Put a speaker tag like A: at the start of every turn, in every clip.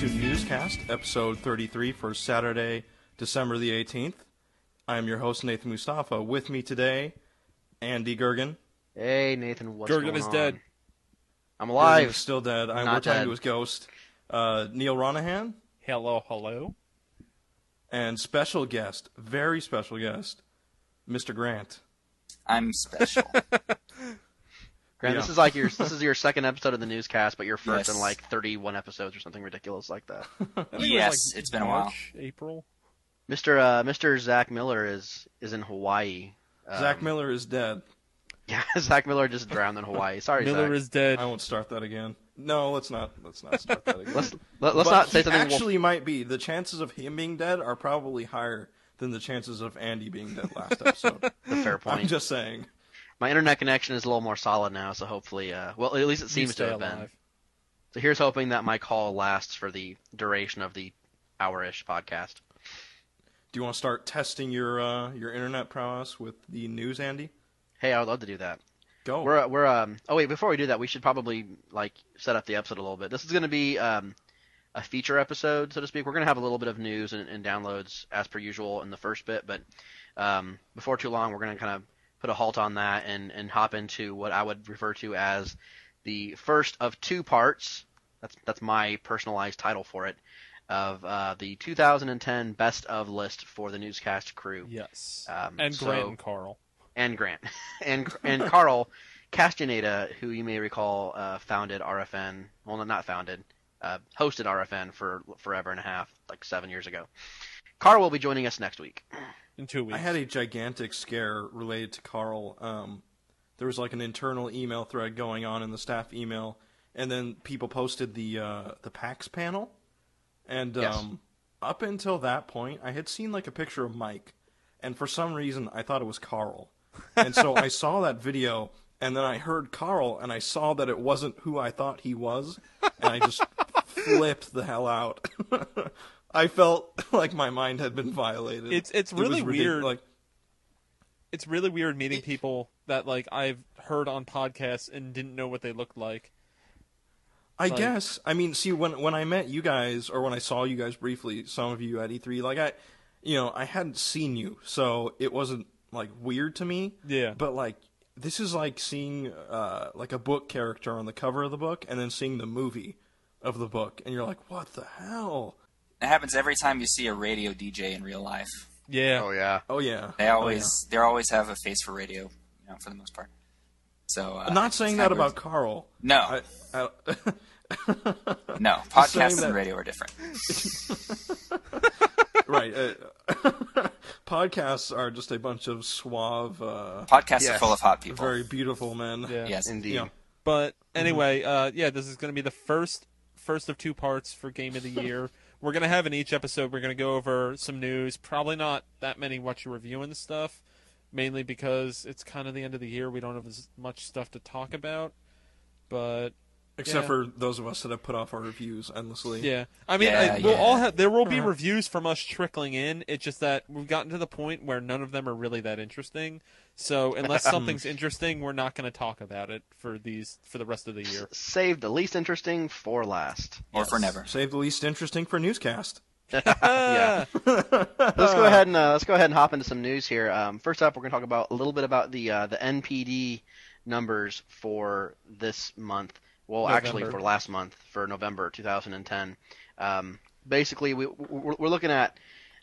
A: welcome to Newscast, episode 33 for Saturday, December the 18th. I am your host, Nathan Mustafa. With me today, Andy Goergen.
B: Hey Nathan, what's
C: Gergen
B: going
C: is
B: on?
C: dead.
B: I'm
A: Gergen
B: alive.
A: is still dead. I'm
B: Not
A: we're talking
B: dead.
A: to his ghost, uh, Neal Ronaghan,
C: Hello, hello.
A: and special guest, very special guest, Mr. Grant.
D: I'm special.
B: Grant,
A: Yeah.
B: this is like your this is your second episode of the newscast, but your first
D: Yes.
B: in like 31 episodes or something ridiculous like that.
C: I it was,
D: Yes,
C: like,
D: it's been a while.
C: March, April.
B: Mr. Uh, Mr. Zach Miller is is in Hawaii. Um,
A: Zach Miller is dead.
B: Yeah, Zach Miller just drowned in Hawaii. Sorry, Zach.
C: Miller
B: Zach.
C: is dead.
A: I won't start that again. No, let's not. Let's not start that again.
B: Let's let, let's
A: But
B: not say
A: he
B: something. we'll-
A: Actually, might be the chances of him being dead are probably higher than the chances of Andy being dead last episode.
B: a fair point.
A: I'm just saying.
B: My internet connection is a little more solid now, so hopefully, uh, well, at least it seems to
C: stay
B: have been. So here's hoping that my call lasts for the duration of the hour-ish podcast.
A: Do you want to start testing your uh, your internet prowess with the news, Andy?
B: Hey, I would love to do that.
A: Go.
B: We're we're um. Oh wait, before we do that, we should probably like set up the episode a little bit. This is going to be um a feature episode, so to speak. We're going to have a little bit of news and, and downloads as per usual in the first bit, but um before too long, we're going to kind of put a halt on that and and hop into what I would refer to as the first of two parts. That's that's my personalized title for it of uh, the 2010 best of list for the newscast crew.
C: Yes.
B: Um,
C: and
B: so-
C: Grant and Karl.
B: and Grant and and Karl Castaneda, who you may recall uh, founded RFN. Well, not founded, uh, hosted RFN for forever and a half, like seven years ago. Karl will be joining us next week.
C: In two weeks.
A: I had a gigantic scare related to Karl. Um, there was like an internal email thread going on in the staff email, and then people posted the uh, the PAX panel, and
B: Yes.
A: um, up until that point, I had seen like a picture of Mike, and for some reason I thought it was Karl, and so I saw that video, and then I heard Karl, and I saw that it wasn't who I thought he was, and I just flipped the hell out. I felt like my mind had been violated.
C: It's- it's
A: It
C: really
A: ridic-
C: weird.
A: Like
C: it's really weird meeting people that like I've heard on podcasts and didn't know what they looked like.
A: I
C: Like-
A: guess. I mean, see, when when I met you guys, or when I saw you guys briefly, some of you at E3, like I, you know, I hadn't seen you, so it wasn't like weird to me.
C: Yeah.
A: But like, this is like seeing uh, like a book character on the cover of the book, and then seeing the movie of the book, and you're like, what the hell?
D: It happens every time you see a radio DJ in real life.
C: Yeah.
B: Oh yeah,
A: Oh yeah.
D: They
A: Oh,
D: always they always have a face for radio, you know, for the most part. So uh,
A: yeah. Not saying that
D: kinda
A: about Karl.
D: No.
A: I, I,
D: no podcasts
A: that-
D: and radio are different.
A: right. Uh, podcasts are just a bunch of suave, uh,
D: Podcasts
B: Yes.
D: are full of hot people.
A: very beautiful men.
C: Yeah.
D: yes,
B: indeed.
A: Yeah.
C: But anyway, uh, yeah, this is going to be the first first of two parts for Game of the Year. We're going to have in each episode. We're going to go over some news. Probably not that many what you're reviewing stuff, mainly because it's kind of the end of the year. We don't have as much stuff to talk about. But
A: Except
C: Yeah.
A: for those of us that have put off our reviews endlessly.
C: yeah, I mean,
D: Yeah,
C: I, we'll
D: yeah.
C: all have, there will be uh-huh. reviews from us trickling in. It's just that we've gotten to the point where none of them are really that interesting. So unless something's interesting, we're not going to talk about it for these for the rest of the year.
B: Save the least interesting for last.
D: or for never.
A: Save the least interesting for newscast.
B: yeah. let's go ahead and uh, let's go ahead and hop into some news here. Um, first up, we're going to talk about a little bit about the uh, the NPD numbers for this month. Well, actually, for last month, for November 2010. Um, basically, we we're, we're looking at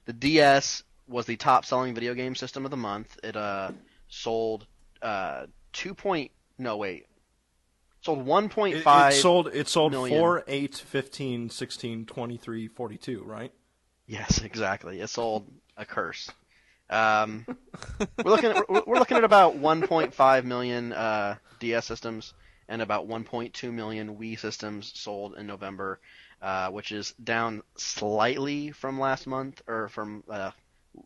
B: the DS was the top selling video game system of the month. It uh sold uh two point no wait sold one point five.
A: It, it sold it sold
B: million.
A: 4, 8, 15, 16, 23, 42, right?
B: Yes, exactly. It sold a curse. Um, we're looking at we're, we're looking at about 1.5 million uh, DS systems and about 1.2 million Wii systems sold in November, uh, which is down slightly from last month or from uh,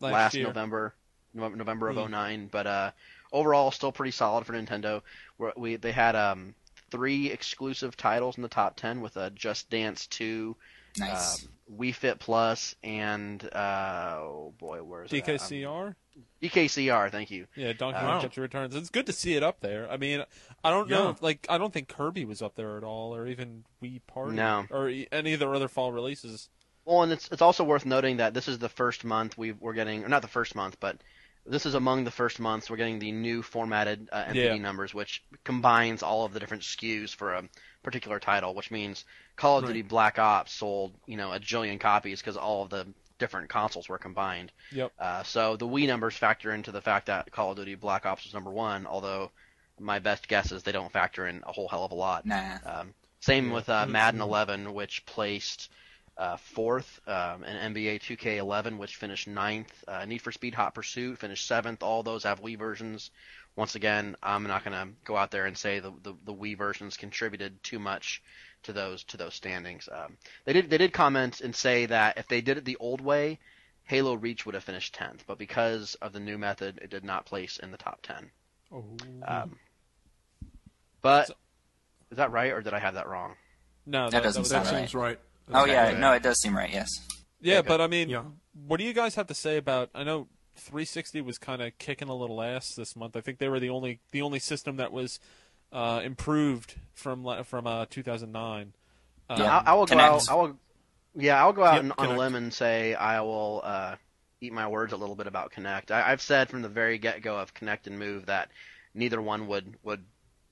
C: Last
B: last. November, Nov- November
A: Hmm.
B: of '09. But uh, overall, still pretty solid for Nintendo. Where we they had um, three exclusive titles in the top 10 with uh, Just Dance 2,
D: Nice.
B: um, Wii Fit Plus, and uh, oh boy, where's? Um,
C: DKCR.
B: DKCR. Thank you.
C: Yeah, Donkey
B: Uh,
C: Kong
A: Wow.
C: Country Returns. It's good to see it up there. I mean, I don't know,
A: Yeah.
C: if, like I don't think Kirby was up there at all, or even Wii Party,
B: No.
C: or e- any of their other fall releases.
B: Well, and it's it's also worth noting that this is the first month we we're getting, or not the first month, but this is among the first months we're getting the new formatted uh, NPD
C: Yeah.
B: numbers, which combines all of the different SKUs for a particular title. Which means Call of
A: Right.
B: Duty Black Ops sold you know a jillion copies because all of the different consoles were combined.
C: Yep.
B: Uh, so the Wii numbers factor into the fact that Call of Duty Black Ops was number one, although my best guess is they don't factor in a whole hell of a lot.
D: Nah.
B: Um, same
A: Yeah.
B: with uh. Madden 11, which placed uh, fourth, um, and NBA 2K11, which finished ninth. Uh, Need for Speed Hot Pursuit finished seventh. All those have Wii versions. Once again, I'm not going to go out there and say the, the the Wii versions contributed too much to those to those standings. Um, they did they did comment and say that if they did it the old way, Halo Reach would have finished 10th, but because of the new method, it did not place in the top 10.
C: Oh.
B: Um, but
C: So-
B: is that right, or did I have that wrong?
C: no,
D: that doesn't
C: was
A: That
D: sound
C: actually-
D: right.
A: seems right.
D: Oh
B: Okay.
D: yeah, no, it does seem right. Yes.
C: Yeah,
B: Okay.
C: but I mean,
A: Yeah.
C: what do you guys have to say about? I know 360 was kind of kicking a little ass this month. I think they were the only the only system that was uh, improved from from uh, 2009. Um,
D: Yeah.
B: I, I will go out. I will, yeah, I'll go out
A: Yep,
B: and, on a limb and say I will uh, eat my words a little bit about Kinect. I, I've said from the very get go of Kinect and Move that neither one would would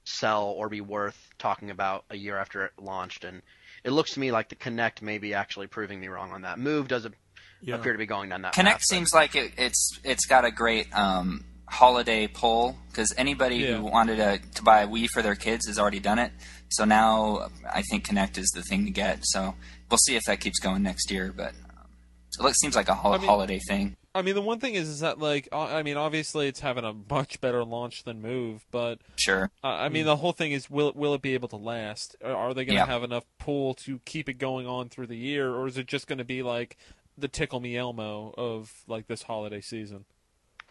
B: sell or be worth talking about a year after it launched, and it looks to me like the Kinect may be actually proving me wrong on that. Move doesn't
A: Yeah.
B: appear to be going down that
D: Kinect
B: path, but-
D: seems like it, it's it's got a great um, holiday pull because anybody
C: Yeah.
D: who wanted to, to buy a Wii for their kids has already done it. So now I think Kinect is the thing to get. So we'll see if that keeps going next year. But um, it looks, seems like a ho-
C: I mean-
D: holiday thing.
C: I mean, the one thing is, is that like, I mean, obviously it's having a much better launch than Move, but
D: Sure.
C: uh, I mean, the whole thing is, will it, will it be able to last? Are- Are they going to
D: Yeah.
C: have enough pull to keep it going on through the year, or is it just going to be like the tickle me Elmo of like this holiday season?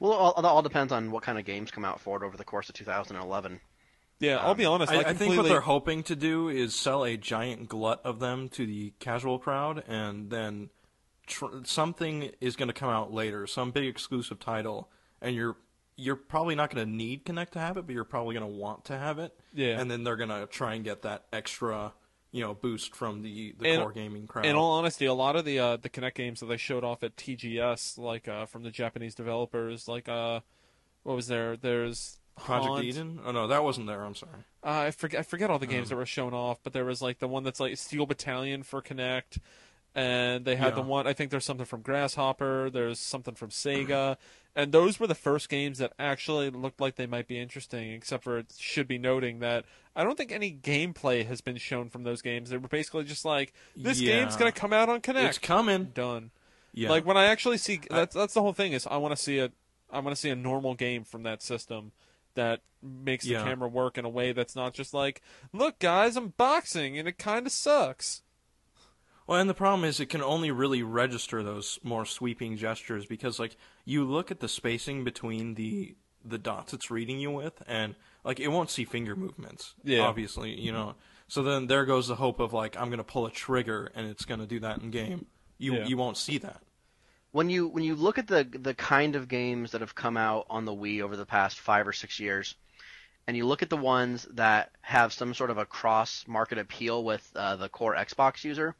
B: Well, all, it all depends on what kind of games come out for it over the course of 2011.
C: Yeah, I'll be honest.
A: I,
C: I,
A: I think what they're hoping to do is sell a giant glut of them to the casual crowd, and then tr- something is going to come out later, some big exclusive title, and you're you're probably not going to need Kinect to have it, but you're probably going to want to have it.
C: Yeah.
A: And then they're going to try and get that extra, you know, boost from the the core gaming crowd.
C: In all honesty, a lot of the uh, the Kinect games that they showed off at TGS, like uh, from the Japanese developers, like uh, what was there? There's
A: Project
C: Haunt.
A: Eden? Oh no, that wasn't there. I'm sorry.
C: Uh, I forget I forget all the
A: Um.
C: games that were shown off, but there was like the one that's like Steel Battalion for Kinect, and they had the one I think there's something from Grasshopper, there's something from Sega, and those were the first games that actually looked like they might be interesting. Except for it should be noting that I don't think any gameplay has been shown from those games. They were basically just like this
A: Yeah.
C: game's gonna come out on Kinect.
A: It's coming.
C: Done.
A: Yeah.
C: Like when I actually see that's that's the whole thing is I want to see a I want to see a normal game from that system that makes the
A: Yeah.
C: camera work in a way that's not just like, look guys, I'm boxing and it kind of sucks.
A: Well, and the problem is it can only really register those more sweeping gestures because like you look at the spacing between the the dots it's reading you with and like it won't see finger movements.
C: Yeah.
A: Obviously, you know. So then there goes the hope of like I'm going to pull a trigger and it's going to do that in game. You
C: Yeah.
A: you won't see that.
B: when you when you look at the the kind of games that have come out on the Wii over the past five or six years, and you look at the ones that have some sort of a cross market appeal with uh, the core Xbox user, there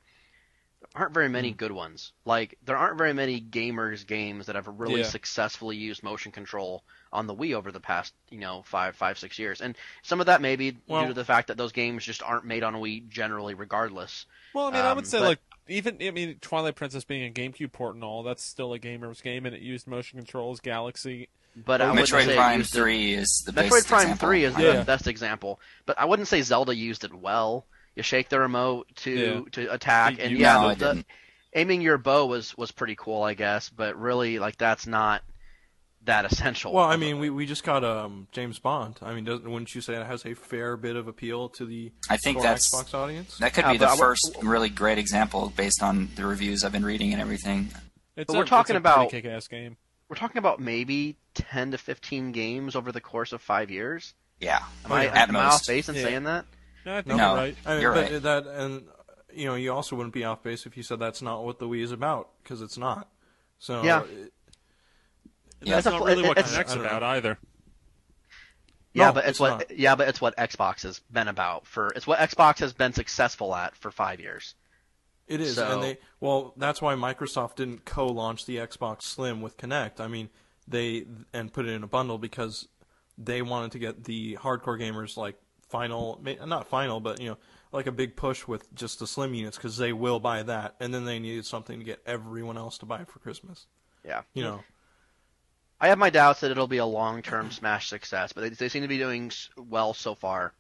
B: aren't very many good ones. Like there aren't very many gamers games that have really
C: Yeah.
B: successfully used motion control on the Wii over the past you know five five six years, and some of that may be
A: Well-
B: due to the fact that those games just aren't made on Wii generally, regardless.
C: Well, I mean, I
B: Um,
C: would say
B: but-
C: like even I mean Twilight Princess being a GameCube port and all, that's still a gamer's game and it used motion controls. Galaxy.
B: But I wouldn't
D: Metroid
B: say it
D: Prime Three is the
B: Metroid
D: best
B: Prime
D: example.
B: 3 is
C: Yeah.
B: the best example, but I wouldn't say Zelda used it well. You shake the remote to
C: Yeah.
B: to attack,
C: You-
B: and
C: you-
B: yeah,
D: No,
B: the-
D: I
B: aiming your bow was was pretty cool, I guess. But really, like that's not that essential.
A: Well, I mean, we we just got um James Bond. I mean, doesn't wouldn't you say it has a fair bit of appeal to the
D: I think that's
A: Xbox audience?
D: that could
B: Yeah,
D: be the
B: I wa-
D: first really great example based on the reviews I've been reading and everything.
C: It's
B: But
C: a,
B: we're talking
C: it's a
B: about-
C: kick-ass game.
B: we're talking about maybe ten to fifteen games over the course of five years.
D: Yeah,
B: Am I,
A: yeah.
D: at
B: am I off base in
C: Yeah.
B: saying that?
C: No, I think
D: No.
C: you're right.
A: I mean,
D: You're
A: but
D: right.
A: that and you know, you also wouldn't be off base if you said that's not what the Wii is about, because it's not. So
B: Yeah.
A: it-
B: Yeah,
C: that's
B: it's a
C: not
B: fl-
C: really
B: it-
C: what
B: it's-
A: Kinect's
C: about
A: know.
C: either.
B: Yeah,
A: No,
B: but it's,
A: it's
B: what
A: not.
B: yeah, but it's what Xbox has been about for it's what Xbox has been successful at for five years.
A: It is,
B: So-
A: and they well, that's why Microsoft didn't co-launch the Xbox Slim with Kinect. I mean, they and put it in a bundle because they wanted to get the hardcore gamers like final, not final, but you know, like a big push with just the Slim units because they will buy that, and then they needed something to get everyone else to buy it for Christmas.
B: Yeah.
A: You know,
B: I have my doubts that it'll be a long-term Smash success, but they, they seem to be doing well so far.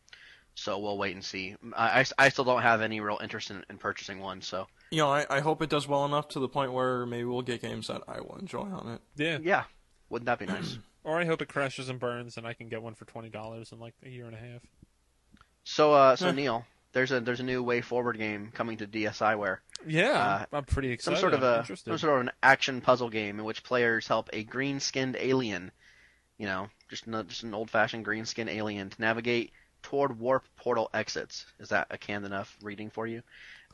B: So we'll wait and see. I, I, I still don't have any real interest in, in purchasing one. So
A: you know, I, I hope it does well enough to the point where maybe we'll get games that I will enjoy on it.
C: Yeah.
B: yeah, wouldn't that be nice?
C: Or I hope it crashes and burns and I can get one for twenty dollars in like a year and a half.
B: So uh, so. Neal, there's a there's a new Way Forward game coming to DSiWare.
C: Yeah, I'm pretty excited.
B: Some sort of a some sort of an action puzzle game in which players help a green-skinned alien, you know, just an, just an old-fashioned green-skinned alien to navigate toward warp portal exits. Is that a canned enough reading for you?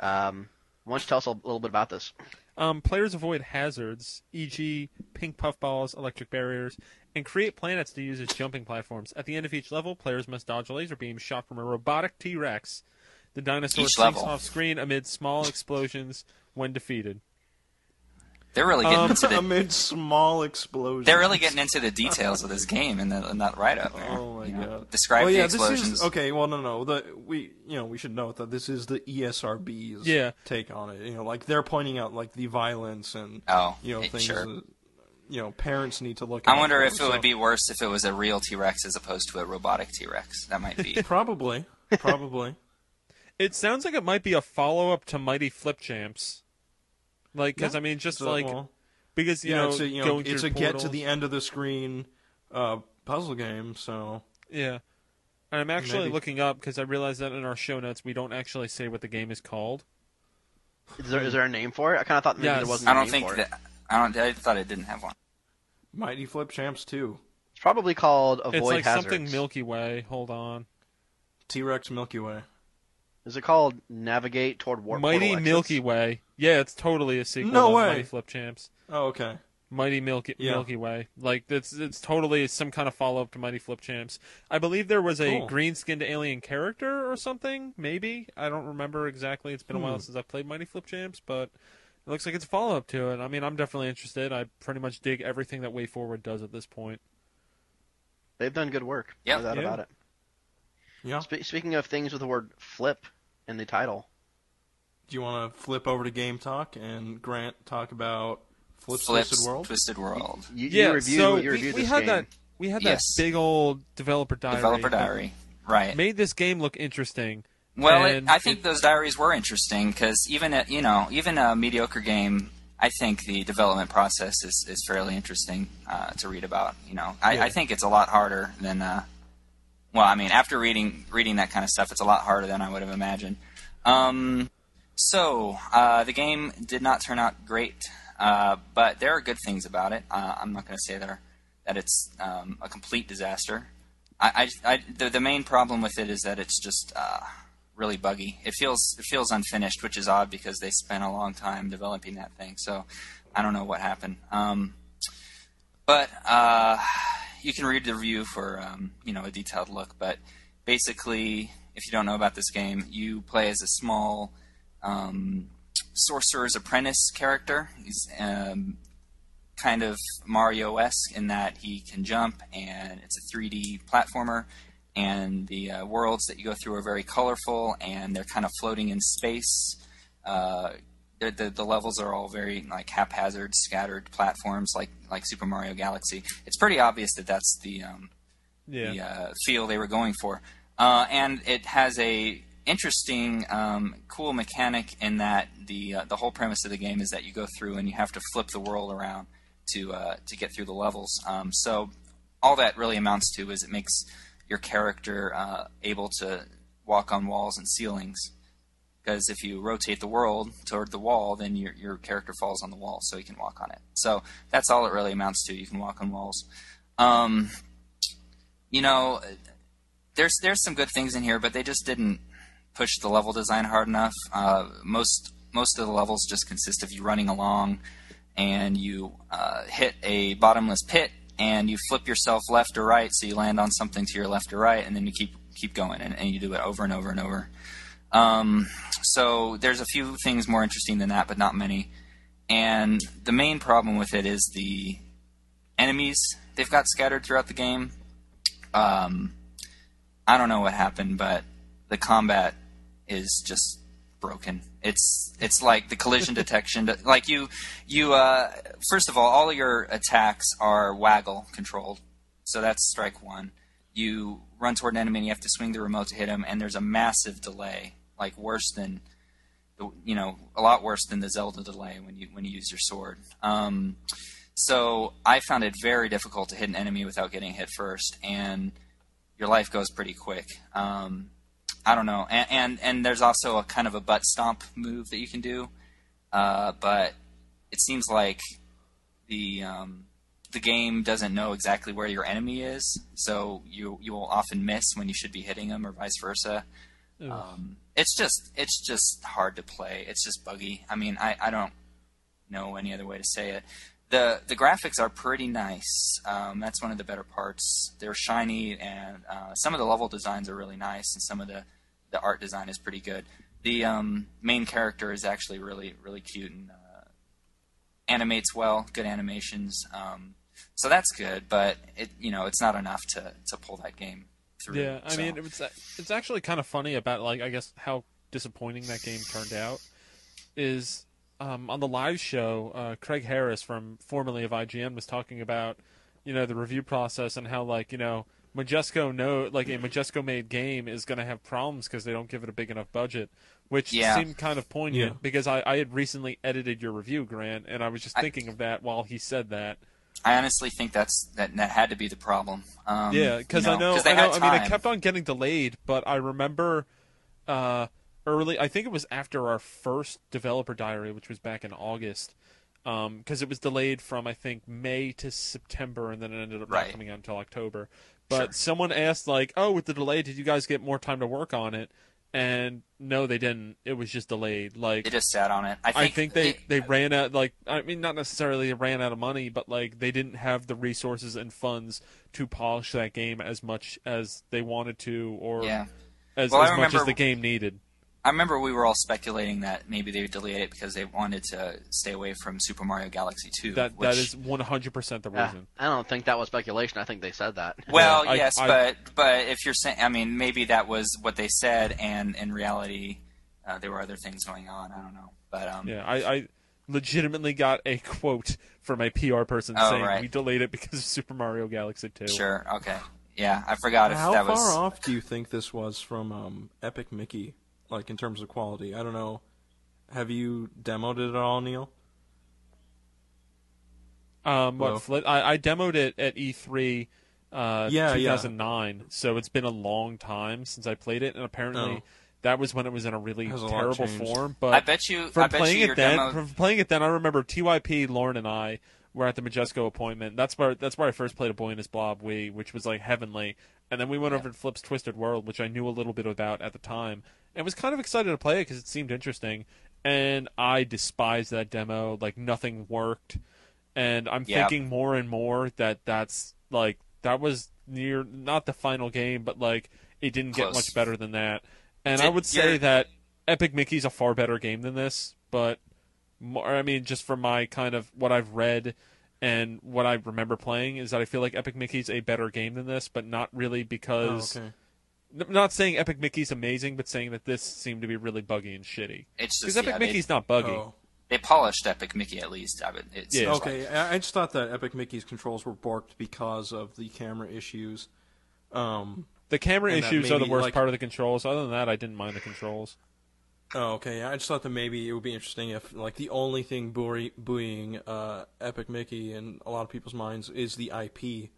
B: Um, why don't you tell us a little bit about this?
C: Um, players avoid hazards, e.g., pink puffballs, electric barriers, and create planets to use as jumping platforms. At the end of each level, players must dodge a laser beam shot from a robotic T-Rex. The dinosaur
D: Each
C: sinks
D: level.
C: off screen amid small explosions when defeated.
D: They're really getting
C: Um,
D: into the
A: Amid small explosions.
D: they're really getting into the details of this game in, the, in that write up.
A: Oh my
D: you know,
A: god!
D: Describe
A: oh,
D: the explosions.
A: This is, okay, well, no, no. The we, you know, we should note that this is the ESRB's
C: Yeah.
A: take on it. You know, like they're pointing out like the violence and
D: Oh,
A: you know
D: eh,
A: things.
D: sure.
A: That, you know, parents need to look.
D: I
A: out
D: wonder
A: for,
D: if it
A: so-
D: would be worse if it was a real T Rex as opposed to a robotic T Rex. That might be.
A: probably, probably.
C: It sounds like it might be a follow-up to Mighty Flip Champs. Like, because
A: Yeah.
C: I mean, just
A: So,
C: like
A: well,
C: because you
A: yeah,
C: know,
A: it's a, you know, it's
C: through
A: a get to the end of the screen uh, puzzle game. So
C: Yeah. And I'm actually
A: Maybe.
C: looking up because I realized that in our show notes we don't actually say what the game is called.
B: Is there is there a name for it? I kind of thought maybe
C: Yes.
B: there wasn't.
D: I
B: a
D: don't
B: name
D: think
B: for it.
D: I don't. I thought it didn't have one.
A: Mighty Flip Champs two,
B: It's probably called Avoid
C: it's like
B: Hazards.
C: something Milky Way. Hold on.
A: T Rex Milky Way.
B: Is it called Navigate Toward Warp
C: Mighty
B: Portal
C: Milky Way. Yeah, it's totally a sequel
A: No
C: to
A: way.
C: Mighty Flip Champs.
A: Oh, okay.
C: Mighty Milky
A: Yeah.
C: Milky Way. Like it's it's totally some kind of follow up to Mighty Flip Champs. I believe there was a
A: Cool.
C: green skinned alien character or something. Maybe I don't remember exactly. It's been a while
A: Hmm.
C: since I played Mighty Flip Champs, but it looks like it's a follow up to it. I mean, I'm definitely interested. I pretty much dig everything that Way Forward does at this point.
B: They've done good work.
D: Yep.
B: No doubt
C: Yeah.
B: about it.
A: Yeah.
B: Spe- speaking of things with the word flip in the title,
A: Do you want to flip over to Game Talk and Grant talk about Flip's
D: Flips
A: Twisted World?
D: Twisted World.
B: you,
C: yeah,
B: you reviewed,
C: so
B: you
C: we,
B: reviewed
C: we
B: this
C: had
B: game.
C: that we had
D: Yes.
C: that big old developer diary.
D: Developer diary. Right.
C: Made this game look interesting.
D: Well, it, I think
C: it-
D: those diaries were interesting because even a, you know even a mediocre game, I think the development process is, is fairly interesting uh, to read about. You know, I,
A: Yeah.
D: I think it's a lot harder than. Uh, well, I mean, after reading reading that kind of stuff, it's a lot harder than I would have imagined. Um, so uh, the game did not turn out great, uh, but there are good things about it. Uh, I'm not going to say that, that it's um, a complete disaster. I, I, I the, the main problem with it is that it's just uh, really buggy. It feels it feels unfinished, which is odd because they spent a long time developing that thing. So I don't know what happened. Um, but uh, you can read the review for um, you know a detailed look. But basically, if you don't know about this game, you play as a small um, sorcerer's apprentice character. He's um, kind of Mario esque in that he can jump, and it's a 3D platformer. And the uh, worlds that you go through are very colorful, and they're kind of floating in space. Uh, the, the, levels are all very like haphazard, scattered platforms, like like Super Mario Galaxy. It's pretty obvious that that's the um,
C: Yeah.
D: the uh, feel they were going for. Uh, and it has a interesting, um, cool mechanic in that the uh, the whole premise of the game is that you go through and you have to flip the world around to uh, to get through the levels. Um, so all that really amounts to is it makes your character uh, able to walk on walls and ceilings. Because if you rotate the world toward the wall, then your your character falls on the wall, so you can walk on it. So that's all it really amounts to. You can walk on walls. Um, you know, there's there's some good things in here, but they just didn't push the level design hard enough. Uh, most most of the levels just consist of you running along, and you uh, hit a bottomless pit, and you flip yourself left or right, so you land on something to your left or right, and then you keep keep going, and, and you do it over and over and over. Um, so there's a few things more interesting than that, but not many. And the main problem with it is the enemies they've got scattered throughout the game. Um, I don't know what happened, but the combat is just broken. It's it's like the collision detection. Like you you uh, first of all, all your attacks are waggle controlled, so that's strike one. You run toward an enemy and you have to swing the remote to hit him, and there's a massive delay, like worse than the you know a lot worse than the Zelda delay when you when you use your sword. Um, so I found it very difficult to hit an enemy without getting hit first, and your life goes pretty quick. Um, I don't know, and, and, and there's also a kind of a butt stomp move that you can do, uh, but it seems like the um, the game doesn't know exactly where your enemy is, so you you will often miss when you should be hitting them, or vice versa. Um, it's just it's just hard to play. It's just buggy. I mean, I, I don't know any other way to say it. The the graphics are pretty nice. Um, that's one of the better parts. They're shiny, and uh, some of the level designs are really nice, and some of the, the art design is pretty good. The um, main character is actually really really cute and uh, animates well. Good animations. Um, so that's good, but it you know it's not enough to, to pull that game through.
C: Yeah, I
D: so.
C: mean, it's it's actually kind of funny about like I guess how disappointing that game turned out is um, on the live show. Uh, Craig Harris from formerly of IGN was talking about you know the review process and how like you know Majesco know like a Majesco made game is going to have problems because they don't give it a big enough budget, which
D: Yeah.
C: seemed kind of poignant
A: Yeah.
C: because I, I had recently edited your review, Grant, and I was just
D: I-
C: thinking of that while he said that.
D: I honestly think that's that that had to be the problem. Um,
C: Yeah, because
D: you know,
C: I know, I know. I mean, it kept on getting delayed, but I remember uh, early. I think it was after our first developer diary, which was back in August, because it was delayed from I think May to September, and then it ended up not coming out until October. But
D: Sure.
C: someone asked like, "Oh, with the delay, did you guys get more time to work on it?" And no, they didn't. It was just delayed. Like
D: They just sat on it. I think,
C: I think they, they ran out like I mean not necessarily ran out of money, but like they didn't have the resources and funds to polish that game as much as they wanted to or
D: Yeah.
C: as,
D: Well,
C: as much as the game needed.
D: I remember we were all speculating that maybe they delayed it because they wanted to stay away from Super Mario Galaxy 2.
C: That
D: which,
C: that is one hundred percent the
B: Yeah,
C: reason.
B: I don't think that was speculation. I think they said that.
D: Well,
C: Yeah, I-
D: yes,
C: I-
D: but but if you're saying, I mean, maybe that was what they said, and in reality, uh, there were other things going on. I don't know, but um,
C: Yeah, I, I legitimately got a quote from a PR person
D: Oh,
C: saying
D: right.
C: we delayed it because of Super Mario Galaxy Two.
D: sure, okay, yeah, I forgot if that was How far
A: off do you think this was from um, Epic Mickey, like in terms of quality? I don't know. Have you demoed it at all, Neal?
C: Um, what Flit? I, I demoed it at E3, uh,
A: Yeah, yeah.
C: 2009. So it's been a long time since I played it, and apparently
A: Oh.
C: that was when it was in a really
A: a
C: terrible form. But
D: I bet you.
C: from
D: I bet
C: playing
D: you
C: it then,
D: demo.
C: from playing it then, I remember TYP, Lauren, and I were at the Majesco appointment. That's where that's where I first played a Boy and His Blob Wii, which was like heavenly. And then we went over to Flip's Twisted World, which I knew a little bit about at the time, and was kind of excited to play it because it seemed interesting. And I despised that demo; like nothing worked. And I'm
D: Yeah.
C: thinking more and more that that's like that was near not the final game, but like it didn't get much better than that. And I would say
D: your-
C: that Epic Mickey's a far better game than this, but more, I mean, just from my kind of what I've read and what I remember playing is that I feel like Epic Mickey's a better game than this, but not really
A: Oh,
C: because
A: okay.
C: N- not saying Epic Mickey's amazing, but saying that this seemed to be really buggy and shitty.
D: it's
C: Because
D: just
C: Epic
D: yeah, they,
C: Mickey's not buggy.
A: Oh.
D: they polished Epic Mickey at least. I would, it
C: Yeah.
A: Okay,
D: like.
A: I I just thought that Epic Mickey's controls were borked because of the camera issues. Um,
C: The camera
A: And that
C: issues are the worst
A: like-
C: part of the controls. Other than that, I didn't mind the controls.
A: oh, okay. I just thought that maybe it would be interesting if, like, the only thing buoy- buoying uh, Epic Mickey in a lot of people's minds is the IP,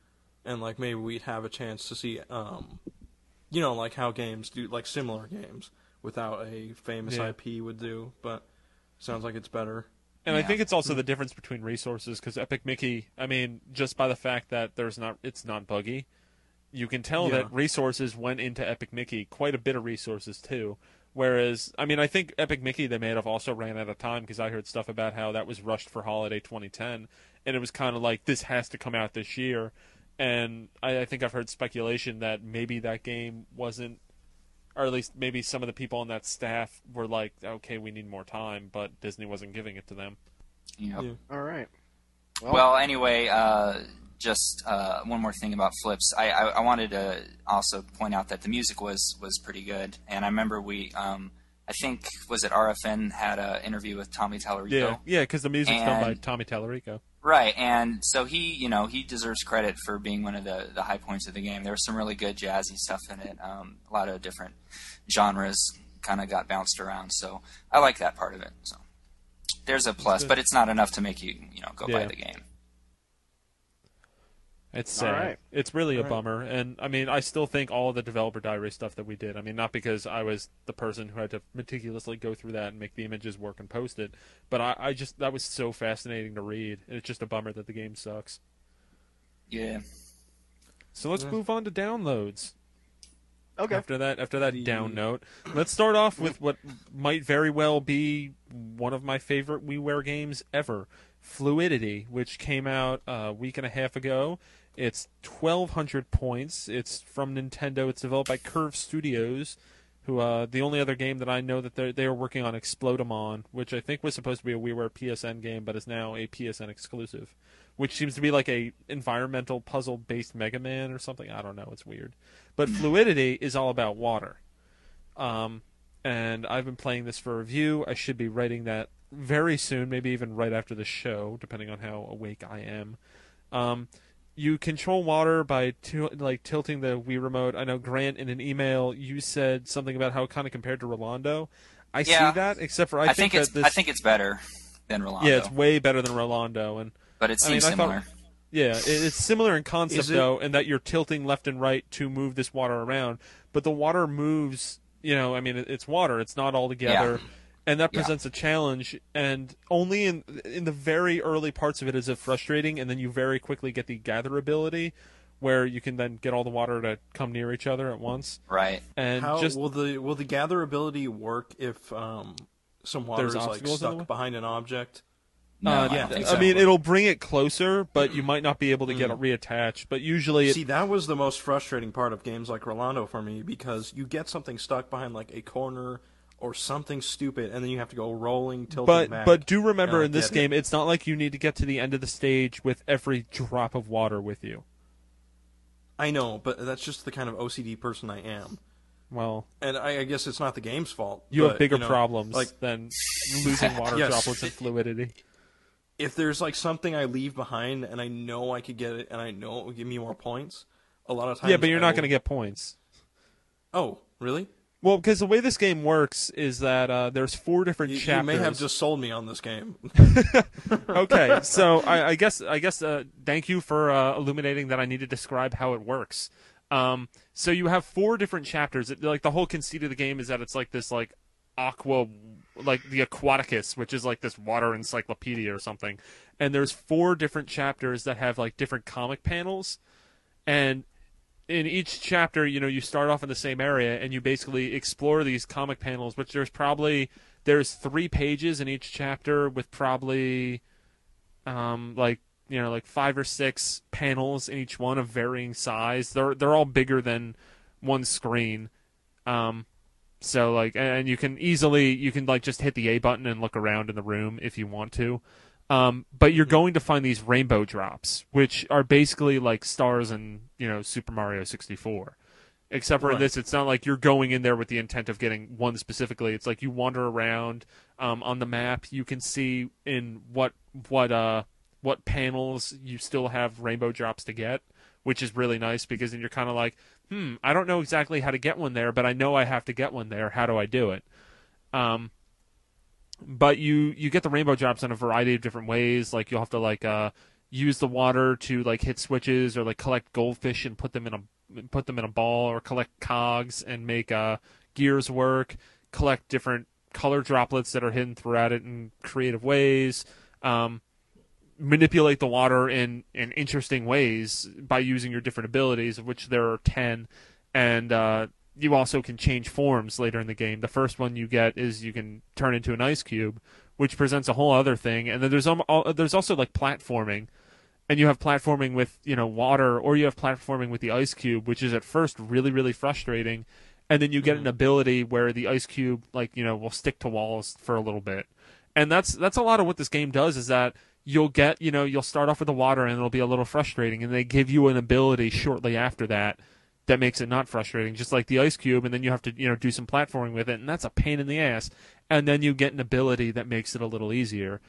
A: and like maybe we'd have a chance to see, um, you know, like how games do, like similar games without a famous
C: Yeah.
A: IP would do. But sounds like it's better.
C: And I
D: Yeah.
C: think it's also hmm. the difference between resources because Epic Mickey, I mean, just by the fact that there's not, it's not buggy, you can tell
A: Yeah.
C: that resources went into Epic Mickey, quite a bit of resources too. Whereas, I mean, I think Epic Mickey they may have also ran out of time because I heard stuff about how that was rushed for holiday 2010, and it was kind of like this has to come out this year. And I, I think I've heard speculation that maybe that game wasn't, or at least maybe some of the people on that staff were like, okay, we need more time, but Disney wasn't giving it to them.
D: Yep.
A: Yeah.
B: All right.
D: Well, anyway, uh, just uh, one more thing about Flips. I, I, I wanted to also point out that the music was was pretty good, and I remember we, um, I think, was it RFN had an interview with Tommy Tallarico.
C: Yeah, yeah, because the music's done by Tommy Tallarico.
D: Right, and so he, you know, he deserves credit for being one of the, the high points of the game. There was some really good jazzy stuff in it. Um, a lot of different genres kind of got bounced around, so I like that part of it. So there's a plus, but it's not enough to make you, you know, go buy the game.
C: It's sad.
B: right.
C: It's really a
A: All right.
C: bummer, and I mean, I still think all of the developer diary stuff that we did. I mean, not because I was the person who had to meticulously go through that and make the images work and post it, but I, I just that was so fascinating to read, and it's just a bummer that the game sucks.
D: Yeah.
C: So let's
A: Yeah.
C: move on to downloads.
B: Okay.
C: After that, after that
A: The-
C: down note, let's start off with what might very well be one of my favorite WiiWare games ever, Fluidity, which came out a week and a half ago. It's 1,200 points. It's from Nintendo. It's developed by Curve Studios, who uh, the only other game that I know that they they are working on Explodemon, which I think was supposed to be a WiiWare PSN game, but is now a PSN exclusive, which seems to be like a environmental puzzle based Mega Man or something. I don't know. It's weird. But Fluidity is all about water. Um, and I've been playing this for review. I should be writing that very soon, maybe even right after the show, depending on how awake I am. Um, you control water by tu- like tilting the Wii remote. I know Grant in an email you said something about how it kind of compared to Rolando. I
D: Yeah.
C: see that, except for I,
D: I, think,
C: that
D: it's
C: this,
D: I think it's better than Rolando.
C: yeah, it's way better than Rolando, and
D: but it
C: I mean,
D: seems
C: thought-
D: similar.
C: yeah, it, it's similar in concept though, in that you're tilting left and right to move this water around, but the water moves. You know, I mean, it, it's water; it's not all together, and that
D: Yeah.
C: presents a challenge. And only in in the very early parts of it is it frustrating, and then you very quickly get the gather ability, where you can then get all the water to come near each other at once.
D: Right.
C: And
A: How
C: just
A: will the will the gather ability work if um, some water is like
C: obstacles in the way?
A: stuck behind an object?
D: No,
C: uh,
A: yeah,
D: don't
C: I mean, it'll bring it closer, but you might not be able to get it
A: Mm.
C: reattached. But usually, it,
A: See, that was the most frustrating part of games like Rolando for me because you get something stuck behind like a corner or something stupid, and then you have to go rolling, tilting
C: but
A: back.
C: but do remember in this game, it's not like you need to get to the end of the stage with every drop of water with you.
A: I know, but that's just the kind of OCD person I am,
C: Well,
A: and I, I guess it's not the game's fault.
C: you
A: but,
C: have bigger
A: you know,
C: problems
A: Like
C: than losing water
A: Yes.
C: droplets and fluidity.
A: if there's like something I leave behind, and I know I could get it, and I know it will give me more points. A lot of times,
C: Yeah, but you're
A: I
C: not
A: will-
C: going to get points.
A: Oh, really?
C: Well, because the way this game works is that uh, there's four different
A: You, you may have just sold me on this game.
C: okay, so I, I guess I guess uh, thank you for uh, illuminating that I need to describe how it works. Um, so you have four different chapters. It, like the whole conceit of the game is that it's like this like aqua, like the Aquaticus, which is like this water encyclopedia or something. And there's four different chapters that have like different comic panels, and in each chapter, you know, you start off in the same area and you basically explore these comic panels, which there's probably there's three pages in each chapter with probably um like you know like five or six panels in each one of varying size. They're they're all bigger than one screen. Um so like and you can easily you can like just hit the A button and look around in the room if you want to. Um, but you're going to find these rainbow drops, which are basically like stars in you know Super Mario 64. Except for in
A: Right.
C: this, it's not like you're going in there with the intent of getting one specifically. It's like you wander around um, on the map. You can see in what what uh what panels you still have rainbow drops to get, which is really nice because then you're kind of like, hmm, I don't know exactly how to get one there, but I know I have to get one there. How do I do it? Um, but you you get the rainbow drops in a variety of different ways. Like you'll have to like uh use the water to like hit switches or like collect goldfish and put them in a put them in a ball or collect cogs and make uh gears work. Collect different color droplets that are hidden throughout it in creative ways. Um, manipulate the water in in interesting ways by using your different abilities, of which there are ten, and uh, you also can change forms later in the game. The first one you get is you can turn into an ice cube, which presents a whole other thing. And then there's um, al- there's also like platforming, and you have platforming with you know water, or you have platforming with the ice cube, which is at first really really frustrating, and then you get an ability where the ice cube like you know will stick to walls for a little bit, and that's that's a lot of what this game does is that you'll get you know you'll start off with the water and it'll be a little frustrating, and they give you an ability shortly after that that makes it not frustrating, just like the ice cube, and then you have to you know do some platforming with it, and that's a pain in the ass. And then you get an ability that makes it a little easier.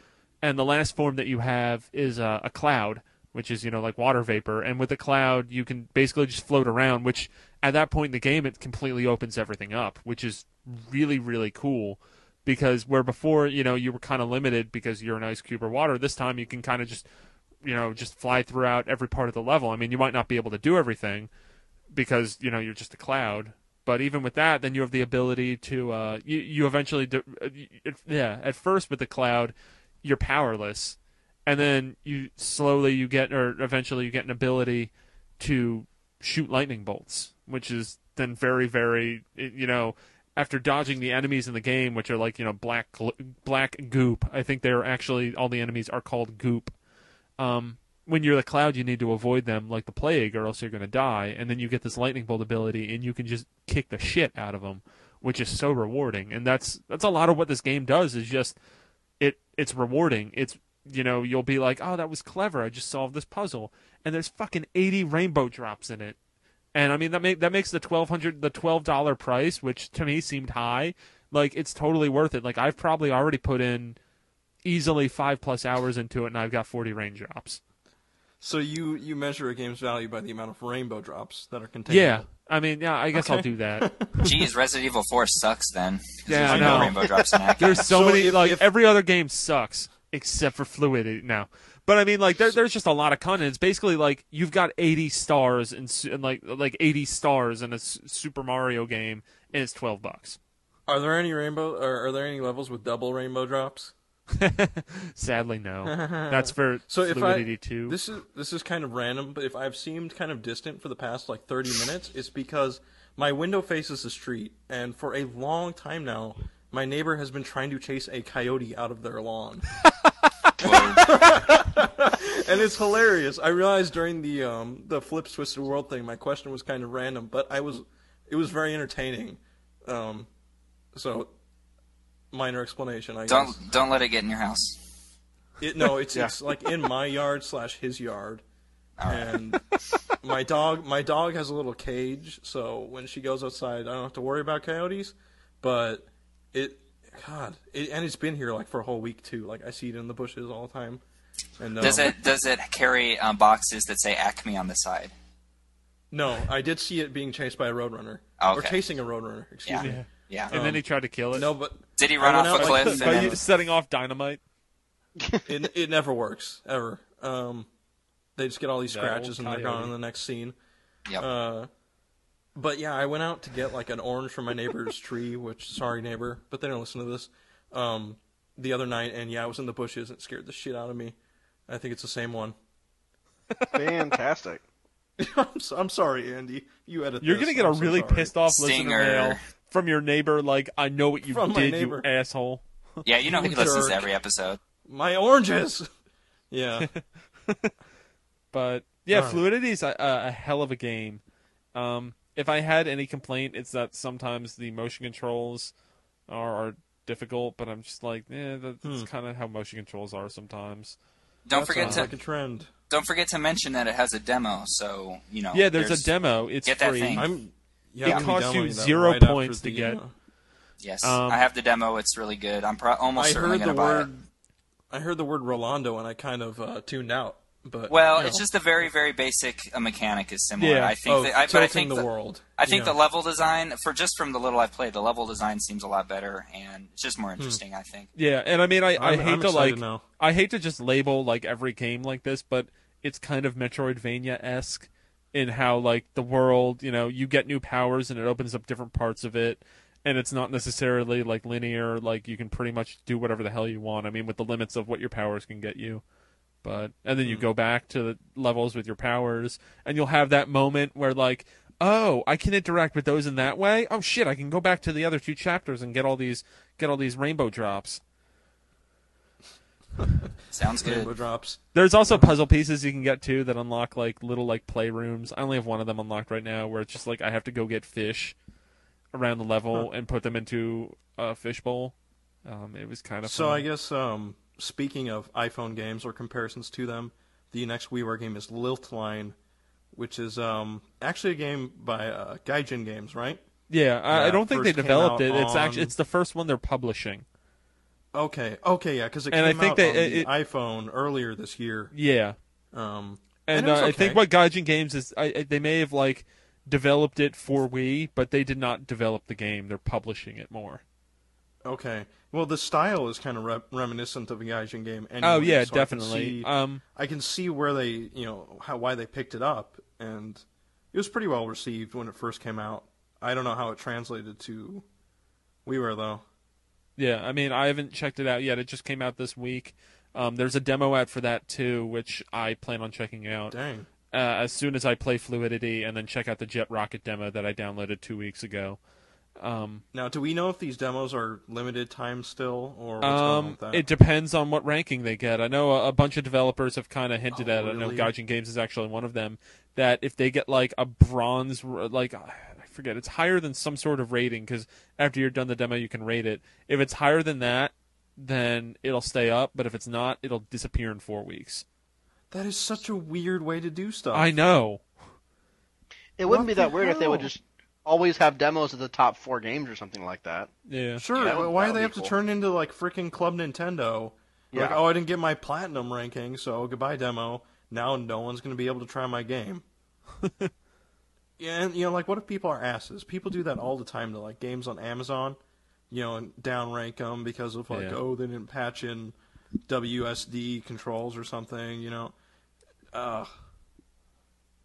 C: And the last form that you have is a cloud, which is you know like water vapor, and with the cloud you can basically just float around. Which at that point in the game it completely opens everything up, which is really really cool. Because where before you know you were kind of limited because you're an ice cube or water, this time you can kind of just you know just fly throughout every part of the level. I mean you might not be able to do everything because you know you're just a cloud. But even with that, then you have the ability to uh, you you eventually do, uh, yeah. At first with the cloud, you're powerless, and then you slowly you get or eventually you get an ability to shoot lightning bolts, which is then very very you know after dodging the enemies in the game, which are like you know black black goop. I think they're actually all the enemies are called goop. Um, when you're the cloud, you need to avoid them like the plague, or else you're going to die. And then you get this lightning bolt ability, and you can just kick the shit out of them, which is so rewarding. And that's that's a lot of what this game does. Is just it it's rewarding. It's you know you'll be like, oh, that was clever. I just solved this puzzle, and there's fucking 80 rainbow drops in it. And I mean that make that makes the twelve hundred the twelve dollar price, which to me seemed high. Like it's totally worth it. Like I've probably already put in easily five plus hours into it, and I've got forty raindrops.
A: So you you measure a game's value by the amount of rainbow drops that are contained.
C: Yeah, I mean, yeah, I guess I'll do that.
D: Geez, Resident Evil 4 sucks then.
C: Yeah,
D: there's
C: I
D: no rainbow drops in that.
C: There's so,
A: So
C: many
A: if-
C: like
A: if-
C: every other game sucks except for Fluidity now. But I mean, like there, there's just a lot of content. It's basically like you've got 80 stars and like like 80 stars in a S- Super Mario game, and it's 12 bucks.
A: Are there any rainbow or are there any levels with double rainbow drops?
C: Sadly, no. That's for
A: So if
C: Fluidity
A: I
C: too.
A: this is this is kind of random, but if I've seemed kind of distant for the past like 30 minutes, it's because my window faces the street, and for a long time now, my neighbor has been trying to chase a coyote out of their lawn, and it's hilarious. I realized during the um the flips twisted world thing, my question was kind of random, but I was it was very entertaining. Um, so minor explanation. I.
D: Don't don't let it get in your house.
A: It, no, it's it's like in my yard slash his yard,
D: All right.
A: and my dog my dog has a little cage, so when she goes outside, I don't have to worry about coyotes. But it, God, it, and it's been here like for a whole week too. Like I see it in the bushes all the time. And no,
D: Does it does it carry um, boxes that say Acme on the side?
A: No, I did see it being chased by a roadrunner
D: Oh,
A: or chasing a roadrunner. Excuse
D: Yeah.
A: me.
D: Yeah.
C: and then he tried to kill it.
A: No, but
D: Did he run
A: went
D: off a cliff?
A: like,
D: and
C: by
D: then-
C: setting off dynamite.
A: it it never works ever. Um, they just get all these scratches and they're gone in the next scene.
D: Yep.
A: Uh, but yeah, I went out to get like an orange from my neighbor's tree, which sorry neighbor, but they don't listen to this. Um, the other night, and yeah, I was in the bushes. and It scared the shit out of me. I think it's the same one.
E: Fantastic.
A: I'm, so, I'm sorry, Andy. You edit. This.
C: You're
A: this.
C: gonna get a
A: I'm so
C: really
A: sorry.
C: pissed off listener mail from your neighbor. Like, I know what you
A: From my
C: did,
A: neighbor.
C: you asshole.
D: yeah, you know he listens to
A: jerk.
D: every episode.
A: My oranges. Yeah.
C: But yeah,
A: Alright.
C: Fluidity is a, a hell of a game. Um, if I had any complaint, it's that sometimes the motion controls are, are difficult. But I'm just like, eh, that's
A: Hmm.
C: kind of how motion controls are sometimes.
D: Don't
A: That
D: forget
A: sounds
D: to
A: like a trend.
D: don't forget to mention that it has a demo. So you know.
C: yeah, there's, a demo. It's
D: Get that
C: free.
D: thing.
A: I'm. Yeah,
C: It
A: I'm gonna be
C: costs you zero
A: right
C: points to
A: the,
C: get.
A: uh,
D: Yes,
C: Um,
D: I have the demo. It's really good. I'm pro- almost
A: I
D: certainly
A: heard
D: going
A: the
D: to buy
A: word. I heard the word Rolando, and I kind of uh, tuned out. But.
D: Well,
A: you know.
D: it's just a very very basic uh, mechanic is similar.
C: Yeah.
D: I think.
A: oh,
D: that, I, but I think
A: the,
D: the,
A: world.
D: I think
A: yeah.
D: the level design for just from the little I've played, the level design seems a lot better and it's just more interesting. I think.
C: Yeah, and I mean, I, I
A: I'm-
C: hate
A: I'm
C: to like,
A: now.
C: I hate to just label like every game like this, but it's kind of Metroidvania esque in how like the world, you know, you get new powers and it opens up different parts of it, and it's not necessarily like linear. Like you can pretty much do whatever the hell you want. I mean, with the limits of what your powers can get you. But and then you
A: Hmm.
C: go back to the levels with your powers, and you'll have that moment where like, oh, I can interact with those in that way. Oh shit, I can go back to the other two chapters and get all these get all these rainbow drops.
D: Sounds
A: Rainbow
D: good.
A: drops.
C: There's also puzzle pieces you can get too that unlock like little like playrooms. I only have one of them unlocked right now, where it's just like I have to go get fish around the level and put them into a fishbowl. Um, it was kind of
A: So
C: fun.
A: I guess um, speaking of iPhone games or comparisons to them, the next WiiWare game is Lilt Line, which is um, actually a game by uh, Gaijin Games, right?
C: yeah, I, I don't think they developed
A: out
C: it. It's actually it's the first one they're publishing.
A: Okay, okay, yeah, because it
C: And I
A: came
C: think
A: out
C: they-
A: on the
C: it-
A: iPhone earlier this year.
C: Yeah,
A: Um,
C: and,
A: it was
C: uh, I think
A: okay.
C: what Gaijin Games is, I, I- they may have like developed it for Wii, but they did not develop the game. They're publishing it more.
A: Okay, well, the style is kind of re- reminiscent of a Gaijin game. Anyway,
C: oh yeah,
A: so
C: definitely.
A: I can, see,
C: um,
A: I can see where they, you know, how why they picked it up, and it was pretty well received when it first came out. I don't know how it translated to WiiWare though.
C: Yeah, I mean, I haven't checked it out yet. It just came out this week. Um, there's a demo out for that too, which I plan on checking out
A: Dang.
C: uh, as soon as I play Fluidity, and then check out the Jett Rocket demo that I downloaded two weeks ago. Um,
A: Now, do we know if these demos are limited time still, or what's going on
C: um,
A: with that?
C: it depends on what ranking they get. I know a, a bunch of developers have kind of hinted
A: Oh,
C: at it. I know? Gaijin Games is actually one of them. That if they get like a bronze, like forget, it's higher than some sort of rating because after you're done the demo, you can rate it. If it's higher than that, then it'll stay up. But if it's not, it'll disappear in four weeks.
A: that is such a weird way to do stuff.
C: I know.
B: It wouldn't
A: What
B: be that
A: the
B: weird if they would just always have demos of the top four games or something like that.
C: Yeah.
A: Sure.
B: Yeah, that would-
A: why
B: that
A: do they
B: be
A: have
B: cool.
A: to turn into like freaking Club Nintendo? Like,
B: Yeah.
A: oh, I didn't get my platinum ranking, so goodbye demo. Now no one's going to be able to try my game. yeah, and you know, like, what if people are asses? People do that all the time to like games on Amazon, you know, and downrank them because of like,
C: Yeah.
A: oh, they didn't patch in WSD controls or something. You know, uh,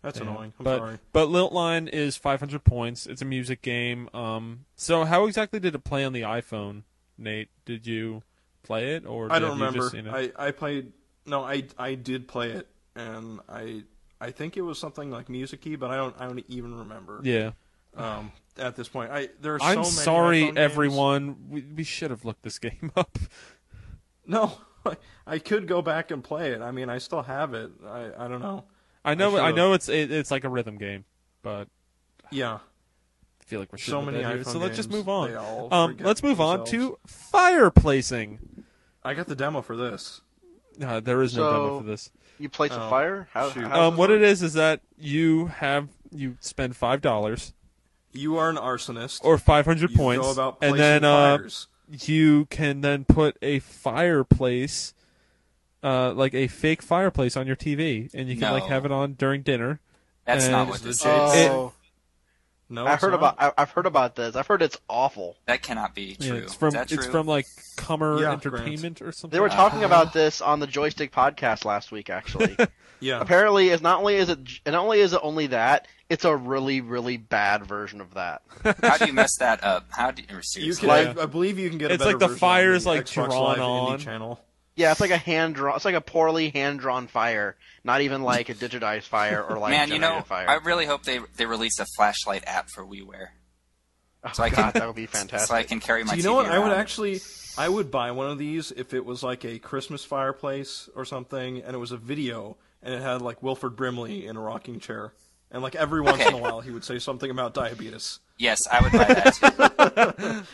A: that's
C: Yeah.
A: annoying. I'm
C: but
A: sorry.
C: but Lilt Line is 500 points. It's a music game. Um, so how exactly did it play on the iPhone, Nate? Did you play it or
A: I
C: did
A: don't
C: you
A: remember.
C: Just, seen it?
A: I I played. No, I I did play it, and I I think it was something like musicy, but I don't I don't even remember.
C: yeah.
A: Um, at this point, I there's. so
C: I'm
A: many
C: sorry, everyone. We, we should have looked this game up.
A: No, I could go back and play it. I mean, I still have it. I I don't know.
C: I know. I,
A: should've.
C: know it's it, it's like a rhythm game, but
A: Yeah,
C: I feel like we're
A: so many
C: the bed
A: iPhone
C: So let's just move on. Um, let's move on to fireplacing.
A: I got the demo for this.
C: Uh, there is no
B: So-
C: demo for this.
B: You play some
A: Oh,
B: fire? How,
A: shoot.
B: how's
C: Um, what
B: work?
C: it is is that you have you spend five dollars
A: You are an arsonist.
C: or five hundred points,
A: go about
C: and
A: placing
C: then uh, you can then put a fireplace, uh, like a fake fireplace on your TV, and you can like have it on during dinner.
D: That's
C: and-
D: not what
A: Is
D: this is.
B: Oh,
A: no,
B: I
A: it's
B: heard
A: not.
B: about. I, I've heard about this. I've heard it's awful.
D: That cannot be
C: Yeah,
D: true.
C: it's from
D: is that true?
C: it's from like Comer
A: Yeah,
C: Entertainment or something.
B: They were talking
A: Uh-huh.
B: about this on the Joystiq podcast last week. Actually,
A: Yeah,
B: apparently, it's not only is it and not only is it only that, it's a really really bad version of that.
D: How do you mess that up? How do you,
A: you
D: seriously?
A: can. I, I believe you can get. A
C: It's
A: better
C: like the
A: version on
C: fire's, like,
A: Xbox
C: drawn
A: Live Indie
C: on.
A: channel.
B: Yeah, it's like a hand drawn. It's like a poorly hand drawn fire, not even like a digitized fire or like a
D: Man, you know,
B: fire.
D: I really hope they they release a flashlight app for WiiWare,
B: oh,
D: so I can-
B: God, that would be fantastic.
D: so I can carry my.
A: Do you know
D: TV
A: what? I would actually, I would buy one of these if it was like a Christmas fireplace or something, and it was a video, and it had like Wilford Brimley in a rocking chair, and like every once in a while he would say something about diabetes.
D: Yes, I would buy that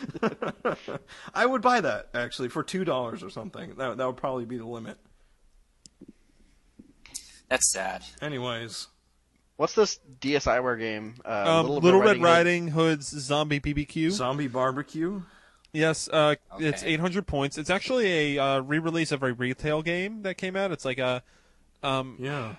D: too.
A: I would buy that actually for two dollars or something. That that would probably be the limit.
D: That's sad.
A: Anyways,
B: What's this DSiWare game? Uh,
C: Um,
B: Little,
C: Little,
B: Red
C: Red Riding Hood's Zombie BBQ.
A: zombie barbecue.
C: Yes, uh, it's 800 points. It's actually a uh, re-release of a retail game that came out. It's like a um,
A: Yeah,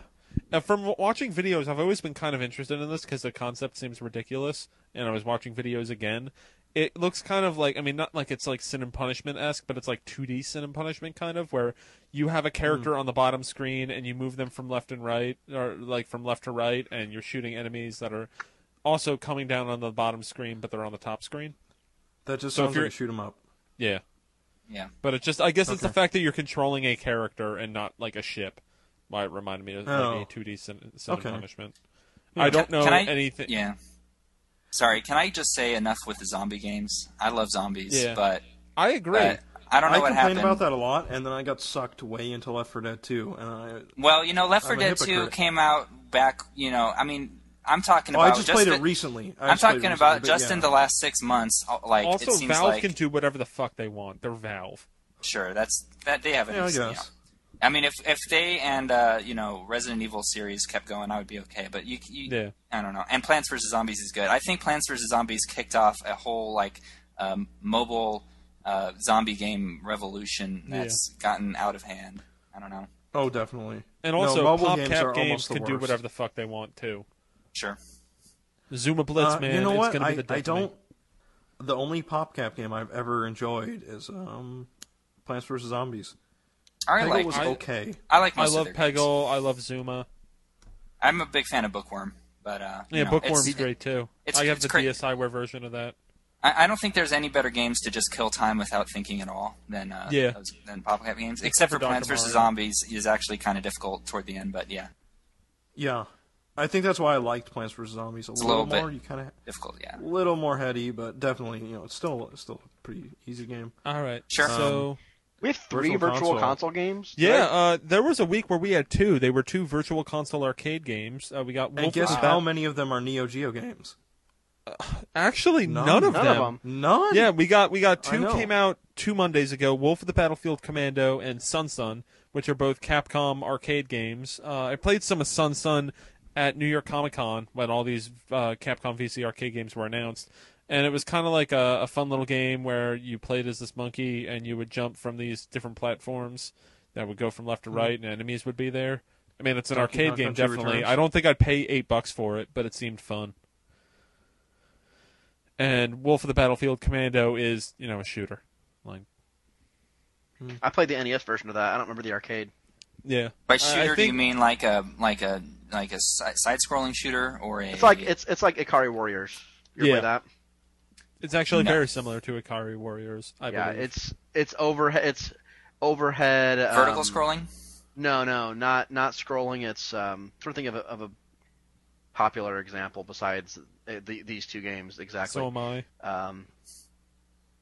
C: Uh, from watching videos, I've always been kind of interested in this because the concept seems ridiculous. And I was watching videos again. It looks kind of like I mean, not like it's like Sin and Punishment esque, but it's like 2D Sin and Punishment kind of, where you have a character on the bottom screen and you move them from left and right, or like from left to right, and you're shooting enemies that are also coming down on the bottom screen, but they're on the top screen.
A: that just
C: So if
A: sounds
C: you're-
A: like a shoot 'em up.
C: Yeah,
D: Yeah.
C: but it just I guess it's the fact that you're controlling a character and not like a ship. Why it reminded me of
A: Oh.
C: like a 2D Sin, sin
A: Okay.
C: and Punishment. I don't know
D: can I-
C: anything.
D: Yeah. Sorry, can I just say enough with the zombie games? I love zombies,
C: Yeah.
D: but
C: I agree.
D: uh, I don't know
A: I
D: what
A: complained
D: happened.
A: about that a lot, and then I got sucked way into Left 4 Dead 2, and I
D: Well, you know, Left 4 Dead 2 came out back. You know, I mean, I'm talking
A: oh,
D: about
A: I just played
D: the-
A: it recently. I
D: I'm
A: just played it
D: talking
A: recently,
D: about just
A: yeah.
D: in the last six months. uh, Like
C: also,
D: it seems
C: Valve
D: like
C: can do whatever the fuck they want. They're Valve.
D: sure that's that they have an
A: Yeah, I
D: you know.
A: Guess.
D: I mean, if if they and uh, you know Resident Evil series kept going, I would be okay. But you, you
C: Yeah.
D: I don't know. And Plants vs Zombies is good. I think Plants vs Zombies kicked off a whole like um, mobile uh, zombie game revolution that's gotten out of hand. I don't know.
A: Oh, definitely.
C: And
A: No,
C: also,
A: mobile
C: PopCap
A: games
C: games,
A: are almost the
C: can do whatever the fuck they want too.
D: Sure.
C: Zuma Blitz,
A: Uh,
C: man,
A: you know
C: it's
A: what?
C: be
A: I,
C: the
A: I don't. The only PopCap game I've ever enjoyed is um, Plants vs Zombies.
D: I
A: Peggle
D: like
A: was
C: I-
A: okay.
D: I like
C: I love
D: of their games.
C: Peggle. I love Zuma.
D: I'm a big fan of Bookworm, but uh,
C: Yeah,
D: know,
C: Bookworm's
D: it's-
C: great too.
D: it's-
C: I have
D: it's
C: the
D: great.
C: DSiWare version of that.
D: I, I don't think there's any better games to just kill time without thinking at all than uh,
C: Yeah.
D: those, than PopCap games. Except for
C: for
D: Plants vs Zombies is actually kind of difficult toward the end, but yeah,
A: Yeah, I think that's why I liked Plants vs Zombies a
D: a
A: little,
D: little bit.
A: more. You kind of
D: difficult. Yeah.
A: a little more heady, but definitely you know it's still it's still a pretty easy game.
C: All right.
D: Sure.
C: So
E: We have three
A: Virtual
E: virtual,
A: console.
E: console. games.
C: yeah,
E: right?
C: uh, there was a week where we had two. They were two virtual console arcade games. Uh, we got
A: And
C: Wolf
A: guess how many of them are Neo Geo games?
C: Actually,
A: None.
C: none, of
E: None
C: them.
E: of them.
A: None.
C: Yeah, we got we got two came out two Mondays ago. Wolf of the Battlefield Commando and SonSon, which are both Capcom arcade games. Uh, I played some of SonSon at New York Comic Con when all these uh, Capcom VC arcade games were announced, and it was kind of like a, a fun little game where you played as this monkey and you would jump from these different platforms that would go from left to mm-hmm. right, and enemies would be there. I mean, it's an
A: Donkey
C: arcade
A: Kong
C: game,
A: Country
C: definitely.
A: Returns.
C: I don't think I'd pay eight bucks for it, but it seemed fun. And Wolf of the Battlefield Commando is, you know, a shooter. Like, hmm.
E: I played the NES version of that. I don't remember the arcade.
C: yeah.
D: By
C: I- I
D: shooter, do you mean like a like a like a side-scrolling shooter or a?
E: It's like it's it's like Ikari Warriors. You ever
C: Yeah.
E: that?
C: It's actually
D: No.
C: very similar to Ikari Warriors. I
E: yeah,
C: believe.
E: it's it's overhead. It's overhead.
D: vertical
E: um,
D: scrolling.
E: No, no, not not scrolling. It's um, trying to think of a, of a popular example besides uh, the, these two games exactly.
C: So am I.
E: um,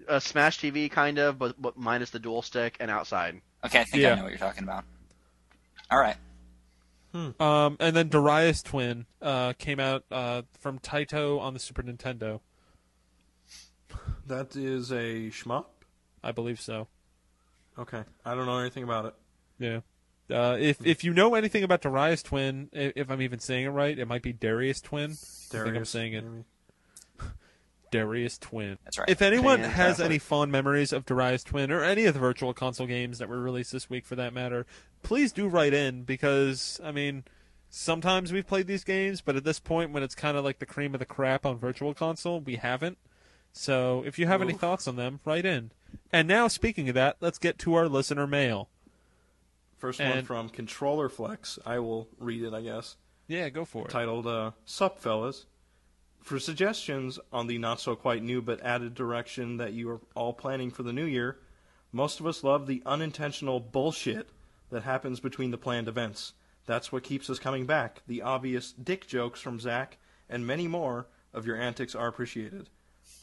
E: a Smash TV kind of, but but minus the dual stick and outside.
D: Okay, I think
C: Yeah.
D: I know what you're talking about. All right.
C: Um, and then Darius Twin uh, came out uh, from Taito on the Super Nintendo.
A: That is a shmup.
C: I believe so.
A: Okay, I don't know anything about it.
C: Yeah. Uh, if if you know anything about Darius Twin, i- if I'm even saying it right, it might be Darius Twin. I think I'm saying it.
A: maybe.
C: Darius Twin.
D: That's right.
C: If anyone has any fond memories of Darius Twin or any of the virtual console games that were released this week for that matter, please do write in because I mean sometimes we've played these games, but at this point when it's kind of like the cream of the crap on virtual console, we haven't. So if you have any thoughts on them, write in. And now speaking of that, let's get to our listener mail.
A: First one from Controller Flex. I will read it, I guess.
C: Yeah, go for it.
A: titled uh, Sup Fellas. For suggestions on the not so quite new but added direction that you are all planning for the new year, most of us love the unintentional bullshit that happens between the planned events. That's what keeps us coming back. The obvious dick jokes from Zach and many more of your antics are appreciated.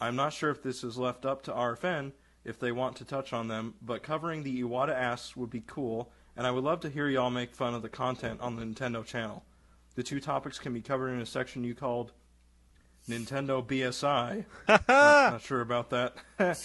A: I'm not sure if this is left up to RFN if they want to touch on them, but covering the Iwata Asks would be cool, and I would love to hear y'all make fun of the content on the Nintendo channel. The two topics can be covered in a section you called Nintendo BSI. not, not sure about that.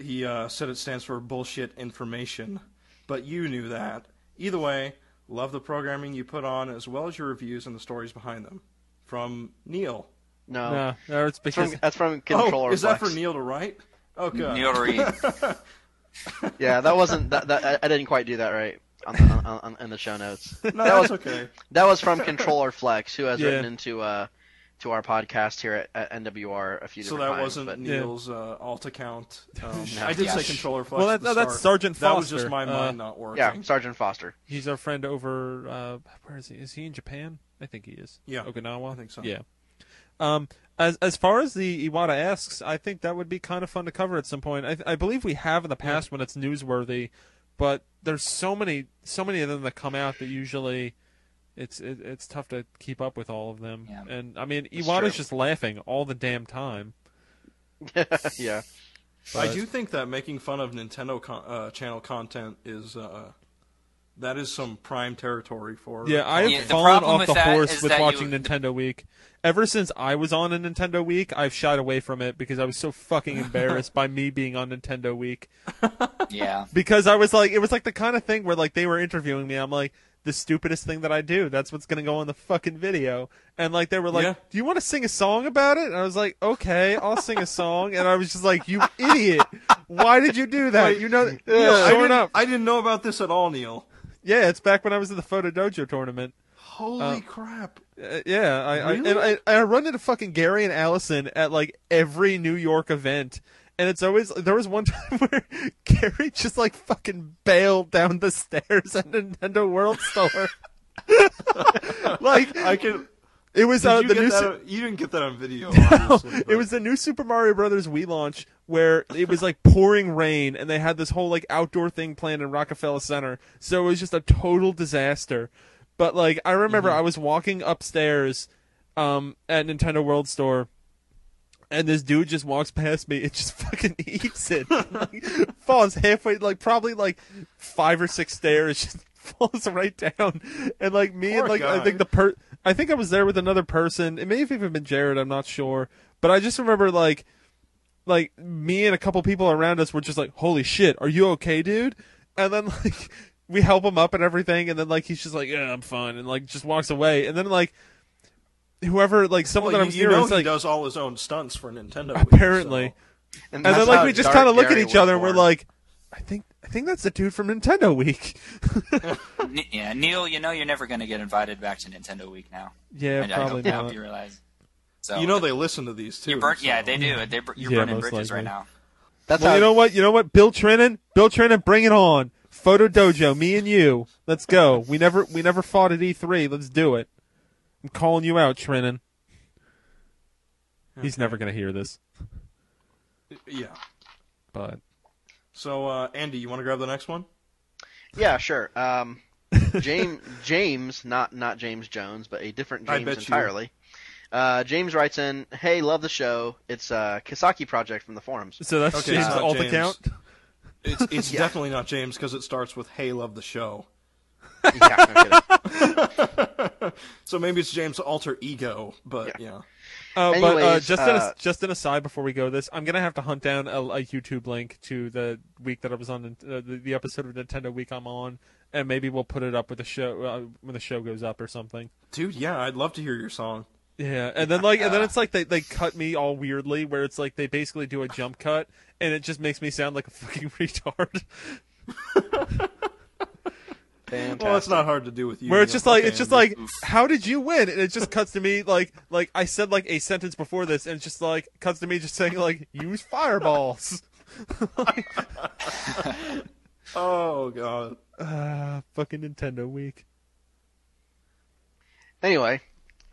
A: he uh, said it stands for bullshit information, but you knew that. Either way, love the programming you put on as well as your reviews and the stories behind them. From Neal.
E: No,
C: No, no, it's
E: That's from,
C: because
E: that's from Controller
A: oh, is that for Neal to write? Oh, good.
D: Neal to read.
E: Yeah, that wasn't that, that. I- I didn't quite do that right on, on, on, in the show notes.
A: no,
E: that was
A: okay.
E: that was from Controller Flex, who has
C: Yeah.
E: written into uh to our podcast here at, at NWR a few times.
A: So
E: different
A: that
E: times.
A: wasn't
E: but
A: Neal's uh, alt account. Um,
E: No.
A: I did
D: Yeah.
A: say controller flex.
C: Well,
A: at
C: that-
A: the
C: no, that's
A: start.
C: Sergeant
A: That was just
C: Foster.
A: my
C: Uh,
A: mind not working.
E: yeah, Sergeant Foster.
C: he's our friend over. Uh, where is he? Is he in Japan? I think he is.
A: Yeah,
C: Okinawa.
A: I think so.
C: Yeah. Um, as as far as the Iwata asks, I think that would be kind of fun to cover at some point. I, I believe we have in the past when it's newsworthy, but there's so many so many of them that come out that usually it's it, it's tough to keep up with all of them.
D: Yeah.
C: And I mean,
B: It's
C: Iwata's
B: true.
C: just laughing all the damn time.
B: yeah.
A: I do think that making fun of Nintendo con- uh, channel content is uh, that is some prime territory for.
C: Yeah, I have
D: Yeah,
C: fallen
D: problem
C: off the horse with
D: that you-
C: watching Nintendo Week. Ever since I was on a Nintendo Week, I've shied away from it because I was so fucking embarrassed by me being on Nintendo Week.
D: Yeah.
C: Because I was like, it was like the kind of thing where like they were interviewing me. I'm like, the stupidest thing that I do. That's what's gonna go on the fucking video. And like they were like,
A: Yeah.
C: "Do you want to sing a song about it?" And I was like, "Okay, I'll sing a song." And I was just like, "You idiot! Why did you do that?
A: Wait,
C: you know,
A: Neal,
C: Neal,
A: I, didn't,
C: up.
A: I didn't know about this at all, Neal.
C: Yeah, it's back when I was in the Photo Dojo tournament.
A: Holy
C: Uh,
A: crap!
C: Uh, yeah, I,
A: Really?
C: I and I, I run into fucking Gary and Allison at like every New York event, and it's always there was one time where Gary just like fucking bailed down the stairs at Nintendo World Store. like
A: I can.
C: it was uh, the new.
A: that? You didn't get that on video.
C: no, it was the new Super Mario Brothers Wii launch where it was like pouring rain and they had this whole like outdoor thing planned in Rockefeller Center. So it was just a total disaster. But like I remember
A: Mm-hmm.
C: I was walking upstairs um at Nintendo World Store and this dude just walks past me and just fucking eats it. like, falls halfway like probably like five or six stairs just falls right down. And like me
A: Poor
C: and like I think the per I think I was there with another person. It may have even been Jared, I'm not sure. But I just remember like like me and a couple people around us were just like, "Holy shit, are you okay, dude?" And then like we help him up and everything, and then like he's just like, "Yeah, I'm fine," and like just walks away. And then like whoever like someone
A: Well,
C: that I
A: you,
C: was
A: you know
C: was
A: he
C: like,
A: does all his own stunts for Nintendo. Wii,
C: apparently.
A: so-
C: And
B: that's
C: then like we just kind of look at each other and we're like, I think I think that's the dude from Nintendo Week.
D: Yeah, Neal, you know you're never going to get invited back to Nintendo Week now.
C: yeah,
D: I, I
C: probably
D: hope, I hope
C: not.
D: you realize. So
A: you know they listen to these too.
D: you're burnt.
A: so-
D: Yeah, they do. They, you're
C: Yeah,
D: burning bridges
C: likely.
D: right now.
B: That's
C: Well,
B: how
C: you know what? You know what? Bill Trinen, Bill Trinen, bring it on. Photo Dojo, me and you. Let's go. We never we never fought at E3. Let's do it. I'm calling you out, Trinen. He's never gonna hear this,
A: Yeah.
C: but
A: So uh, Andy, you want to grab the next one?
B: Yeah, sure. Um, James, James, not not James Jones, but a different
A: I
B: James
A: bet you.
B: Entirely. Uh, James writes in, "Hey, love the show. It's a Kisaki project from the forums.
C: so that's
A: Okay,
C: James'
A: it's not
C: alt
A: James.
C: account.
A: It's it's
B: Yeah.
A: definitely not James because it starts with "Hey, love the show."
B: yeah, no kidding.
A: So maybe it's James' alter ego, but yeah.
C: Uh, but uh, just an,
B: uh,
C: as- just an aside before we go, this I'm gonna have to hunt down a, a YouTube link to the week that I was on uh, the, the episode of Nintendo Week I'm on, and maybe we'll put it up with the show uh, when the show goes up or something.
A: Dude, yeah, I'd love to hear your song.
C: Yeah, and then like, and then it's like they they cut me all weirdly, where it's like they basically do a jump cut, and it just makes me sound like a fucking retard.
B: Fantastic.
A: Well, it's not hard to do with you.
C: Where it's just like it's just
A: Andy.
C: like, how did you win? And it just cuts to me like like I said like a sentence before this, and it's just like cuts to me just saying like use fireballs.
A: oh god.
C: Ah, fucking Nintendo Week.
B: Anyway,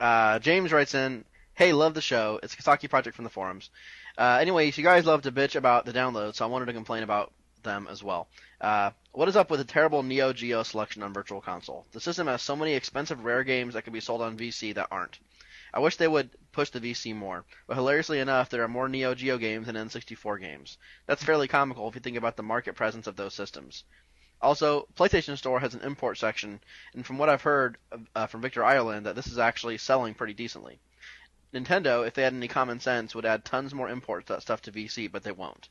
B: uh, James writes in, "Hey, love the show. It's a Kisaki project from the forums. Uh, anyways, you guys love to bitch about the downloads, so I wanted to complain about them as well. Uh, what is up with the terrible Neo Geo selection on Virtual Console? The system has so many expensive rare games that could be sold on VC that aren't. I wish they would push the VC more, but hilariously enough, there are more Neo Geo games than N64 games. That's fairly comical if you think about the market presence of those systems. Also, PlayStation Store has an import section, and from what I've heard uh, from Victor Ireland, that this is actually selling pretty decently. Nintendo, if they had any common sense, would add tons more import stu- stuff to VC, but they won't.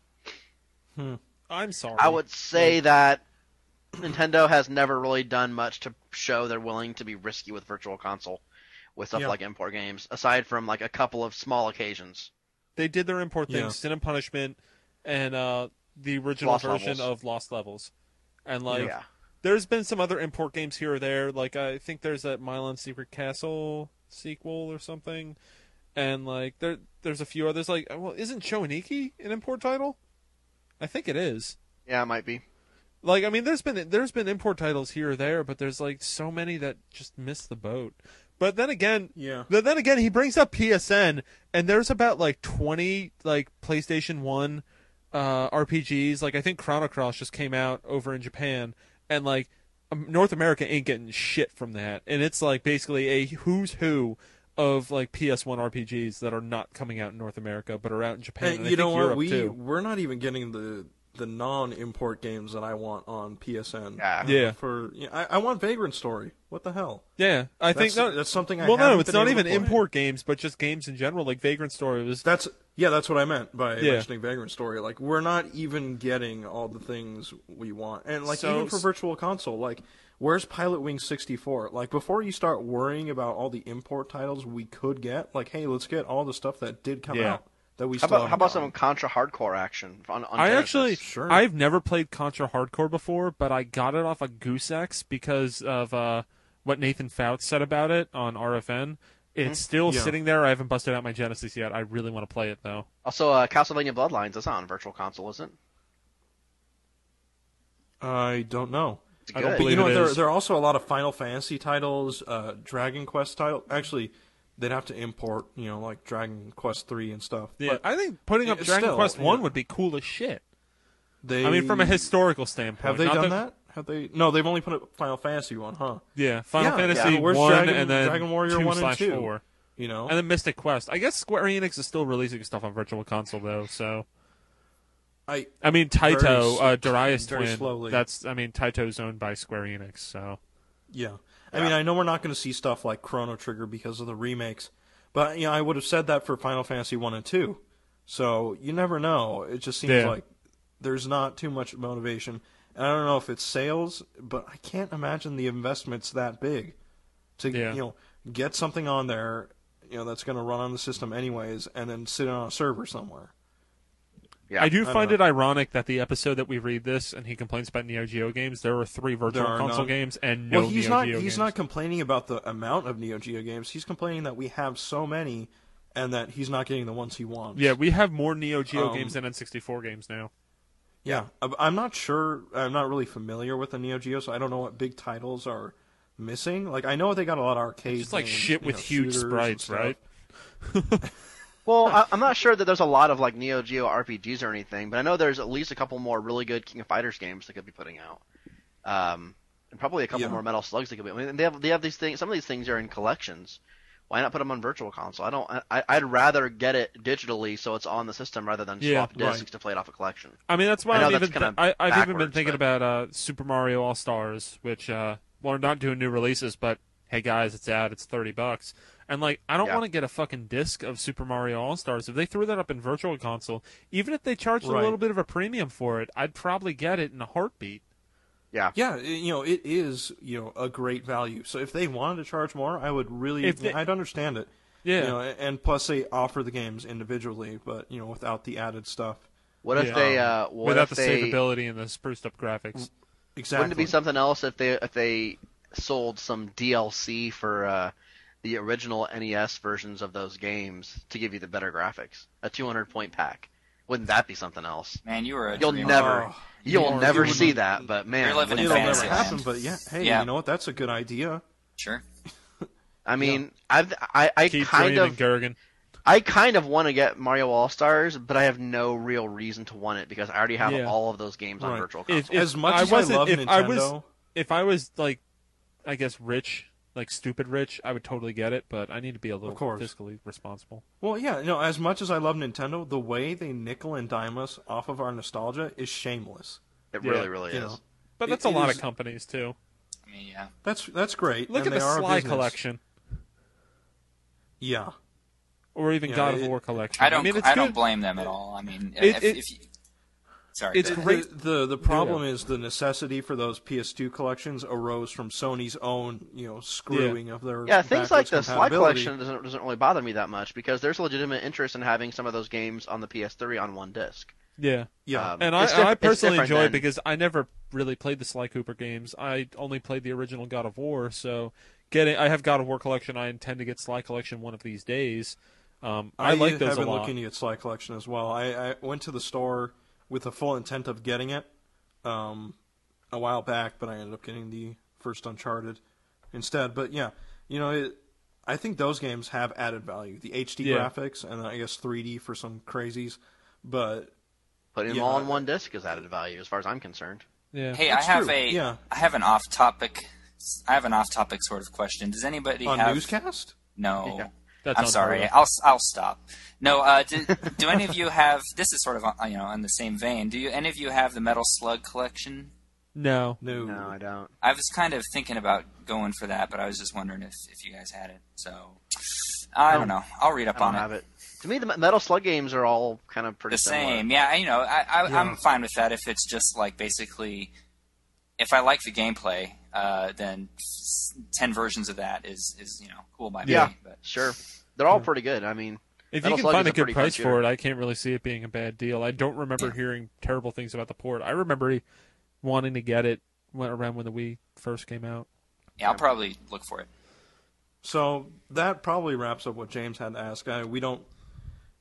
C: I'm sorry.
B: I would say that Nintendo has never really done much to show they're willing to be risky with Virtual Console with stuff
A: Yeah.
B: like import games, aside from like a couple of small occasions.
C: They did their import
A: Yeah.
C: things, Sin and Punishment, and uh, the original
B: Lost
C: version
B: Levels.
C: of Lost Levels. And like,
B: yeah.
C: there's been some other import games here or there. Like I think there's that Milon Secret Castle sequel or something, and like there there's a few others. Like, well, isn't Cho Aniki an import title? I think it is.
B: Yeah, it might be.
C: Like, I mean, there's been there's been import titles here or there, but there's like so many that just miss the boat. But then again,
A: Yeah.
C: But then again, he brings up PSN, and there's about like 20 like PlayStation One uh, RPGs. Like I think Chrono Cross just came out over in Japan, and like um, North America ain't getting shit from that, and it's like basically a who's who of like PS1 RPGs that are not coming out in North America but are out in Japan.
A: Hey,
C: and I
A: you know what?
C: Europe
A: We
C: too.
A: we're not even getting the the non-import games that I want on PSN.
B: Yeah.
C: Yeah.
A: For you know, I, I want Vagrant Story. What the hell?
C: Yeah, I
A: That's,
C: think no,
A: that's something I.
C: well, no,
A: haven't
C: it's
A: been
C: not
A: able
C: even import games, but just games in general. Like Vagrant Story was.
A: That's yeah, that's what I meant by
C: Yeah.
A: mentioning Vagrant Story. Like we're not even getting all the things we want, and like
C: So-
A: even for Virtual Console, like where's Pilot Wing sixty four? Like before you start worrying about all the import titles we could get, like hey, let's get all the stuff that did come
C: Yeah.
A: out that we
B: How
A: still
B: about how
A: haven't
B: about some. Contra hardcore action on, on
C: I
B: Genesis?
C: actually,
A: Sure.
C: I've never played Contra Hardcore before, but I got it off of Goozex because of uh, what Nathan Fouts said about it on RFN. It's still
A: Yeah.
C: sitting there. I haven't busted out my Genesis yet. I really want to play it though.
B: also uh, Castlevania Bloodlines. is on Virtual Console, isn't it?
A: I don't know.
C: I don't
B: good.
A: But
C: believe
A: you know
C: it?
A: There,
C: is.
A: there are also a lot of Final Fantasy titles, uh, Dragon Quest title. Actually, they'd have to import, you know, like Dragon Quest three and stuff.
C: Yeah,
A: But
C: I think putting up Dragon
A: still,
C: Quest One
A: yeah.
C: would be cool as shit.
A: they,
C: I mean, from a historical standpoint,
A: have they
C: not
A: done
C: that-
A: that? Have they? No, they've only put up Final Fantasy one, huh?
C: Yeah, Final
A: Yeah,
C: Fantasy
A: yeah. Where's
C: One
A: Dragon-
C: and then
A: Dragon Warrior
C: two
A: 1 and
C: slash
A: 2?
C: four,
A: You know,
C: and then Mystic Quest. I guess Square Enix is still releasing stuff on Virtual Console though, so.
A: I
C: I mean, Taito,
A: s-
C: uh, Darius
A: very
C: Twin.
A: slowly.
C: That's, I mean, Taito's owned by Square Enix, so.
A: yeah. I mean, I know we're not going to see stuff like Chrono Trigger because of the remakes, but you know, I would have said that for Final Fantasy one and two. So you never know. It just seems
C: Yeah.
A: like there's not too much motivation. And I don't know if it's sales, but I can't imagine the investment's that big to
C: Yeah.
A: you know get something on there, you know, that's going to run on the system anyways, and then sit on a server somewhere.
B: Yeah.
C: I do
A: don't
C: find it ironic that the episode that we read this and he complains about Neo Geo games, there were three Virtual
A: are
C: Console
A: none.
C: games and no
A: well, he's
C: Neo
A: not.
C: Geo
A: he's
C: games.
A: not complaining about the amount of Neo Geo games. He's complaining that we have so many, and that he's not getting the ones he wants.
C: Yeah, we have more Neo Geo
A: Um,
C: games than N64 games now.
A: Yeah. I- I'm not sure. I'm not really familiar with the Neo Geo, so I don't know what big titles are missing. Like I know they got a lot of arcade.
C: Just like
A: games,
C: shit with
A: know,
C: huge sprites, right?
B: Well, I, I'm not sure that there's a lot of like Neo Geo RPGs or anything, but I know there's at least a couple more really good King of Fighters games they could be putting out, um, and probably a couple
A: Yeah.
B: more Metal Slugs they could be. I mean, they have they have these things. Some of these things are in collections. Why not put them on Virtual Console? I don't. I, I'd rather get it digitally so it's on the system rather than
C: Yeah,
B: swap discs
A: right.
B: to play it off a collection.
C: I mean, that's why
B: I that's
C: even I, I've even been thinking
B: but-
C: about uh, Super Mario All Stars, which uh, well, we're not doing new releases, but hey guys, it's out, it's thirty bucks, and like I don't
B: Yeah.
C: want to get a fucking disc of Super Mario All Stars. If they threw that up in Virtual Console, even if they charged a little bit of a premium for it, I'd probably get it in a heartbeat.
B: Yeah.
A: Yeah, you know, it is you know a great value. So if they wanted to charge more, I would really,
C: If they-
A: I'd understand it.
C: Yeah,
A: You know, and plus they offer the games individually, but you know, without the added stuff.
B: What if
C: Yeah.
B: they? Uh, what
C: without
B: if
C: the
B: they?
C: savability and the spruced up graphics.
A: Exactly.
B: Wouldn't it be something else if they if they sold some DLC for uh, the original NES versions of those games to give you the better graphics? A 200 point pack. Wouldn't that be something else?
D: Man, you were a
B: You'll
D: dreamer.
B: never,
A: Oh,
B: you'll
A: you
B: never see
A: would-
B: that. But man,
D: You're living in
A: It'll
B: wouldn't
A: never
B: that be
A: happen, but yeah, hey,
D: Yeah.
A: you know what? That's a good idea.
D: Sure.
B: I mean, I've, I I
C: Keep
B: kind of
C: Goergen.
B: I kind of want to get Mario All Stars, but I have no real reason to want it because I already have
C: Yeah.
B: all of those games on Virtual
C: If-
B: Console.
C: if
A: as much
C: I
A: as I love
C: if
A: Nintendo,
C: I was- If I was like, I guess rich, like stupid rich, I would totally get it. But I need to be a little
A: course.
C: fiscally responsible.
A: well, yeah, you know, as much as I love Nintendo, the way they nickel and dime us off of our nostalgia is shameless.
B: it
C: yeah,
B: really, really is.
A: know.
C: But
A: It-
C: that's a
A: it
C: lot
A: is-
C: of companies too.
D: I mean, yeah.
A: That's that's great.
C: Look
A: and
C: at
A: they
C: the Sly collection,
A: Yeah,
C: or even
A: Yeah,
C: God of War collection.
D: I don't.
C: mean, it's
D: I
C: good.
D: don't blame them at all. I mean,
C: It-
D: if,
C: it-
D: if you, sorry,
C: it's
D: go
C: great.
A: The, the the problem is the necessity for those PS2 collections arose from Sony's own you know screwing of their
B: Yeah, things like the
A: backwards
B: Sly collection doesn't doesn't really bother me that much because there's a legitimate interest in having some of those games on the PS3 on one disc.
C: Yeah,
A: Yeah,
B: Um,
C: and I,
B: it's
C: and I personally enjoy it because I never really played the Sly Cooper games. I only played the original God of War. So getting, I have God of War collection. I intend to get Sly collection one of these days. Um, I, like those
A: have
C: a
A: been
C: lot.
A: looking at Sly Collection as well. I, I went to the store with the full intent of getting it um, a while back, but I ended up getting the first Uncharted instead. But yeah, you know, it, I think those games have added value. The HD
C: Yeah.
A: graphics and I guess 3D for some crazies. But
B: Putting them all on one disc is added value as far as I'm concerned.
C: Yeah.
D: Hey,
A: That's
D: I have
A: true,
D: a I
A: yeah.
D: have an off topic I have an off topic sort of question. Does anybody
A: On
D: have
A: newscast?
D: No.
B: Yeah.
C: That's
D: I'm sorry. I'll I'll stop. No. Uh, do, do any of you have? This is sort of uh, you know in the same vein. Do you any of you have the Metal Slug collection?
C: No.
A: No.
B: No, I don't.
D: I was kind of thinking about going for that, but I was just wondering if, if you guys had it. So I don't know. I'll read
B: I
D: up
B: don't
D: on
B: have
D: it.
B: it. To me, the Metal Slug games are all kind of pretty
D: The
B: similar.
D: same, yeah. You know, I, I,
A: Yeah.
D: I'm fine with that if it's just like basically, if I like the gameplay, uh, then ten versions of that is is you know cool by
B: Yeah.
D: me. But
B: Sure, they're all pretty good. I mean,
C: If
B: Metal
C: you can
B: Slug
C: find a
B: a
C: good price
B: shooter.
C: for it, I can't really see it being a bad deal. I don't remember
D: Yeah.
C: hearing terrible things about the port. I remember wanting to get it when, around when the Wii first came out.
D: yeah, I'll probably look for it.
A: So that probably wraps up what James had to ask. I, we don't.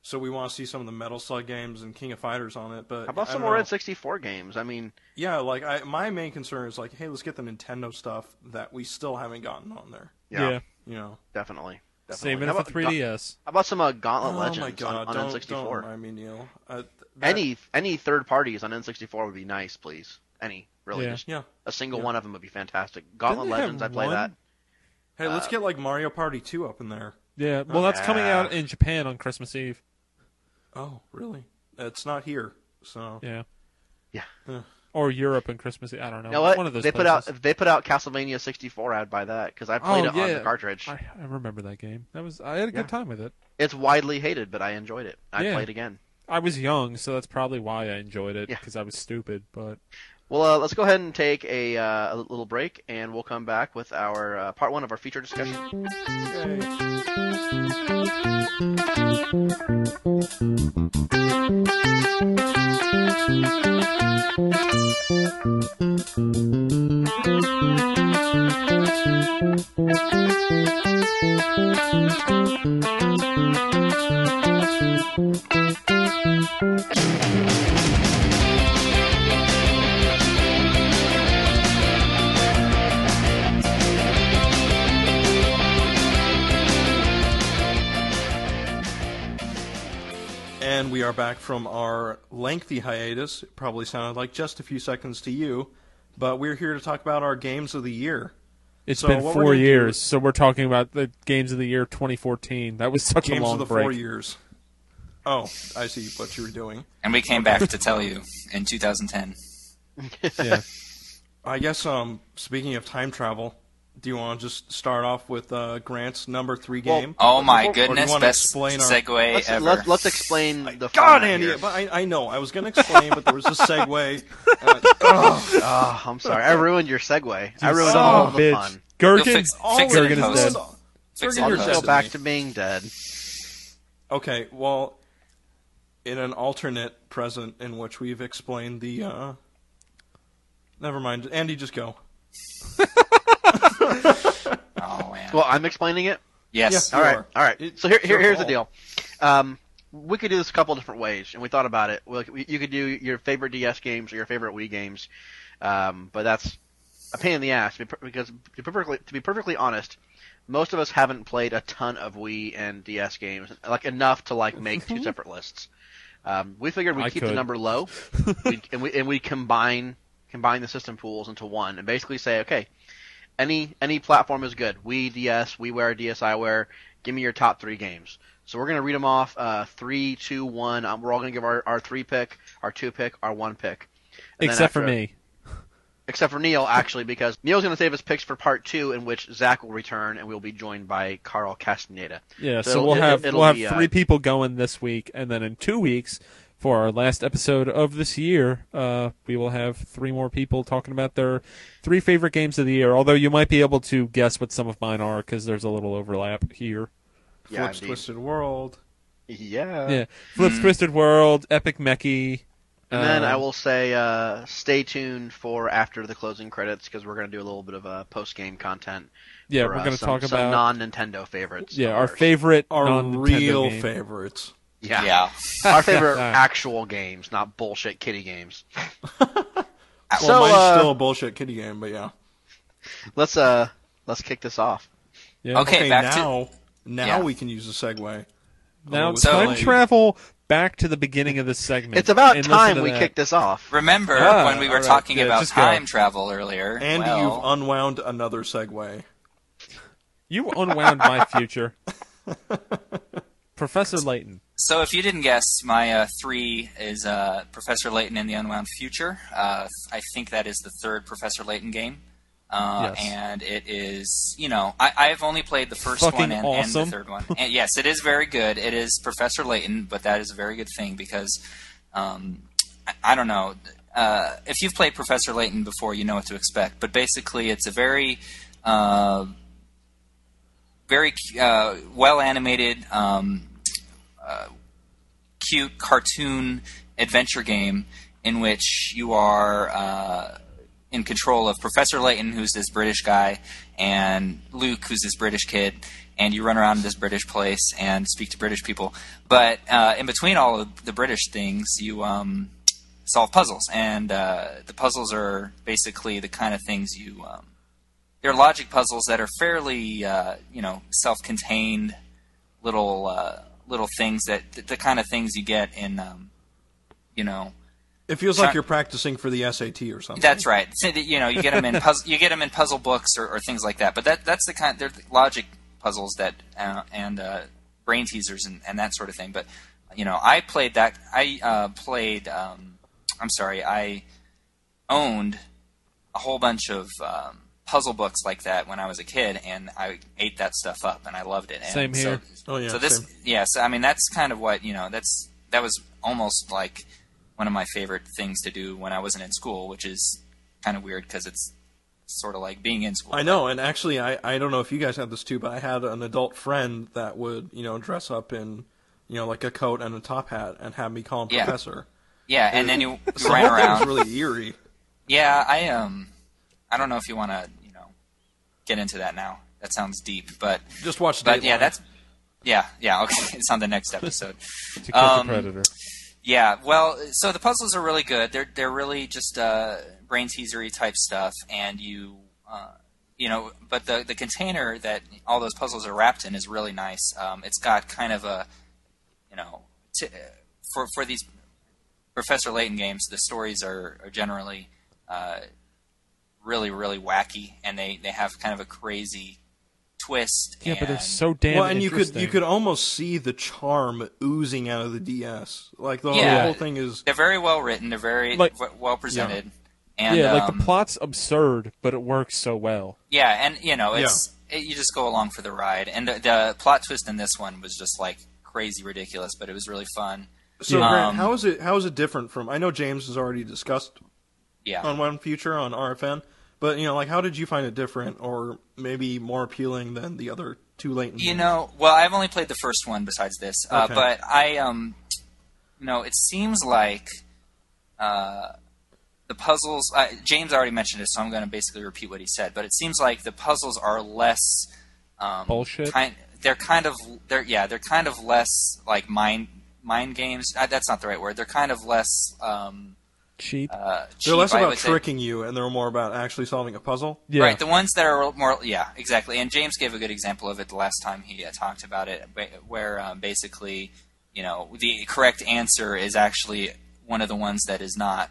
A: So we want to see some of the Metal Slug games and King of Fighters on it, but
B: how about
A: I
B: some more
A: know.
B: N64 games? I mean,
A: Yeah, like I, my main concern is like, hey, let's get the Nintendo stuff that we still haven't gotten on there.
B: yeah,
A: You know.
B: definitely. definitely.
C: Saving
B: how
C: it for 3DS.
B: How about some uh, Gauntlet
A: oh
B: Legends
A: my god!
B: on, on
A: don't,
B: N64?
A: don't remind me, Neal. Uh, that-
B: any any third parties on N64 would be nice, please. Any really,
C: Yeah.
B: just
A: Yeah.
B: a single
A: Yeah.
B: one of them would be fantastic. Gauntlet Legends, I play
C: one?
B: that.
A: Hey, let's
B: Uh,
A: get like Mario Party 2 up in there.
C: Yeah, well, that's coming out in Japan on Christmas Eve.
A: Oh, really? It's not here. So
C: Yeah.
B: Yeah.
A: Huh.
C: Or Europe and Christmas I don't know.
B: You know what?
C: One of those
B: they put out they put out Castlevania 64, I'd buy that because I oh, played
C: Oh,
B: it on the cartridge.
C: I, I remember that game. That was I had a good time with it.
B: It's widely hated, but I enjoyed it. I'd
C: Yeah.
B: play it again.
C: I was young, so that's probably why I enjoyed it
B: Yeah.
C: because I was stupid. But
B: Well, uh, let's go ahead and take a, uh, a little break, and we'll come back with our uh, part one of our feature discussion.
A: And we are back from our lengthy hiatus. It probably sounded like just a few seconds to you, but we're here to talk about our games of the year.
C: it's
A: So
C: been
A: what we're
C: four
A: gonna do-
C: years, so we're talking about the games of the year 2014. That was such
A: Games
C: a long
A: of the
C: break.
A: four years. Oh, I see what you were doing.
D: And we came back to tell you in 2010.
C: Yeah.
A: I guess um speaking of time travel, do you want to just start off with uh, Grant's number three
B: Well,
A: game?
D: Oh my
B: or
D: goodness! Best
A: explain our-
D: segue
B: Let's,
D: ever.
B: let's, let's explain the
A: God,
B: format
A: Andy,
B: here.
A: but I, I know I was going to explain, but there was a segue. Uh,
B: Oh, I'm sorry. I ruined your segue. I ruined
C: Son
B: all
C: of
B: the fun.
D: You'll
C: Gherkin,
D: fix, fix it in
C: is dead.
D: Fix it
A: you're dead
B: go back
A: me.
B: to being dead.
A: Okay, well, in an alternate present in which we've explained the. Uh... Never mind, Andy, just go.
D: Oh man.
B: Well, I'm explaining it.
D: yes.
A: Yeah.
B: All
A: You
B: right,
A: are.
B: all right.
A: It's
B: So here, here
A: your
B: here's the deal. Um, we could do this a couple different ways, and we thought about it. Well, you could do your favorite DS games or your favorite Wii games, um, but that's a pain in the ass to be per- because to be perfectly to be perfectly honest, most of us haven't played a ton of Wii and DS games, like enough to like make two separate lists. Um, we figured we'd
C: I
B: keep the number low, we'd, and we and we combine combine the system pools into one, and basically say, okay, any any platform is good. Wii, DS, WiiWare, DSiWare. Give me your top three games. So we're gonna read them off. Uh, three, two, one. Um, we're all gonna give our, our three pick, our two pick, our one pick. And
C: except for me.
B: Except for Neal, actually, because Neal's gonna save his picks for part two, in which Zach will return, and we'll be joined by Karl Castaneda.
C: Yeah,
B: So
C: so, we'll
B: it-
C: have
B: it'll
C: we'll have
B: be, uh,
C: three people going this week, and then in two weeks for our last episode of this year, uh, we will have three more people talking about their three favorite games of the year. Although you might be able to guess what some of mine are because there's a little overlap here.
B: Yeah,
A: Flips
B: indeed.
A: Twisted World.
B: Yeah.
C: yeah, Flips Twisted World, Epic Mickey.
B: And then
C: uh,
B: I will say, uh, stay tuned for after the closing credits because we're going to do a little bit of uh, post game content.
C: Yeah,
B: for,
C: we're
B: uh,
C: going to
B: some-
C: talk
B: some
C: about
B: non Nintendo favorites.
C: yeah our favorite
A: Our real
C: game.
A: favorites.
B: Yeah.
D: Yeah.
B: Our favorite actual games, not bullshit kitty games.
A: Well,
B: So,
A: mine's
B: uh,
A: still a bullshit kitty game, but yeah.
B: Let's uh, let's kick this off.
C: Yeah.
D: Okay,
A: Okay,
D: back to
A: now now
D: Yeah.
A: we can use a segue.
C: Now
A: Oh,
C: it's
D: So-
C: time travel back to the beginning of this segment.
E: It's about time we
C: that.
E: kicked this off.
D: Remember
C: Ah,
D: when we were
C: all right,
D: talking
C: yeah,
D: about
C: just go.
D: time travel earlier?
A: And
D: well,
A: you've unwound another segue.
C: You unwound my future, Professor Layton.
D: So, if you didn't guess, my uh, three is uh, Professor Layton in the Unwound Future. Uh, I think that is the third Professor Layton game. Uh,
C: Yes.
D: And it is, you know, I, I've only played the first
C: Fucking
D: one and, and the third one. And yes, it is very good. It is Professor Layton, but that is a very good thing because, um, I, I don't know. Uh, if you've played Professor Layton before, you know what to expect. But basically, it's a very uh, very uh, well animated, um, uh, cute cartoon adventure game in which you are uh, in control of Professor Layton, who's this British guy, and Luke, who's this British kid, and you run around this British place and speak to British people. But uh, in between all of the British things, you um, solve puzzles, and uh, the puzzles are basically the kind of things you um, they're logic puzzles that are fairly, uh, you know, self-contained little uh, little things that the, the kind of things you get in, um, you know,
A: It feels
D: Try-
A: like you're practicing for the SAT or something.
D: that's right. So that, you know, you get them in puzzle, you get 'em in puzzle books or, or things like that. But that that's the kind they're the logic puzzles that uh, and uh, brain teasers and, and that sort of thing. But you know, I played that. I uh, played. Um, I'm sorry. I owned a whole bunch of um, puzzle books like that when I was a kid, and I ate that stuff up, and I loved it. And
C: Same
D: so-
C: here.
A: Oh, yeah,
D: So this,
A: same.
D: yeah. So I mean, that's kind of what you know. That's that was almost like one of my favorite things to do when I wasn't in school, which is kind of weird because it's sort of like being in school.
A: I know, and actually, I, I don't know if you guys had this too, but I had an adult friend that would, you know, dress up in, you know, like a coat and a top hat and have me call him
D: Yeah.
A: professor.
D: Yeah, and then you, you
A: So
D: ran
A: that was
D: around.
A: really eerie.
D: Yeah, I um, I don't know if you want to, you know, get into that now. That sounds deep, but
A: Just watch.
D: but yeah, that's yeah, yeah. Okay, it's on the next episode.
C: To catch
D: Um,
C: a predator.
D: Yeah, well, so the puzzles are really good. They're they're really just uh, brain teasery type stuff, and you uh, you know, but the the container that all those puzzles are wrapped in is really nice. Um, it's got kind of a you know t- for for these Professor Layton games, the stories are, are generally uh, really really wacky, and they they have kind of a crazy twist.
C: Yeah, but they're so damn
A: well, and you could you could almost see the charm oozing out of the DS. Like the,
D: Yeah.
A: the whole thing is.
D: they're very well written. They're very
C: Like-
D: w- well presented. And,
C: yeah, like
D: um,
C: the plot's absurd, but it works so well.
D: Yeah, and you know, it's it, you just go along for the ride. And the, the plot twist in this one was just like crazy ridiculous, but it was really fun.
A: So,
D: Yeah.
A: Grant,
D: Um,
A: how is it? How is it different from? I know James has already discussed
D: Yeah.
A: Unwound Future on RFN, but you know, like, how did you find it different, or maybe more appealing than the other two Layton?
D: You
A: games?
D: know, well, I've only played the first one besides this, uh,
A: Okay.
D: but I, um, you know, it seems like uh, the puzzles. Uh, James already mentioned it, so I'm going to basically repeat what he said. But it seems like the puzzles are less um,
C: Bullshit?
D: Kind, they're kind of they're yeah they're kind of less like mind mind games. Uh, that's not the right word. They're kind of less. Um,
C: Cheap.
D: uh,
A: they're less about
D: would say.
A: tricking you, and they're more about actually solving a puzzle.
C: yeah.
D: Right, the ones that are more, yeah, exactly. And James gave a good example of it the last time he uh, talked about it, where um, basically, you know, the correct answer is actually one of the ones that is not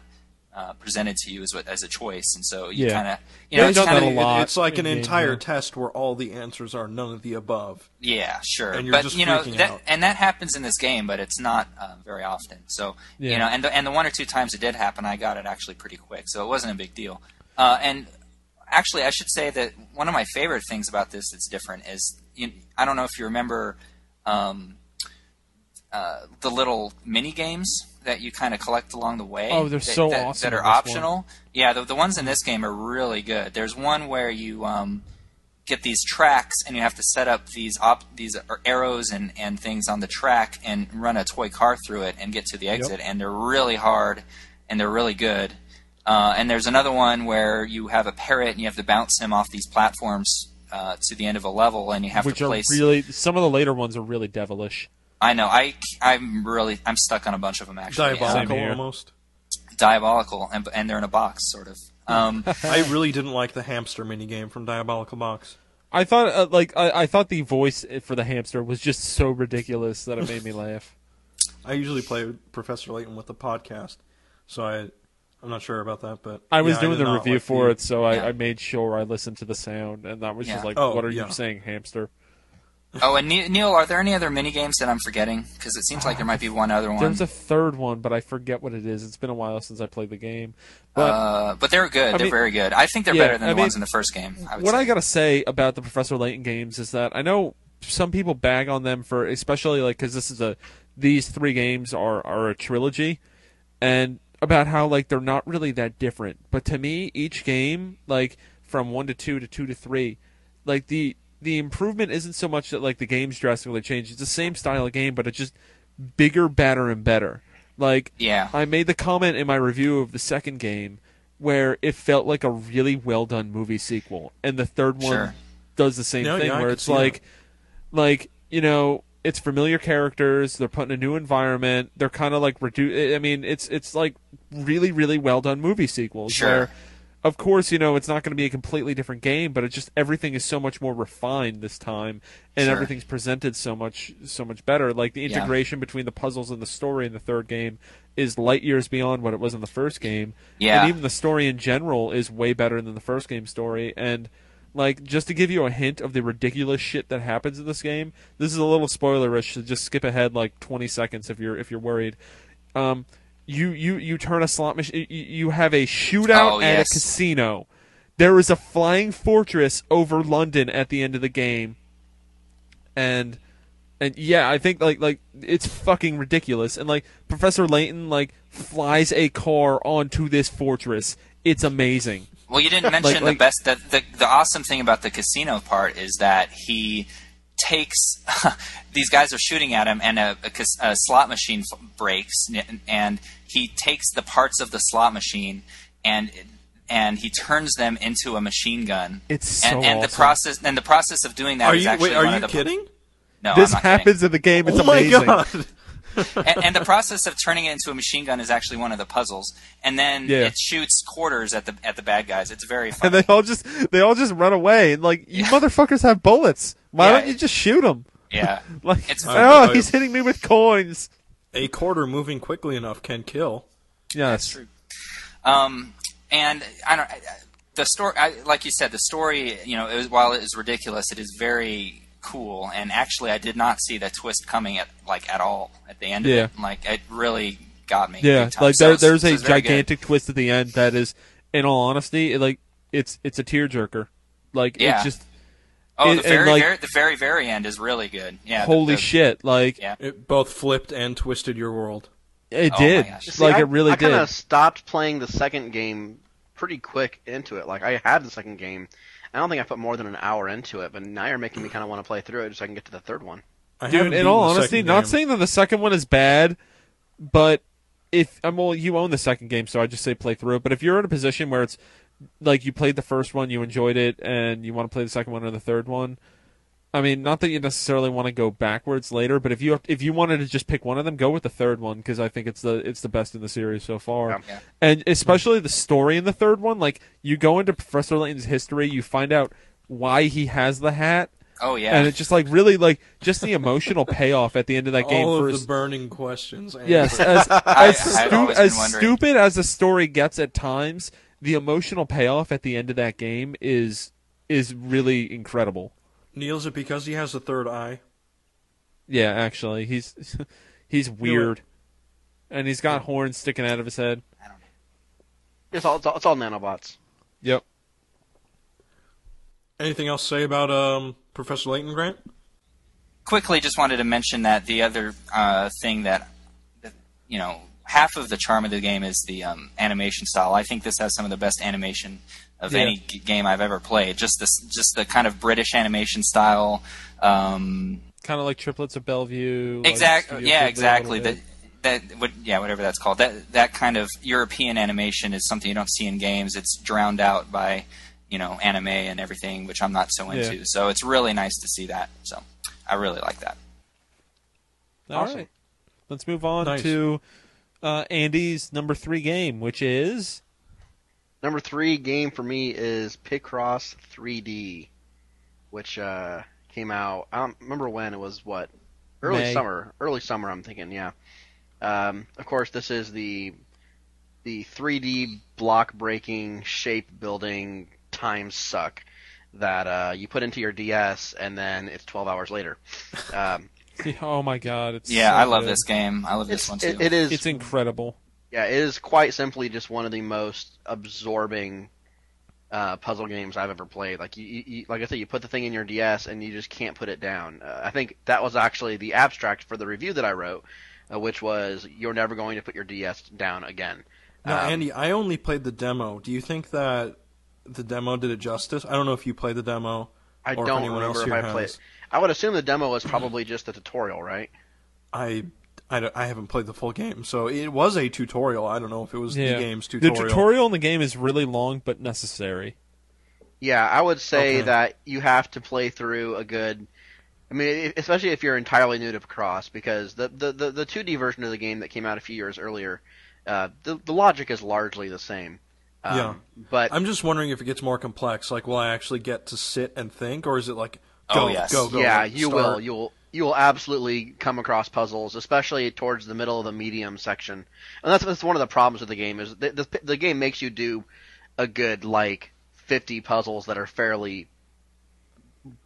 D: uh, presented to you as as a choice, and so you
C: Yeah.
D: kind of, you
C: Yeah,
D: know,
C: we've
D: it's kinda,
C: lot
A: It's like an
C: in
A: entire
C: yeah.
A: test where all the answers are none of the above.
D: yeah, sure,
A: And you're
D: but
A: just
D: you know
A: freaking
D: that,
A: out.
D: and that happens in this game, but it's not uh, very often. So
C: Yeah.
D: you know, and the, and the one or two times it did happen, I got it actually pretty quick, so it wasn't a big deal. Uh, and actually, I should say that one of my favorite things about this that's different is you, I don't know if you remember um, uh, the little mini games that you kind of collect along the way.
C: Oh, they're
D: that,
C: so
D: that,
C: awesome
D: That are
C: in this one.
D: optional. Yeah, the, the ones in this game are really good. There's one where you um, get these tracks and you have to set up these op- these arrows and, and things on the track and run a toy car through it and get to the exit. And they're really hard and they're really good. Uh, and there's another one where you have a parrot and you have to bounce him off these platforms uh, to the end of a level, and you have
C: which
D: to
C: are
D: place.
C: really some of the later ones are really devilish.
D: I know. I I'm really I'm stuck on a bunch of them actually.
A: Diabolical
C: here.
A: almost.
D: diabolical, and and they're in a box, sort of. Um,
A: I really didn't like the hamster mini game from Diabolical Box.
C: I thought uh, like I, I thought the voice for the hamster was just so ridiculous that it made me laugh.
A: I usually play Professor Layton with the podcast, so I I'm not sure about that, but
C: I was
A: yeah,
C: doing
A: did
C: the review
A: like
C: for
A: the-
C: it, so I,
D: Yeah.
C: I made sure I listened to the sound, and that was just like,
A: Oh,
C: "What are
A: yeah.
C: you saying, hamster?"
D: Oh, and Neal, are there any other mini games that I'm forgetting? Because it seems like there might be one other one.
C: There's a third one, but I forget what it is. It's been a while since I played the game. But
D: uh, but they're good.
C: I
D: they're
C: mean-
D: very good. I think they're
C: Yeah,
D: better than
C: I
D: the
C: mean,
D: ones in the first game. I
C: what
D: say.
C: I gotta say about the Professor Layton games is that I know some people bag on them for, especially like because this is a these three games are are a trilogy, and about how like they're not really that different. But to me, each game like from one to two to two to three, like the the improvement isn't so much that like the game's drastically changed. It's the same style of game, but it's just bigger, better, and better. Like
D: Yeah.
C: I made the comment in my review of the second game where it felt like a really well done movie sequel, and the third one
D: Sure.
C: does the same
A: No,
C: thing
A: yeah,
C: where it's
A: see
C: like, like you know, it's familiar characters. They're put in a new environment. They're kind of like reduce. I mean, it's it's like really really well done movie sequels.
D: Sure.
C: Where, of course, you know it's not going to be a completely different game, but it's just everything is so much more refined this time, and
D: Sure.
C: everything's presented so much so much better. Like the
D: Yeah.
C: integration between the puzzles and the story in the third game is light years beyond what it was in the first game.
D: Yeah.
C: And even the story in general is way better than the first game story. And like just to give you a hint of the ridiculous shit that happens in this game, this is a little spoilerish, so just skip ahead like 20 seconds if you're if you're worried. Um, you you you turn a slot machine. You, you have a shootout
D: Oh,
C: at
D: yes.
C: a casino. There is a flying fortress over London at the end of the game, and and yeah, I think like like it's fucking ridiculous. And like Professor Layton like flies a car onto this fortress. It's amazing.
D: Well, you didn't mention the
C: like-
D: best. The, the the awesome thing about the casino part is that he takes these guys are shooting at him, and a, a, a slot machine breaks, and he takes the parts of the slot machine and and he turns them into a machine gun.
C: It's so
D: and, and the process and the process of doing that
A: Are
D: is
A: you
D: actually
A: wait? Are
D: one
A: you
D: of the
A: kidding?
D: no
C: this
D: I'm not
C: happens
D: kidding.
C: in the game. It's
A: oh my
C: amazing.
A: god!
D: and, and the process of turning it into a machine gun is actually one of the puzzles. And then
C: Yeah.
D: it shoots quarters at the at the bad guys. It's very fun.
C: And they all just they all just run away. And like you
D: Yeah.
C: motherfuckers have bullets. Why
D: Yeah,
C: don't you just shoot them?
D: yeah.
C: Like
D: It's-
C: oh,
A: I-
C: he's hitting me with coins.
A: A quarter moving quickly enough can kill.
C: Yes.
D: true. Um, and I don't. I- The story, I, like you said, the story. You know, it was, while it is ridiculous, it is very cool. And actually, I did not see that twist coming at like at all at the end
C: Yeah.
D: of it. Like it really got me.
C: Yeah, like there,
D: it's-
C: there's
D: so
C: a
D: it's very good.
C: gigantic twist at the end that is, in all honesty, it, like it's it's a tearjerker. Like
D: Yeah.
C: it's just
D: Oh,
C: it-
D: the very,
C: like-
D: very, the very, very end is really good. Yeah.
C: holy
D: the-
C: shit! Like
D: Yeah.
A: It both flipped and twisted your world.
C: it
D: Oh my
C: did.
D: gosh.
E: See,
C: Like
E: I,
C: it really
E: I
C: did.
E: I kind of stopped playing the second game pretty quick into it. Like I had the second game. I don't think I put more than an hour into it, but now you're making me kind of want to play through it so I can get to the third one.
A: I
C: Dude, in all honesty, not
A: game.
C: saying that the second one is bad, but if I'm well, you own the second game, so I just say play through it. But if you're in a position where it's like you played the first one, you enjoyed it, and you want to play the second one or the third one, I mean, not that you necessarily want to go backwards later, but if you have, if you wanted to just pick one of them, go with the third one because I think it's the it's the best in the series so far.
E: Yeah.
D: Yeah.
C: And especially the story in the third one, like you go into Professor Layton's history, you find out why he has the hat.
D: Oh yeah.
C: And it's just like really like just the emotional payoff at the end of that game.
A: All
C: for
A: of
C: as-
A: the burning questions.
C: yes, as, as,
D: I've
C: stu- as stupid as the story gets at times, the emotional payoff at the end of that game is is really incredible.
A: Neal's it because he has a third eye?
C: Yeah, actually, he's he's weird, and he's got horns sticking out of his head. I don't know.
E: It's all it's all, it's all nanobots.
C: Yep.
A: Anything else to say about um, Professor Layton, Grant?
D: quickly just wanted to mention that the other uh, thing that, that you know half of the charm of the game is the um, animation style. I think this has some of the best animation of
C: Yeah.
D: any g- game I've ever played. Just this, just the kind of British animation style. Um,
C: Kind of like triplets of Belleville. like
D: exactly.
C: Studio
D: Yeah, exactly. That that what yeah whatever that's called. That that kind of European animation is something you don't see in games. It's drowned out by you know anime and everything, which I'm not so into.
C: Yeah.
D: So it's really nice to see that. So I really like that.
C: All
E: Awesome.
C: right. Let's move on
A: Nice.
C: to uh, Andy's number three game, which is
E: Number three game for me is Picross 3D, which uh, came out. I don't remember when it was. What early
C: May.
E: summer? Early summer. I'm thinking. Yeah.
B: Um, of course, this is the the 3D block breaking, shape building, time suck that uh, you put into your DS, and then it's 12 hours later. Um,
C: Oh my god, it's
D: Yeah,
C: so
D: I love
C: good.
D: this game. I love this one too.
B: it, it is
C: It's incredible.
B: Yeah, it is quite simply just one of the most absorbing uh, puzzle games I've ever played. Like you, you, you- like I said, you put the thing in your DS and you just can't put it down. Uh, I think that was actually the abstract for the review that I wrote, uh, which was you're never going to put your DS down again.
A: Now,
B: Um,
A: Andy, I only played the demo. Do you think that the demo did it justice? I don't know if you played the demo.
B: I
A: or if
B: don't
A: anyone
B: remember
A: else
B: if
A: here
B: I played.
A: Has.
B: I would assume the demo was probably just a tutorial, right?
A: I, I, I haven't played the full game, so it was a tutorial. I don't know if it was
C: Yeah.
A: the game's tutorial.
C: The
A: tutorial.
C: tutorial in the game is really long but necessary.
B: Yeah, I would say
A: Okay.
B: that you have to play through a good. I mean, especially if you're entirely new to Picross, because the the the, the 2D version of the game that came out a few years earlier, uh, the the logic is largely the same. Um,
A: Yeah.
B: But
A: I'm just wondering if it gets more complex. Like, will I actually get to sit and think, or is it like, go,
D: Oh, yes.
A: go, go?
B: yeah, you
A: start?
B: will. You'll you will absolutely come across puzzles, especially towards the middle of the medium section. And that's that's one of the problems with the game is the the, the game makes you do a good like 50 puzzles that are fairly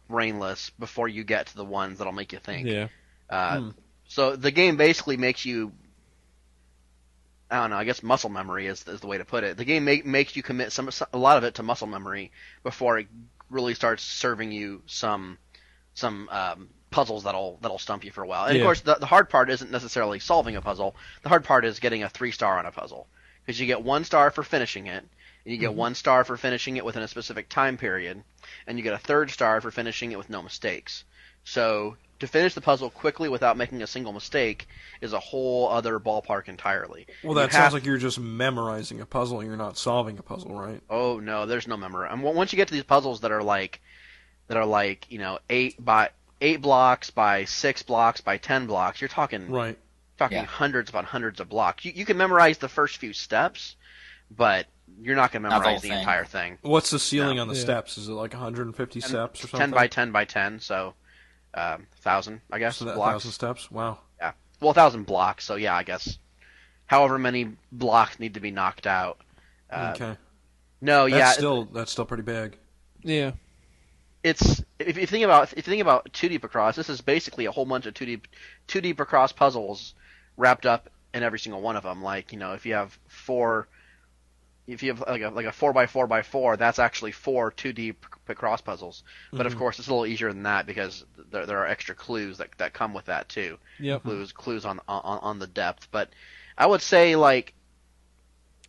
B: brainless before you get to the ones that'll make you think.
C: Yeah.
B: Uh,
A: Hmm.
B: So the game basically makes you. I don't know. I guess muscle memory is, is the way to put it. The game make, makes you commit some a lot of it to muscle memory before it really starts serving you some some um, puzzles that'll that'll stump you for a while. And
C: Yeah.
B: of course, the, the hard part isn't necessarily solving a puzzle. The hard part is getting a three star on a puzzle because you get one star for finishing it, and you get one star for finishing it within a specific time period, and you get a third star for finishing it with no mistakes. So to finish the puzzle quickly without making a single mistake is a whole other ballpark entirely.
A: Well,
B: You
A: that
B: have-
A: sounds like you're just memorizing a puzzle. You're not solving a puzzle, right?
B: Oh no, there's no memory. And once you get to these puzzles that are like, that are like you know eight by eight blocks by six blocks by ten blocks, you're talking
A: Right.
B: talking
D: Yeah.
B: hundreds upon hundreds of blocks. You you can memorize the first few steps, but you're not going to
D: Not the
B: memorize the entire thing.
A: What's the ceiling
B: No.
A: on the
C: Yeah.
A: steps? Is it like 150 steps or something?
B: Ten by ten by ten, so um, thousand, I guess.
A: So that
B: blocks.
A: thousand steps. Wow. Yeah.
B: Well, a thousand blocks. So yeah, I guess. However many blocks need to be knocked out. Uh,
A: okay.
B: No,
A: That's
B: yeah,
A: still that's still pretty big.
C: Yeah.
B: it's if you think about if you think about 2D Picross, this is basically a whole bunch of 2D 2D Picross puzzles wrapped up in every single one of them. Like you know, if you have four, if you have like a like a four by four by four, that's actually four 2D Picross puzzles. But of mm-hmm. course, it's a little easier than that because there there are extra clues that that come with that too.
C: Yep.
B: Clues clues on on on the depth. But I would say like.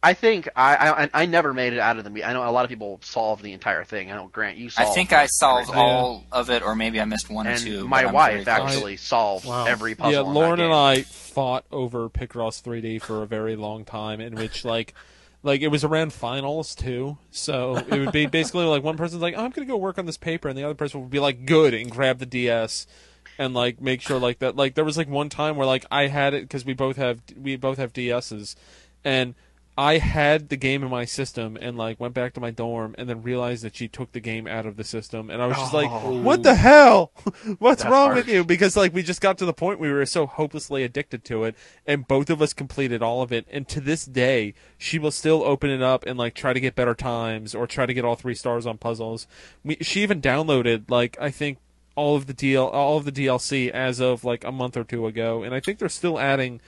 B: I think I, I I never made it out of the. I know a lot of people solved the entire thing. I know Grant, you
D: I think I solved
B: everything.
D: all of it, or maybe I missed one or two.
B: my wife
D: very close.
B: actually solved
A: Wow.
B: every puzzle.
C: yeah,
B: in that
C: Lauren and. I fought over Picross 3D for a very long time, in which like, like it was around finals too. So it would be basically like one person's like, oh, "I'm gonna go work on this paper," and the other person would be like, "Good," and grab the DS and like make sure like that. Like there was like one time where like I had it because we both have we both have DSs, and I had the game in my system and like went back to my dorm and then realized that she took the game out of the system and I was just like, oh. "What the hell? What's wrong
B: harsh.
C: with you?" Because like we just got to the point we were so hopelessly addicted to it and both of us completed all of it and to this day she will still open it up and like try to get better times or try to get all three stars on puzzles. We, she even downloaded like I think all of the DL all of the DLC as of like a month or two ago and I think they're still adding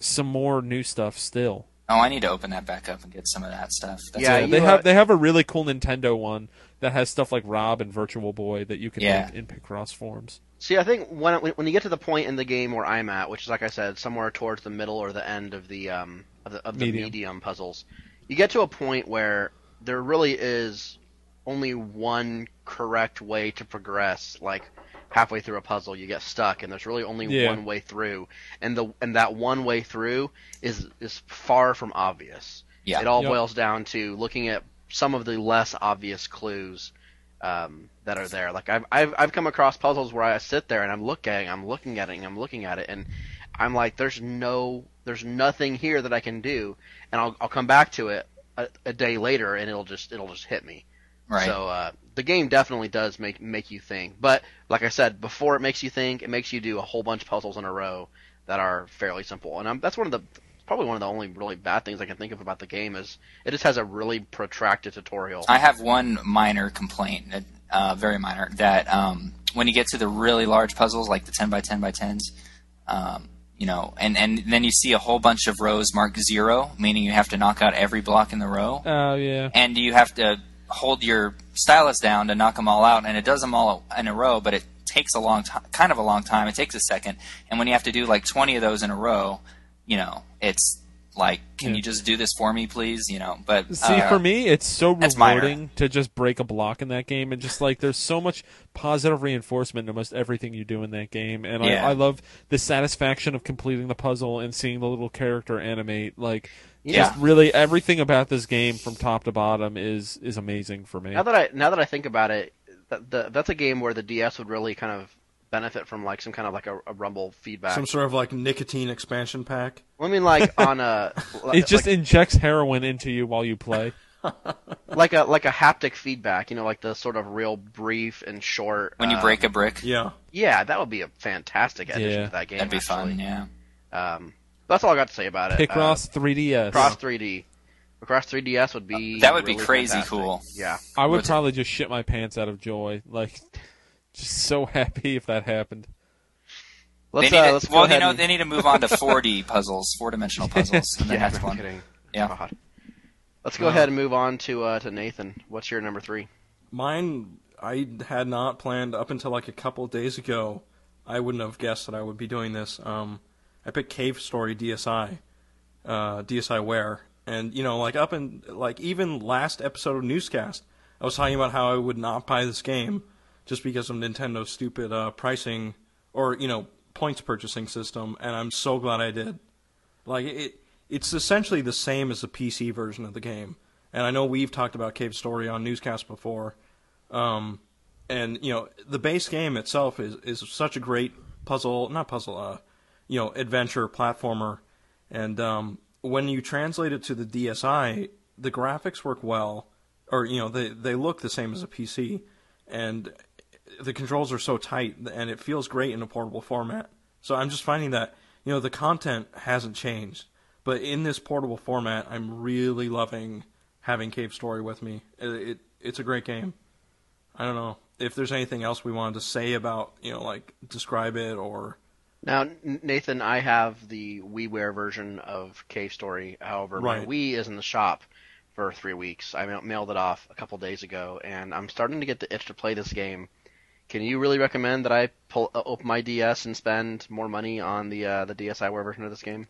C: some more new stuff still.
D: Oh, I need to open that back up and get some of that stuff. That's
B: Yeah,
C: they have they have a really cool Nintendo one that has stuff like Rob and Virtual Boy that you can
D: Yeah.
C: make in Picross forms.
B: See, I think when when you get to the point in the game where I'm at, which is like I said, somewhere towards the middle or the end of the um of the, of the
C: Medium.
B: medium. puzzles, you get to a point where there really is only one correct way to progress. Like halfway through a puzzle, you get stuck, and there's really only
C: Yeah.
B: one way through, and the and that one way through is is far from obvious.
D: Yeah.
B: It all
C: Yep.
B: boils down to looking at some of the less obvious clues um, that are there. Like I've, I've I've come across puzzles where I sit there and I'm looking, I'm looking at it, and I'm looking at it, and I'm like, there's no, there's nothing here that I can do, and I'll I'll come back to it a, a day later, and it'll just it'll just hit me.
D: right.
B: So uh, the game definitely does make make you think. But like I said, before it makes you think, it makes you do a whole bunch of puzzles in a row that are fairly simple. And um, that's one of the probably one of the only really bad things I can think of about the game is it just has a really protracted tutorial.
D: I have one minor complaint, uh, very minor, that um, when you get to the really large puzzles, like the 10 by 10 by 10s, um, you know, and, and then you see a whole bunch of rows marked zero, meaning you have to knock out every block in the row,
C: Oh yeah.
D: and you have to hold your stylus down to knock them all out, and it does them all in a row, but it takes a long time, kind of a long time. It takes a second, and when you have to do like 20 of those in a row, you know, it's like, can
C: Yeah.
D: you just do this for me, please? You know, but
C: See,
D: uh,
C: for me, it's so rewarding to just break a block in that game, and just like there's so much positive reinforcement in almost everything you do in that game, and
D: Yeah.
C: I, I love the satisfaction of completing the puzzle and seeing the little character animate. Like, just
D: Yeah.
C: really everything about this game from top to bottom is is amazing for me.
B: Now that I now that I think about it, that, the, that's a game where the DS would really kind of benefit from like some kind of like a, a rumble feedback.
A: Some sort of like nicotine expansion pack.
B: I mean, like on a
C: It just
B: like,
C: injects heroin into you while you play.
B: like a like a haptic feedback. You know, like the sort of real brief and short.
D: when you
B: uh,
D: break a brick,
A: Yeah.
B: yeah, that would be a fantastic addition
C: Yeah.
B: to that game.
D: that'd be
B: actually.
D: fun. Yeah.
B: Um, that's all I got to say about it.
C: Picross 3DS.
B: uh, Cross 3D. Across 3DS would be
D: That would be crazy
B: fantastic.
D: cool.
B: Yeah.
C: I would
D: What's it-
C: probably just shit my pants out of joy. Like, just so happy if that happened.
B: Let's
D: they need
B: uh,
D: to,
B: let's
D: well, you know,
B: and-
D: they need to move on to 4D puzzles, four dimensional puzzles, in
B: yeah,
D: next
B: no
D: one.
B: kidding.
D: Yeah.
B: God. Let's go
A: Uh,
B: ahead and move on to uh, to Nathan. What's your number three?
A: Mine, I had not planned up until like a couple days ago. I wouldn't have guessed that I would be doing this. Um, I picked Cave Story DSi, uh, DSiWare, and you know, like up in like even last episode of Newscast, I was talking about how I would not buy this game just because of Nintendo's stupid uh, pricing or you know points purchasing system, and I'm so glad I did. Like it, it's essentially the same as the PC version of the game. And I know we've talked about Cave Story on Newscast before. Um, and you know, the base game itself is is such a great puzzle, not puzzle, uh, you know, adventure platformer. And um, when you translate it to the DSi, the graphics work well, or you know, they they look the same as a PC, and the controls are so tight, and it feels great in a portable format. So I'm just finding that you know the content hasn't changed, but in this portable format, I'm really loving having Cave Story with me. It, it it's a great game. I don't know if there's anything else we wanted to say about you know like describe it or
B: Now, Nathan, I have the WiiWare version of Cave Story. However, my Wii is in the shop for three weeks. I mailed it off a couple days ago, and I'm starting to get the itch to play this game. Can you really recommend that I pull uh, open my DS and spend more money on the uh, the DSiWare version of this game?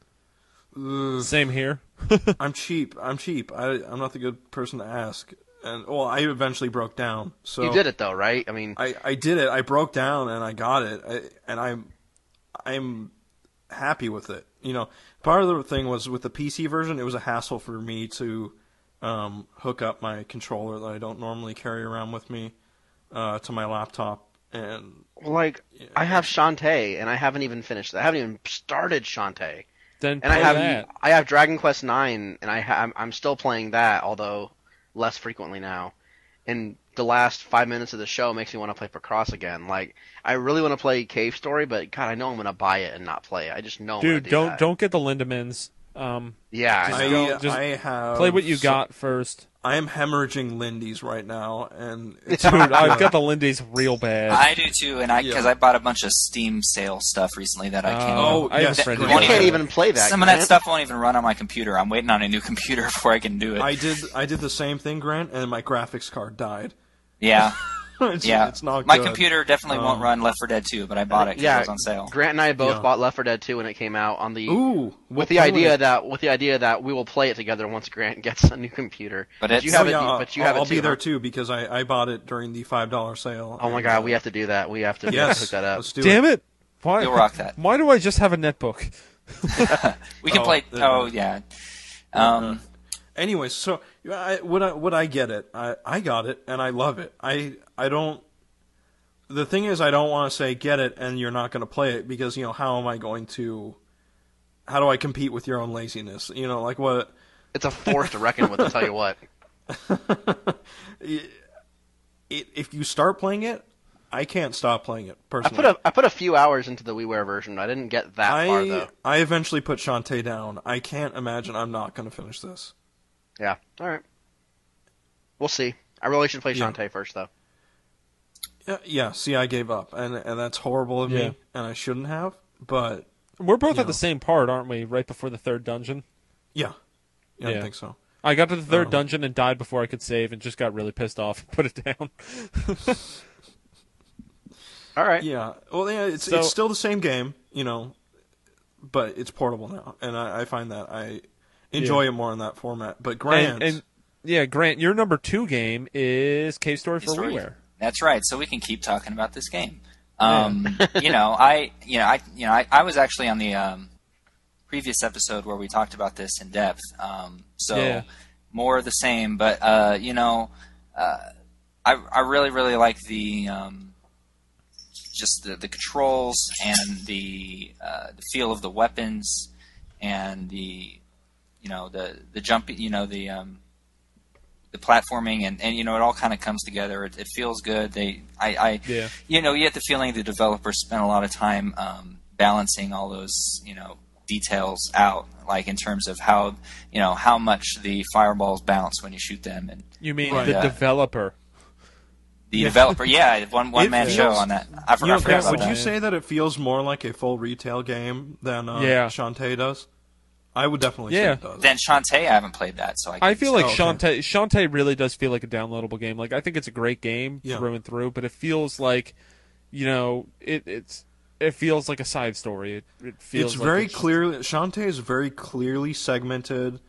C: Same here.
A: I'm cheap. I'm cheap. I I'm not the good person to ask. And well, I eventually broke down. So
B: You did it though, right? I mean,
A: I, I did it. I broke down and I got it. I, and I'm I'm happy with it. You know, part of the thing was with the PC version, it was a hassle for me to um, hook up my controller that I don't normally carry around with me uh, to my laptop. And
B: like I have Shantae, and I haven't even finished. that. I haven't even started Shantae.
C: Then
B: And I have
C: that.
B: I have Dragon Quest Nine, and I ha- I'm, I'm still playing that, although less frequently now. And the last five minutes of the show makes me want to play Picross again. Like I really want to play Cave Story, but God, I know I'm gonna buy it and not play it. I just know. I'm gonna
C: Dude,
B: do
C: don't
B: that.
C: don't get the Lindemans. Um,
B: Yeah,
C: Just
B: I
A: I,
C: just
A: I have
C: play what you
A: so-
C: got first.
A: I am hemorrhaging Lindy's right now, and it's
C: Dude, I've got the Lindy's real bad.
D: I do too, and I because
A: Yeah.
D: I bought a bunch of Steam sale stuff recently that I can't.
C: Oh,
A: Oh,
C: I
A: yes,
C: a friend who
B: you can't even play that.
D: Some of that stuff won't even run on my computer. I'm waiting on a new computer before I can do it.
A: I did I did the same thing, Grant, and my graphics card died.
D: Yeah,
A: it's,
D: yeah.
A: it's not
D: my
A: good.
D: computer definitely won't
A: Um,
D: run Left 4 Dead 2, but I bought it because
B: yeah,
D: it was on sale.
B: Grant and I both
A: Yeah.
B: bought Left 4 Dead 2 when it came out on the
A: Ooh,
B: with the idea
A: it.
B: that with the idea that we will play it together once Grant gets a new computer.
D: But
B: you have
A: Oh,
B: it.
A: yeah,
B: but you
A: I'll,
B: have it
A: I'll
B: too,
A: be there
B: huh?
A: too because I, I bought it during the five dollar sale.
B: Oh my god,
A: uh,
B: we have to do that. We have to, we have to
A: yes,
B: hook that up.
A: let's do
C: Damn
A: it.
C: it! Why?
D: You'll rock that.
C: Why do I just have a netbook?
D: We can
A: Oh,
D: play.
A: the-
D: Oh yeah. Um,
A: Anyways, so I, would I would I get it? I, I got it and I love it. I I don't. The thing is, I don't want to say get it and you're not going to play it because you know how am I going to? How do I compete with your own laziness? You know, like what?
B: It's a force to reckon with. I'll tell you what.
A: it, if you start playing it, I can't stop playing it personally.
E: I put a I put a few hours into the WiiWare version. I didn't get that
A: I
E: far though.
A: I eventually put Shantae down. I can't imagine I'm not going to finish this.
E: Yeah. All right. We'll see. I really should play
A: Yeah.
E: Shantae first though.
A: Yeah, yeah. See, I gave up, and and that's horrible of
C: Yeah.
A: me, and I shouldn't have. But
C: We're both at
A: know.
C: the same part, aren't we? Right before the third dungeon.
A: yeah, yeah,
C: Yeah.
A: I think so.
C: I got to the third
A: Oh.
C: dungeon and died before I could save, and just got really pissed off and put it down.
E: All right.
A: Yeah. Well, yeah, it's
C: So-
A: it's still the same game, you know, but it's portable now, and I, I find that I enjoy
C: Yeah.
A: it more in that format. But Grant,
C: And, and yeah, Grant, your number two game is Cave Story for
D: Story.
C: WiiWare.
D: That's right. So we can keep talking about this game. Um, you know, I, you know, I, you know, I, I was actually on the um, previous episode where we talked about this in depth. Um, so
C: Yeah.
D: more of the same, but uh, you know, uh, I, I really, really like the um, just the, the controls and the uh, the feel of the weapons and the you know the the jumping, you know the um, the platforming and, and you know it all kind of comes together. It, it feels good. They I, I
C: Yeah.
D: you know you get the feeling the developers spent a lot of time um, balancing all those you know details out, like in terms of how you know how much the fireballs bounce when you shoot them and
C: You mean
A: Right.
C: the
D: Yeah.
C: developer?
D: the developer. Yeah, one one
A: It
D: man
A: feels-
D: show on that. I
A: you know,
D: I forgot
A: would
D: that.
A: you say that it feels more like a full retail game than uh,
C: Yeah.
A: Shantae does? I would definitely
C: Yeah.
A: say it does.
D: Then Shantae, I haven't played that, so I.
C: I
D: can't
C: feel like
A: Oh, okay.
C: Shantae Shantae really does feel like a downloadable game. Like I think it's a great game
A: Yeah.
C: through and through, but it feels like, you know, it it's it feels like a side story. It, it feels
A: it's
C: like
A: very
C: it's-
A: clearly Shantae is very clearly segmented,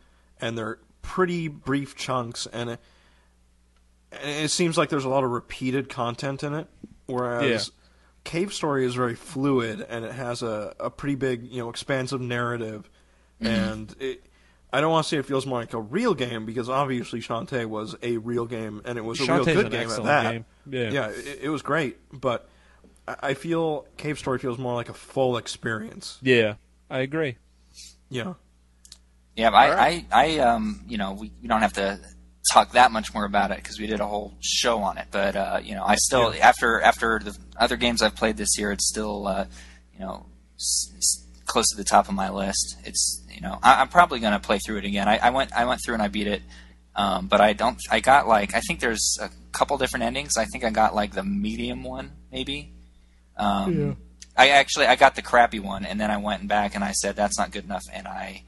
A: and they're pretty brief chunks, and it, and it seems like there's a lot of repeated content in it. Whereas
C: Yeah.
A: Cave Story is very fluid, and it has a, a pretty big, you know, expansive narrative, and it. I don't want to say it feels more like a real game because obviously Shantae was a real game and it was a real good
C: an
A: game at that.
C: game. Yeah.
A: yeah, it, it was great, but I I feel Cave Story feels more like a full experience.
C: Yeah, I agree.
A: Yeah.
D: Yeah, but I, I, I, um, you know, we, we don't have to talk that much more about it because we did a whole show on it. But uh, you know, I still after after the other games I've played this year, it's still, uh, you know, s- s- close to the top of my list. It's you know, I, I'm probably gonna play through it again. I, I went I went through and I beat it, um, but I don't. I got like I think there's a couple different endings. I think I got like the medium one maybe. Um, I actually I got the crappy one, and then I went back and I said that's not good enough, and I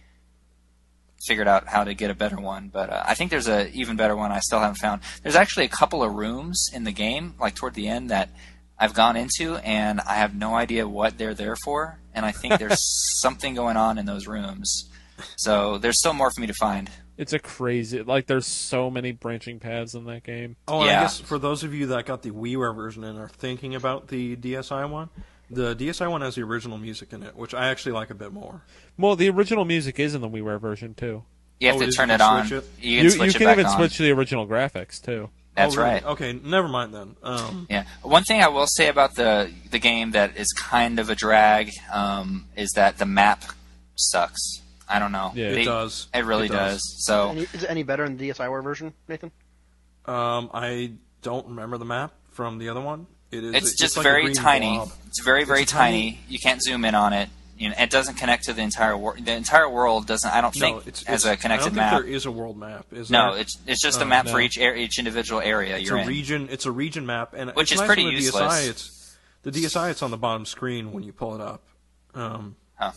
D: figured out how to get a better one. But uh, I think there's a even better one I still haven't found. There's actually a couple of rooms in the game, like toward the end, that I've gone into, and I have no idea what they're there for. And I think there's something going on in those rooms. So there's still more for me to find.
C: It's a crazy like. There's so many branching paths in that game.
A: Oh, and I guess for those of you that got the WiiWare version and are thinking about the DSi one, the DSi one has the original music in it, which I actually like a bit more.
C: Well, the original music is in the WiiWare version too.
D: You have
A: Oh,
D: to
A: it is-
D: turn it
A: can
D: on.
A: it?
D: You can
C: you
D: switch
C: you
D: it
C: can
D: back
C: even
D: on.
C: switch the original graphics too.
D: That's
A: Oh, really?
D: right.
A: Okay, never mind then. Um,
D: Yeah. One thing I will say about the the game that is kind of a drag um, is that the map sucks. I don't know.
C: Yeah.
A: it does.
D: It really
A: It
D: does. So
E: Any, is it any better in the DSiWare version, Nathan?
A: Um, I don't remember the map from the other one. It is.
D: it's just
A: like
D: very tiny.
A: blob.
D: It's very very
A: It's tiny-
D: tiny. You can't zoom in on it. You know, it doesn't connect to the entire world. The entire world doesn't. I don't
A: No,
D: think
A: it's,
D: has
A: it's-
D: a connected
A: I don't
D: map.
A: think there is a world map. Is
D: no,
A: there?
D: it's it's just a
A: Oh,
D: map for each ar- each individual area
A: it's
D: you're
A: a
D: in.
A: region. It's a region map, and
D: Which
A: it's
D: is
A: nice
D: pretty
A: the
D: useless.
A: DSi, it's the DSi. It's on the bottom screen when you pull it up. Um,
D: Huh.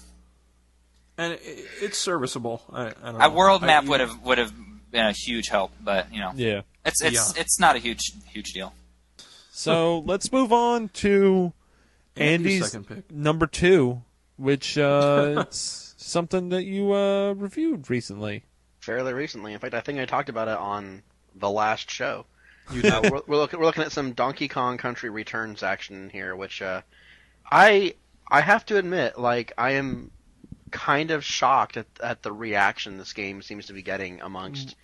A: And it, it's serviceable. I, I don't know.
D: A world map
A: you-
D: would have would have been a huge help, but you know,
C: Yeah.
D: it's it's
A: Yeah.
D: it's not a huge huge deal.
C: So let's move on to
A: Andy's
C: Andy's
A: second pick.
C: number two, which uh, it's something that you uh, reviewed recently.
E: Fairly recently. In fact, I think I talked about it on the last show.
A: You
E: Uh, we're, we're, looking, we're looking at some Donkey Kong Country Returns action here, which uh, I I have to admit, like I am kind of shocked at, at the reaction this game seems to be getting amongst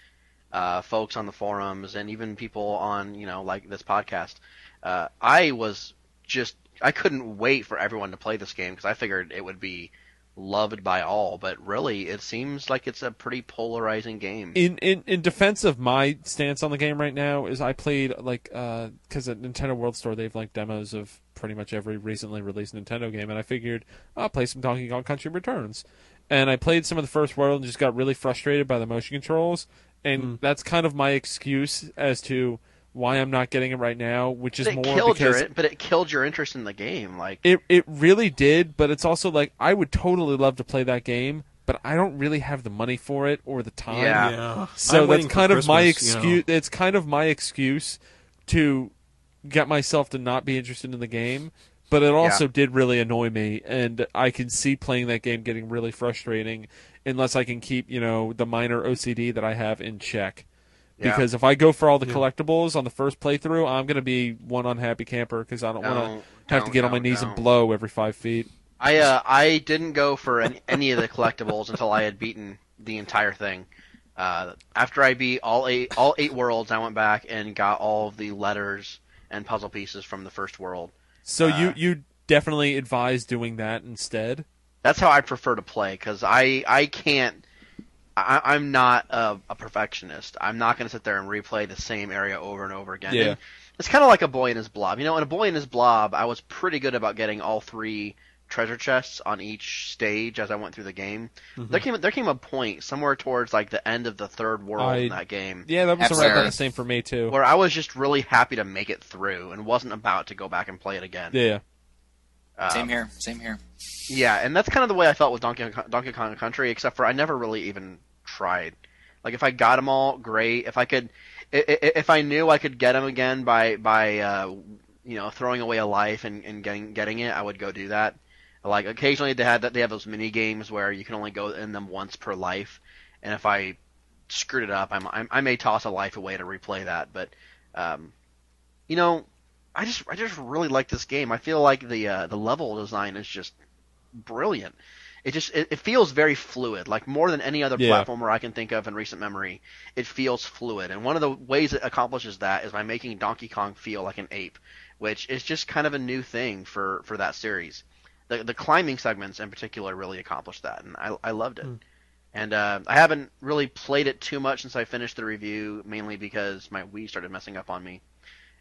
E: uh, folks on the forums and even people on you know like this podcast. Uh, I was just I couldn't wait for everyone to play this game because I figured it would be
B: loved by all, but really it seems like it's a pretty polarizing game.
C: in, in in defense of my stance on the game right now is I played like uh, because at Nintendo World Store they've like demos of pretty much every recently released Nintendo game, and I figured I'll play some Donkey Kong Country Returns, and I played some of the first world and just got really frustrated by the motion controls, and hmm. that's kind of my excuse as to why I'm not getting it right now, which is
B: it
C: more
B: killed
C: because
B: your but it killed your interest in the game. Like
C: it it really did, but it's also like I would totally love to play that game, but I don't really have the money for it or the time.
B: Yeah.
A: Yeah.
C: So
A: I'm
C: that's kind of my
A: Christmas, you know.
C: excuse. It's kind of my excuse to get myself to not be interested in the game. But it also did really annoy me, and I can see playing that game getting really frustrating unless I can keep, you know, the minor OCD that I have in check.
B: Yeah.
C: Because if I go for all the collectibles on the first playthrough, I'm going to be one unhappy camper because I don't want to have to get on my knees and blow every five feet.
B: I uh, I didn't go for any, any of the collectibles until I had beaten the entire thing. Uh, after I beat all eight all eight worlds, I went back and got all of the letters and puzzle pieces from the first world.
C: So you
B: Uh,
C: you definitely advise doing that instead.
B: That's how I prefer to play because I I can't. I, I'm not a, a perfectionist. I'm not going to sit there and replay the same area over and over again.
C: Yeah.
B: And it's kind of like a boy and his blob. You know, in a boy and his blob, I was pretty good about getting all three treasure chests on each stage as I went through the game.
C: Mm-hmm.
B: There came there came a point somewhere towards like the end of the third world
C: I-
B: in that game
C: Yeah, that was
D: Absolutely.
C: right the same for me too.
B: where I was just really happy to make it through and wasn't about to go back and play it again.
C: Yeah.
B: Um,
D: Same here. Same here.
B: Yeah, and that's kind of the way I felt with Donkey Kong, Donkey Kong Country, except for I never really even tried. Like if I got them all, great. If I could, if I knew I could get them again by by uh, you know throwing away a life and, and getting getting it, I would go do that. Like occasionally they had that they have those mini games where you can only go in them once per life, and if I screwed it up, I'm, I'm I may toss a life away to replay that. But um, you know, I just I just really like this game. I feel like the uh, the level design is just brilliant. It just it, it feels very fluid, like more than any other
C: Yeah.
B: platformer I can think of in recent memory. It feels fluid, and one of the ways it accomplishes that is by making Donkey Kong feel like an ape, which is just kind of a new thing for for that series. The the climbing segments in particular really accomplished that, and I I loved it. And uh, I haven't really played it too much since I finished the review, mainly because my Wii started messing up on me,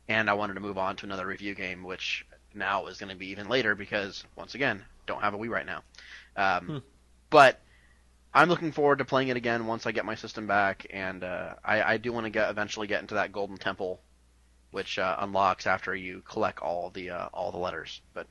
B: and I wanted to move on to another review game, which now is going to be even later because once again, don't have a Wii right now. Um, But I'm looking forward to playing it again once I get my system back, and uh, I, I do want to get eventually get into that Golden Temple, which uh, unlocks after you collect all the uh, all the letters. But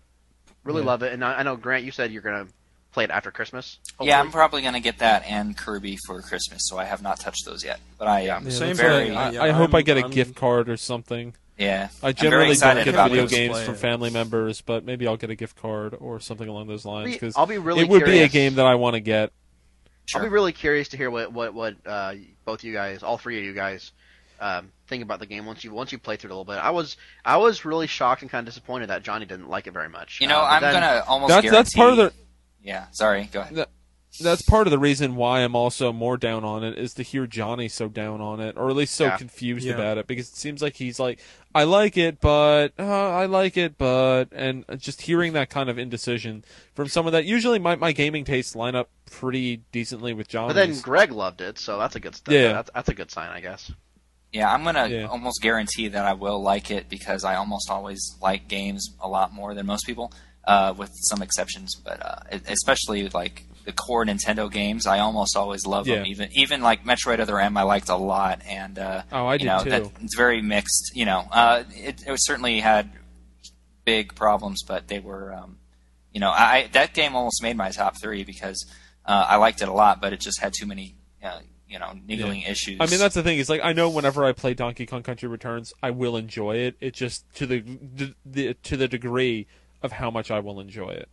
B: really
C: Yeah.
B: love it, and I, I know Grant, you said you're gonna play it after Christmas.
D: Yeah, I'm probably gonna get that and Kirby for Christmas, so I have not touched those yet. But I am
C: Yeah,
A: Same
D: very,
C: what I, I hope I
A: I'm-
C: get a
A: I'm-
C: gift card or something.
D: Yeah.
C: I generally don't get
D: about
C: video games
A: play
C: from family members, but maybe I'll get a gift card or something along those lines because
B: I'll be really
C: it would be a
B: curious.
C: game that I want to get.
D: Sure.
B: I'll be really curious to hear what what what uh, both you guys, all three of you guys, um, think about the game once you once you play through it a little bit. I was I was really shocked and kind of disappointed that Johnny didn't like it very much.
D: You know,
B: Uh,
D: I'm
B: then-
D: gonna almost
C: That's
D: guarantee.
C: that's part of the
D: Yeah, sorry. Go ahead.
C: That's part of the reason why I'm also more down on it is to hear Johnny so down on it, or at least so
B: Yeah.
C: confused
A: Yeah.
C: about it, because it seems like he's like, I like it, but uh, I like it, but, and just hearing that kind of indecision from someone that usually my my gaming tastes line up pretty decently with Johnny.
B: But then Greg loved it, so that's a good step.
C: Yeah.
B: that's, that's a good sign, I guess.
D: Yeah, I'm gonna
C: Yeah.
D: almost guarantee that I will like it because I almost always like games a lot more than most people, uh, with some exceptions. But uh, especially like the core Nintendo games, I almost always love them. Even even like Metroid Other M, I liked a lot, and uh,
C: Oh, I
D: you
C: did
D: know
C: too.
D: that it's very mixed. You know, uh, it, it certainly had big problems, but they were, um, you know, I that game almost made my top three because uh, I liked it a lot, but it just had too many, uh, you know, niggling issues.
C: I mean, that's the thing. Is like I know whenever I play Donkey Kong Country Returns, I will enjoy it. It just to the, the, the to the degree of how much I will enjoy it.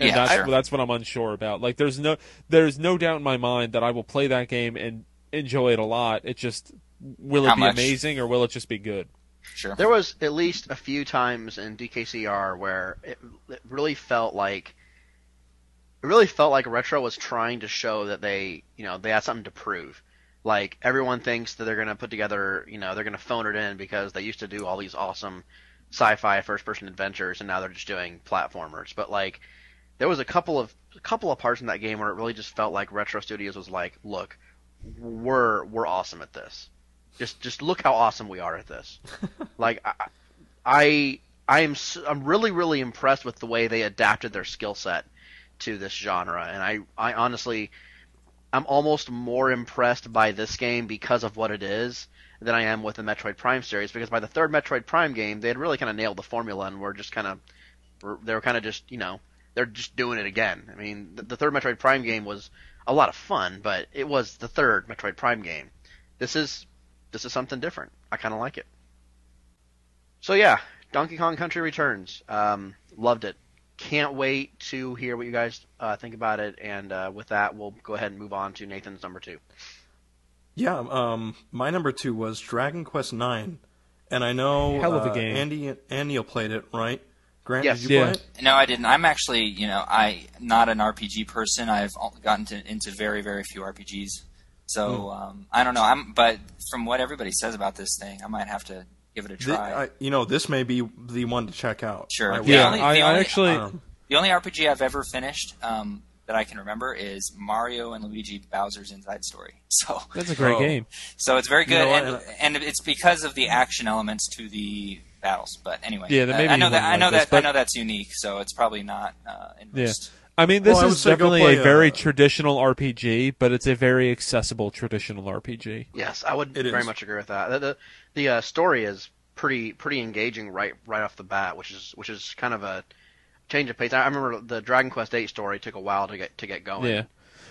C: And
D: Yeah,
C: that's
D: sure.
C: that's what I'm unsure about. Like, there's no there's no doubt in my mind that I will play that game and enjoy it a lot. It just will it be
D: much?
C: amazing or will it just be good?
D: sure.
B: There was at least a few times in DKCR where it, it really felt like it really felt like Retro was trying to show that they, you know, they had something to prove. Like everyone thinks that they're going to put together, you know, they're going to phone it in because they used to do all these awesome sci-fi first-person adventures and now they're just doing platformers. But like there was a couple of a couple of parts in that game where it really just felt like Retro Studios was like, look, we're we're awesome at this. Just just look how awesome we are at this. like I I I am I'm really really impressed with the way they adapted their skill set to this genre, and I I honestly I'm almost more impressed by this game because of what it is than I am with the Metroid Prime series. Because by the third Metroid Prime game, they had really kind of nailed the formula, and were just kind of they were kind of just you know they're just doing it again. I mean, the, the third Metroid Prime game was a lot of fun, but it was the third Metroid Prime game. This is this is something different. I kind of like it. So yeah, Donkey Kong Country Returns. Um, loved it. Can't wait to hear what you guys uh, think about it. And uh, with that, we'll go ahead and move on to Nathan's number two.
A: Yeah, um, my number two was Dragon Quest Nine, and I know
C: Hell of a
A: uh,
C: game.
A: Andy and Neal played it, right? Grant,
B: Yes.
A: did you
C: Yeah.
A: play it?
D: No, I didn't. I'm actually, you know, I not an RPG person. I've gotten to, into very, very few RPGs. So um, I don't know. I'm, but from what everybody says about this thing, I might have to give it a
A: Thi-
D: try.
A: I, you know, this may be the one to check out.
D: Sure.
A: I
D: The
C: Yeah,
D: only-
C: I,
D: the
C: I
D: only-
C: actually
A: um,
D: the only RPG I've ever finished um, that I can remember is Mario and Luigi Bowser's Inside Story. So,
C: that's a great
A: Oh.
C: game.
D: so it's very
A: You
D: good,
A: know what,
D: and, and it's because of the action elements to the battles. But anyway,
C: Yeah, then
D: uh,
C: maybe
D: I know that
C: wouldn't
D: I know
C: like
D: that
C: this,
D: I know that's unique. So it's probably not uh, in
C: Yeah. I mean, this
A: Well,
C: is definitely
A: play,
C: a very
A: uh,
C: traditional RPG, but it's a very accessible traditional RPG.
B: Yes, I would
A: It
B: very
A: is.
B: much agree with that. The the, the uh, story is pretty pretty engaging right right off the bat, which is which is kind of a change of pace. I I remember the Dragon Quest VIII story took a while to get to get going.
C: Yeah.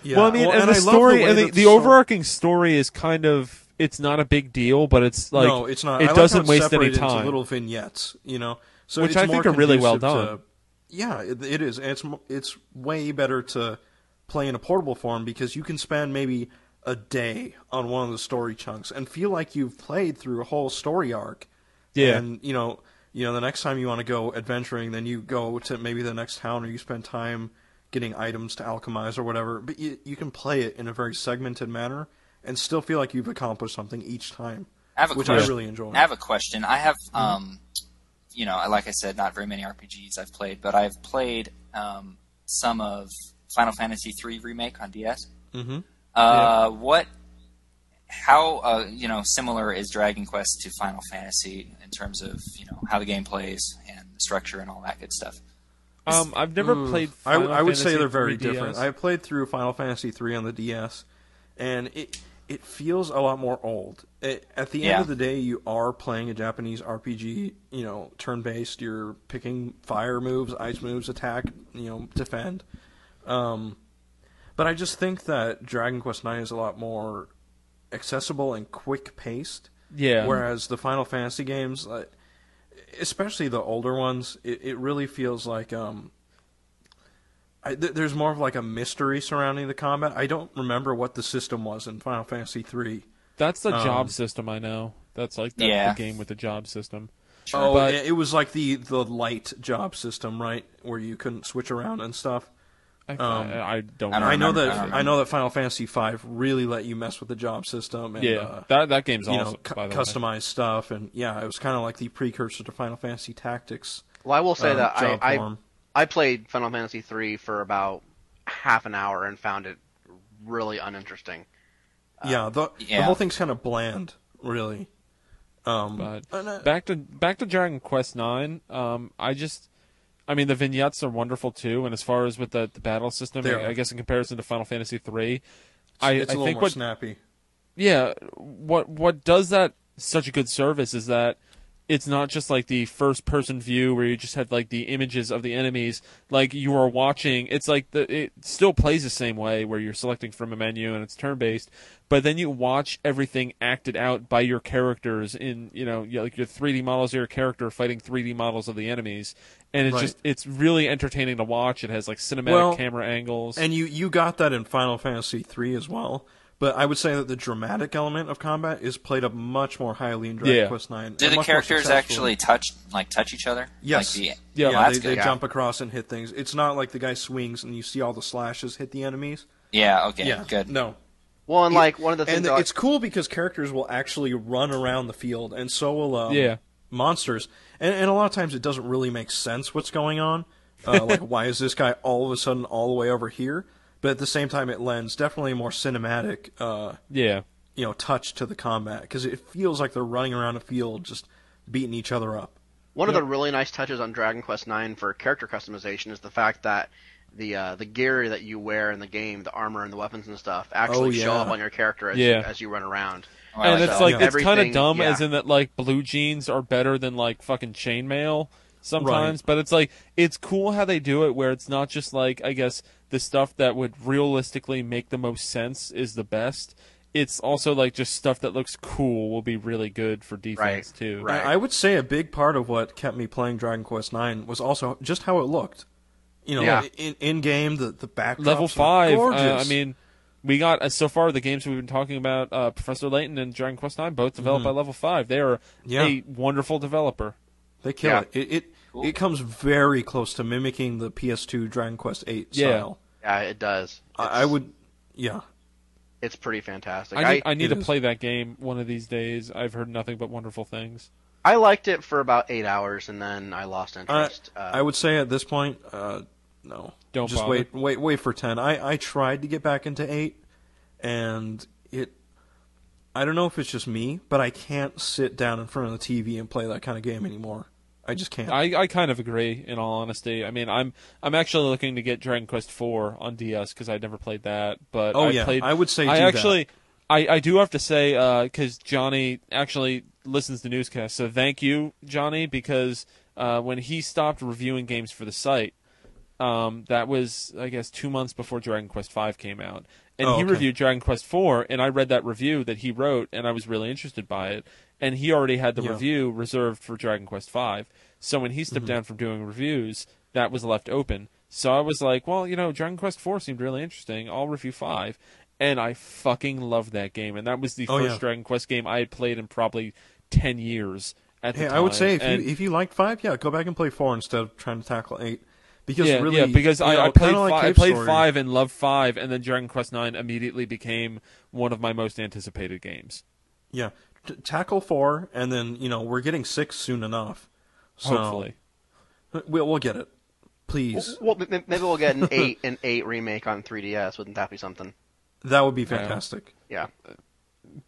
A: yeah.
C: Well, I mean, and,
A: I
C: the
A: love
C: story
A: way
C: and the,
A: that
C: the
A: so-
C: overarching story is kind of it's not a big deal, but it's like
A: no, it's not.
C: It
A: like
C: doesn't waste any
A: separated into
C: time.
A: little vignettes, you know. So
C: Which
A: it's
C: I think are really well done.
A: to- yeah, it, it is. And it's it's way better to play in a portable form because you can spend maybe a day on one of the story chunks and feel like you've played through a whole story arc.
C: Yeah.
A: And you know, you know, the next time you want to go adventuring, then you go to maybe the next town or you spend time getting items to alchemize or whatever. But you, you can play it in a very segmented manner and still feel like you've accomplished something each time,
D: I have a
A: which
D: question.
A: I really enjoy.
D: I have a question. I have,
A: Mm-hmm.
D: um, you know, like I said, not very many RPGs I've played, but I've played um, some of Final Fantasy III remake on DS.
A: hmm
D: Uh, What? How uh, you know similar is Dragon Quest to Final Fantasy in terms of you know how the game plays and the structure and all that good stuff?
C: Um, I've never
A: Ooh.
C: played.
A: I,
C: Final
A: I would say they're very different. I played through Final Fantasy three on the DS, and it it feels a lot more old. It, at the end
D: Yeah.
A: of the day, you are playing a Japanese RPG. You know, turn based. You're picking fire moves, ice moves, attack. You know, defend. Um, but I just think that Dragon Quest Nine is a lot more accessible and quick paced.
C: Yeah.
A: Whereas the Final Fantasy games, especially the older ones, it, it really feels like um, I, th- there's more of like a mystery surrounding the combat. I don't remember what the system was in Final Fantasy three.
C: That's the
A: um,
C: job system. I know. That's like that's
D: Yeah.
C: the game with the job system.
A: Oh,
C: But-
A: it, it was like the the light job system, right, where you couldn't switch around and stuff.
C: I,
A: Um,
C: I, I don't.
D: I don't
A: I know that
D: I
A: I, know that Final Fantasy five really let you mess with the job system and
C: yeah,
A: uh,
C: that that game's
A: you
C: awesome.
A: know cu-
C: by the way.
A: stuff and yeah, it was kind of like the precursor to Final Fantasy Tactics.
B: Well, I will say
A: uh,
B: that I,
A: job
B: I
A: form.
B: I played Final Fantasy three for about half an hour and found it really uninteresting.
A: yeah, the the whole thing's kind of bland, really. Um,
C: But
A: and, uh,
C: back to back to Dragon Quest Nine. Um, I just, I mean, the vignettes are wonderful too. And as far as with the, the battle system, I. I guess in comparison to Final Fantasy Three, I,
A: it's
C: I
A: a little
C: think
A: more
C: what
A: snappy.
C: yeah, what what does that such a good service is that it's not just like the first person view where you just have like the images of the enemies like you are watching it's like the it still plays the same way where you're selecting from a menu and it's turn based but then you watch everything acted out by your characters in you know like your 3D models of your character fighting 3D models of the enemies and it's
A: Right.
C: just it's really entertaining to watch it has like cinematic
A: Well,
C: camera angles
A: And you you got that in Final Fantasy three as well. But I would say that the dramatic element of combat is played up much more highly in Dragon
C: Yeah.
A: Quest Nine.
D: Do the characters actually touch like touch each other?
A: Yes.
D: Like the,
C: Yeah,
A: Yeah,
D: well,
A: they, they jump across and hit things. It's not like the guy swings and you see all the slashes hit the enemies.
D: Yeah. Okay.
A: yeah,
D: Good.
A: No,
B: Well, and like one of the things
A: and
B: that I-
A: it's cool because characters will actually run around the field, and so will um,
C: Yeah.
A: monsters. And, and a lot of times it doesn't really make sense what's going on, Uh, like, why is this guy all of a sudden all the way over here? But at the same time, it lends definitely a more cinematic, uh,
C: Yeah.
A: you know, touch to the combat because it feels like they're running around a field just beating each other up.
B: One of the really nice touches on Dragon Quest IX for character customization is the fact that the uh, the gear that you wear in the game, the armor and the weapons and stuff, actually
A: Oh,
B: show up on your character as,
C: Yeah.
B: you, as you run around.
D: Oh,
C: and
D: like
C: it's
D: that.
C: like
A: Yeah.
C: it's kind of dumb,
B: yeah.
C: as in that like blue jeans are better than like fucking chainmail sometimes. But it's like it's cool how they do it, where it's not just like I guess the stuff that would realistically make the most sense is the best. It's also like just stuff that looks cool will be really good for defense
B: Right,
C: too.
B: right.
A: I, I would say a big part of what kept me playing Dragon Quest IX was also just how it looked. You know,
B: Yeah.
A: in, in game, the the backdrops
C: Level
A: are
C: five. Uh. I mean, we got uh, so far the games we've been talking about. Uh, Professor Layton and Dragon Quest Nine both developed by Level Five. They are
A: Mm-hmm. Yeah.
C: a wonderful developer.
A: they kill
B: Yeah.
A: it. It it, it comes very close to mimicking the PS2 Dragon Quest VIII
C: Yeah.
A: style.
B: Yeah, it does.
A: I, I would, yeah.
B: It's pretty fantastic.
C: I need, I,
B: I,
C: need to
A: is.
C: play that game one of these days. I've heard nothing but wonderful things.
B: I liked it for about eight hours and then I lost
A: I,
B: interest. uh,
A: I would say at this point, uh, no.
C: Don't
A: just
C: bother.
A: wait, wait, wait for ten. I I tried to get back into eight, and it. I don't know if it's just me, but I can't sit down in front of the TV and play that kind of game anymore. I just can't.
C: I, I kind of agree. In all honesty, I mean, I'm I'm actually looking to get Dragon Quest Four on DS because I'd never played that. But
A: Oh,
C: I
A: yeah,
C: played,
A: I would say
C: I
A: do that.
C: actually, I, I do have to say because Johnny actually listens to newscasts. So thank you, Johnny, because uh, when he stopped reviewing games for the site, um, that was I guess two months before Dragon Quest Five came out, and
A: Oh,
C: he
A: okay.
C: reviewed Dragon Quest Four, and I read that review that he wrote, and I was really interested by it. And he already had the
A: Yeah.
C: review reserved for Dragon Quest Five, so when he
A: Mm-hmm.
C: stepped down from doing reviews, that was left open. So I was like, well, you know, Dragon Quest Four seemed really interesting. I'll review Five, and I fucking loved that game, and that was the
A: Oh,
C: first
A: yeah.
C: Dragon Quest game I had played in probably ten years. At the
A: Hey,
C: time.
A: I would say if
C: And-
A: you if you liked five, yeah, go back and play four instead of trying to tackle eight. Because
C: yeah,
A: really,
C: yeah, because I,
A: know,
C: I played
A: like
C: fi- I played
A: Story,
C: five and loved five, and then Dragon Quest Nine immediately became one of my most anticipated games.
A: Yeah, T- tackle four, and then you know we're getting six soon enough. So
C: Hopefully,
A: we'll we'll get it. Please,
B: well, m- m- maybe we'll get an eight an eight remake on 3DS. Wouldn't that be something?
A: that would be fantastic.
B: Yeah.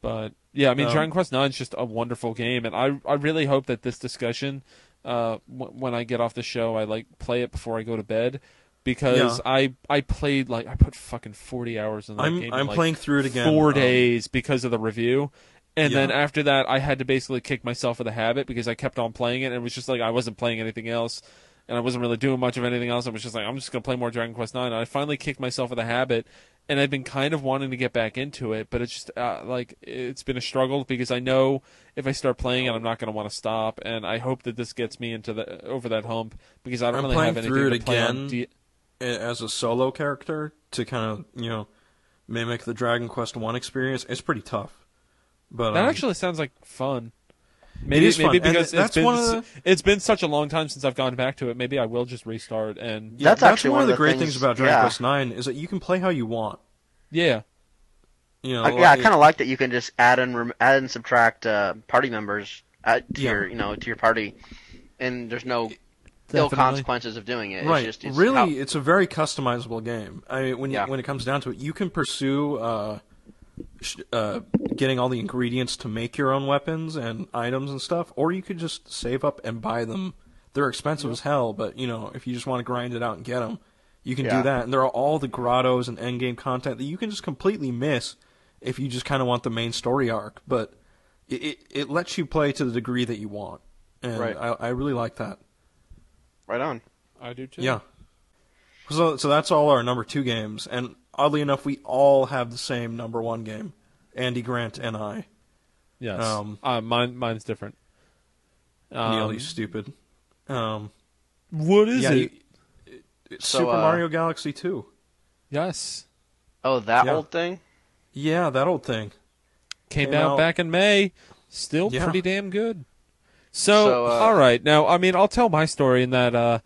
C: but yeah, I mean,
A: Um,
C: Dragon Quest Nine is just a wonderful game, and I I really hope that this discussion, uh, w- when I get off the show, I like play it before I go to bed. Because
A: Yeah.
C: I I played like I put fucking forty hours in that
A: I'm
C: game.
A: I'm
C: like,
A: playing through it again.
C: four
A: um,
C: days because of the review. And then after that, I had to basically kick myself of the habit because I kept on playing it, and it was just like I wasn't playing anything else, and I wasn't really doing much of anything else. I was just like, I'm just gonna play more Dragon Quest Nine. And I finally kicked myself of the habit, and I've been kind of wanting to get back into it, but it's just uh, like it's been a struggle because I know if I start playing it, I'm not gonna want to stop, and I hope that this gets me into the over that hump because I don't
A: I'm
C: really
A: playing
C: have anything
A: through
C: to
A: it
C: play on.
A: again.
C: D-
A: as a solo character to kind of you know mimic the Dragon Quest One experience. It's pretty tough, but
C: That
A: um,
C: actually sounds like fun. Maybe
A: is fun,
C: maybe
A: and
C: because
A: that's
C: it's been
A: one of the-
C: it's been such a long time since I've gone back to it. Maybe I will just restart and
A: yeah,
B: That's actually
A: one
B: one
A: of the great
B: things-
A: things, about Dragon
B: yeah.
A: Quest Nine is that you can play how you want.
C: yeah.
A: You know,
B: I, yeah, I kind of like that you can just add and rem- add and subtract uh, party members uh, to
A: Yeah.
B: your you know to your party, and there's no ill consequences of doing it.
A: right.
B: It's just it's
A: really,
B: how-
A: it's a very customizable game. I mean, when you,
B: Yeah.
A: when it comes down to it, you can pursue uh, sh- uh, getting all the ingredients to make your own weapons and items and stuff, or you could just save up and buy them. They're expensive as hell, but you know, if you just want to grind it out and get them, you can
B: Yeah.
A: do that. And there are all the grottos and end game content that you can just completely miss if you just kind of want the main story arc. But it, it it lets you play to the degree that you want, and
B: Right.
A: I, I really like that.
B: right on.
C: I do too.
A: Yeah. So so that's all our number two games, and oddly enough, we all have the same number one game. Andy Grant and I.
C: Yes.
A: Um,
C: uh, mine mine's different.
A: Neal,
C: Um,
A: you stupid. Um,
C: what is
A: yeah,
C: it?
A: you- it's
B: So,
A: Super
B: uh,
A: Mario Galaxy Two.
C: yes.
B: Oh, that
A: Yeah.
B: old thing.
A: Yeah, that old thing.
C: Came,
A: Came
C: out,
A: out-
C: back in May. Still
A: Yeah.
C: pretty damn good. So,
B: So, uh,
C: all right. Now, I mean, I'll tell my story in that uh,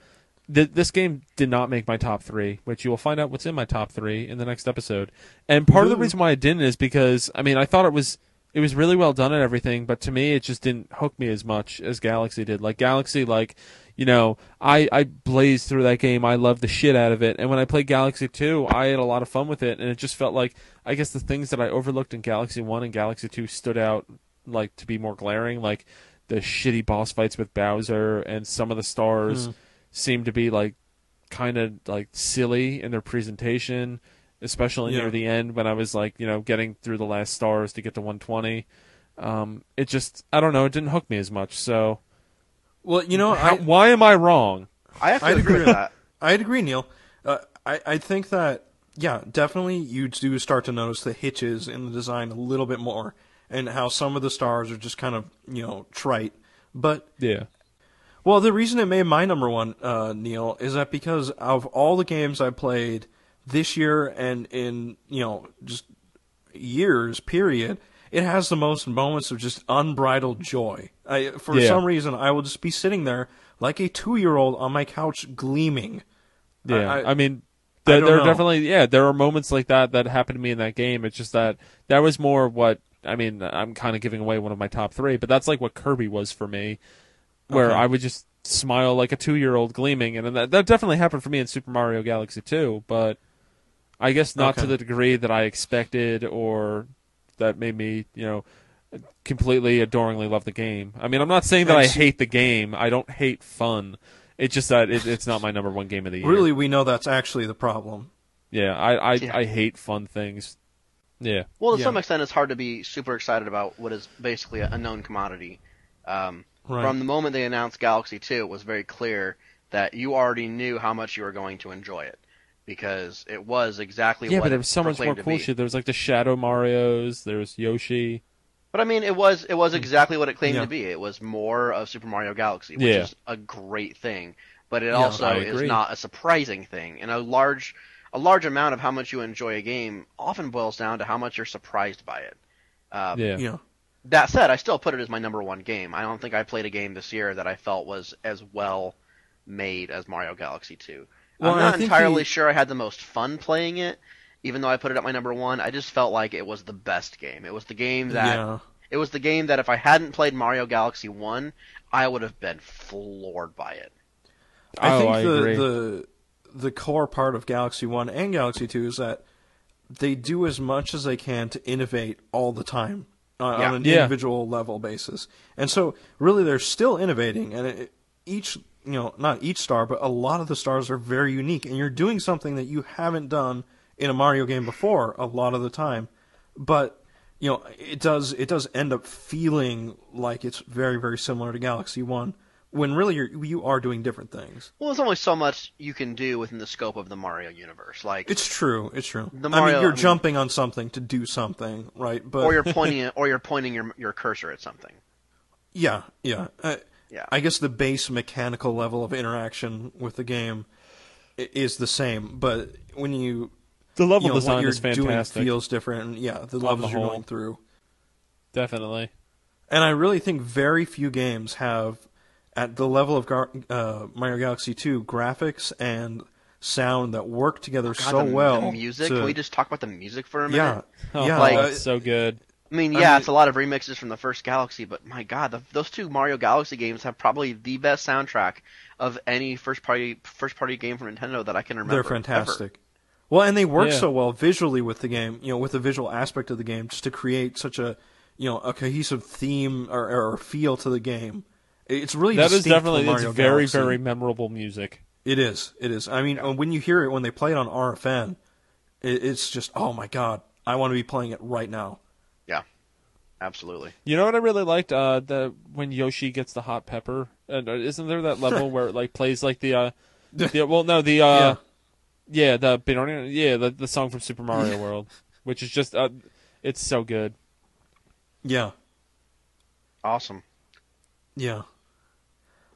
C: th- this game did not make my top three, which you will find out what's in my top three in the next episode. And part of the reason why I didn't is because, I mean, I thought it was it was really well done and everything, but to me, it just didn't hook me as much as Galaxy did. Like Galaxy, like you know, I I blazed through that game. I loved the shit out of it, and when I played Galaxy Two, I had a lot of fun with it, and it just felt like I guess the things that I overlooked in Galaxy One and Galaxy Two stood out like to be more glaring, like the shitty boss fights with Bowser and some of the stars
A: Hmm.
C: Seemed to be like kind of like silly in their presentation, especially
A: Yeah.
C: near the end when I was like, you know, getting through the last stars to get to 120. Um, it just, I don't know, it didn't hook me as much. So,
A: Well, you know,
C: how,
A: I,
C: why am I wrong?
B: I have to
A: I'd
B: agree
A: agree.
B: with that.
A: I'd agree, Neal. Uh, I I think that yeah, definitely you do start to notice the hitches in the design a little bit more, and how some of the stars are just kind of you know trite. But
C: Yeah.
A: Well, the reason it made my number one, uh, Neal, is that because of all the games I played this year and in you know just years period, it has the most moments of just unbridled joy. I, for
C: Yeah.
A: some reason, I will just be sitting there like a two-year-old on my couch, gleaming.
C: Yeah, I,
A: I-
C: mean, there, are definitely yeah, there are moments like that that happened to me in that game. It's just that that was more what I mean. I'm kind of giving away one of my top three, but that's like what Kirby was for me, where
A: Okay.
C: I would just smile like a two year old gleaming, and that that definitely happened for me in Super Mario Galaxy 2, but I guess not to the degree that I expected or that made me you know completely adoringly love the game. I mean, I'm not saying that I hate the game. I don't hate fun. It's just that it, it's not my number one game of the year.
A: Really, we know that's actually the problem.
C: Yeah, I I,
B: Yeah.
C: I hate fun things. Yeah,
B: Well, to
A: Yeah.
B: some extent, it's hard to be super excited about what is basically a known commodity. Um,
A: Right.
B: From the moment they announced Galaxy 2, it was very clear that you already knew how much you were going to enjoy it because it was exactly what.
C: yeah, but
B: it
C: there was so much more cool shit. There was like the Shadow Mario's. There was Yoshi.
B: But I mean, it was it was exactly what it claimed
A: Yeah.
B: to be. It was more of Super Mario Galaxy, which
C: Yeah.
B: is a great thing. But it
A: Yeah,
B: also is not a surprising thing. And a large a large amount of how much you enjoy a game often boils down to how much you're surprised by it. Um,
C: Yeah,
A: Yeah.
B: That said, I still put it as my number one game. I don't think I played a game this year that I felt was as well made as Mario Galaxy 2.
A: Well,
B: I'm not entirely
A: the-
B: sure I had the most fun playing it, even though I put it at my number one. I just felt like it was the best game. It was the game that
A: yeah.
B: it was the game that if I hadn't played Mario Galaxy 1, I would have been floored by it.
A: I
C: Oh,
A: think
C: I
A: the
C: agree.
A: the the core part of Galaxy One and Galaxy Two is that they do as much as they can to innovate all the time Uh, on,
B: Yeah.
A: on an
C: Yeah.
A: individual level basis, and so really they're still innovating, and it, each you know not each star, but a lot of the stars are very unique, and you're doing something that you haven't done in a Mario game before a lot of the time, but you know it does it does end up feeling like it's very very similar to Galaxy One. When really you're, you are doing different things.
B: Well, there's only so much you can do within the scope of the Mario universe. Like,
A: It's true. It's true.
B: The Mario, I
A: mean, you're
B: I mean-
A: jumping on something to do something, right? But
B: or you're pointing or you're pointing your your cursor at something.
A: yeah, yeah. Uh,
B: Yeah.
A: I guess the base mechanical level of interaction with the game is the same, but when you
C: the level
A: you know, what
C: design
A: you're
C: is
A: doing
C: fantastic.
A: feels different. And yeah, the
C: the
A: levels you're going through,
C: Definitely.
A: and I really think very few games have at the level of Gar- uh, Mario Galaxy 2 graphics and sound that work together
B: God,
A: so
B: the,
A: well.
B: the music.
A: to-
B: Can we just talk about the music for a minute?
A: yeah,
C: Oh,
A: yeah.
B: Like-
A: uh,
C: it's so good.
B: I mean,
A: I
B: yeah,
A: mean-
B: it's a lot of remixes from the first Galaxy, but my God, the, those two Mario Galaxy games have probably the best soundtrack of any first party first party game from Nintendo that I can remember.
A: They're
B: ever.
A: fantastic. Well, and they work
C: Yeah.
A: so well visually with the game, you know, with the visual aspect of the game, just to create such a, you know, a cohesive theme or, or feel to the game. It's really
C: That is definitely it's very
A: Galaxy.
C: very memorable music.
A: It is. It is. I mean, when you hear it when they play it on RFN, it's just oh my god, I want to be playing it right now.
B: Yeah, absolutely.
C: You know what I really liked? Uh, the when Yoshi gets the hot pepper, and uh, isn't there that level where it like plays like the uh, the well no the uh, yeah, the yeah the the song from Super Mario World, which is just uh, it's so good.
A: Yeah,
B: Awesome.
A: yeah.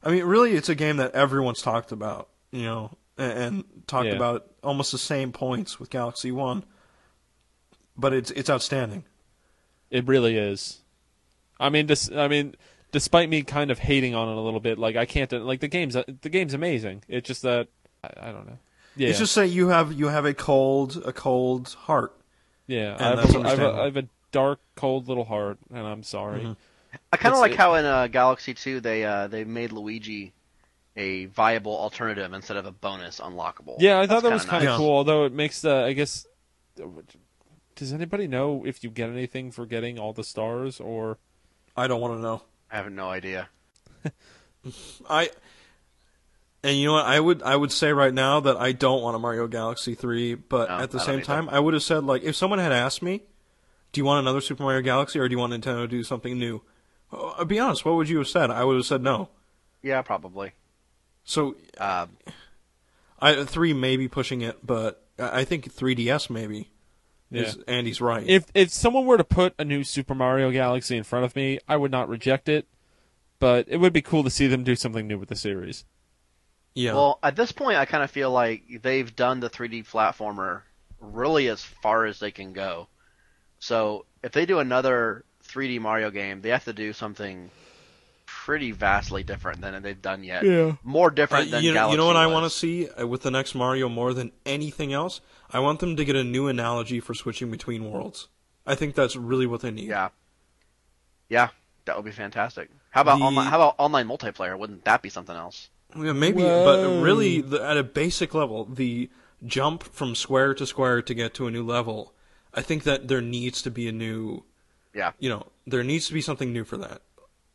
A: I mean, really, it's a game that everyone's talked about, you know, and, and talked
C: Yeah.
A: about almost the same points with Galaxy One. But it's it's outstanding.
C: It really is. I mean, dis- I mean, despite me kind of hating on it a little bit, like I can't like the game's the game's amazing. It's just that I, I don't know. Yeah,
A: It's just that you have you have a cold a cold heart.
C: yeah. I have,
A: that's
C: a, I, have a,
A: understandable.
C: I have a dark, cold little heart, and I'm sorry.
A: Mhm.
B: I kind of like
A: it-
B: how in uh, Galaxy 2 they uh, they made Luigi a viable alternative instead of a bonus unlockable.
C: Yeah, I thought
B: That's
C: that was
B: kinda
C: kind of
A: nice.
C: cool. Although it makes the, I guess, does anybody know if you get anything for getting all the stars or?
A: I don't want to know.
B: I have no idea.
A: I and you know what? I would I would say right now that I don't want a Mario Galaxy three, but
B: No,
A: at the
B: I
A: same
B: either.
A: time, I would have said like if someone had asked me, "Do you want another Super Mario Galaxy or do you want Nintendo to do something new?" Uh, I'll be honest. What would you have said? I would have said no.
B: Yeah, probably.
A: So
B: Uh,
A: I three may be pushing it, but I I think 3DS maybe. Is Andy's right?
C: If if someone were to put a new Super Mario Galaxy in front of me, I would not reject it. But it would be cool to see them do something new with the series.
A: yeah.
B: Well, at this point, I kind of feel like they've done the 3D platformer really as far as they can go. So if they do another 3D Mario game, they have to do something pretty vastly different than they've done yet.
C: Yeah.
B: More
A: Uh,
B: different than
A: you, know,
B: Galaxy
A: you know what I want to see uh, with the next Mario more than anything else? I want them to get a new analogy for switching between worlds. I think that's really what they need.
B: Yeah. Yeah, that would be fantastic. How about
A: The-
B: online? How about online multiplayer? Wouldn't that be something else?
A: Yeah, maybe,
C: Whoa.
A: but really, the, at a basic level, the jump from square to square to get to a new level, I think that there needs to be a new,
B: Yeah.
A: you know, there needs to be something new for that.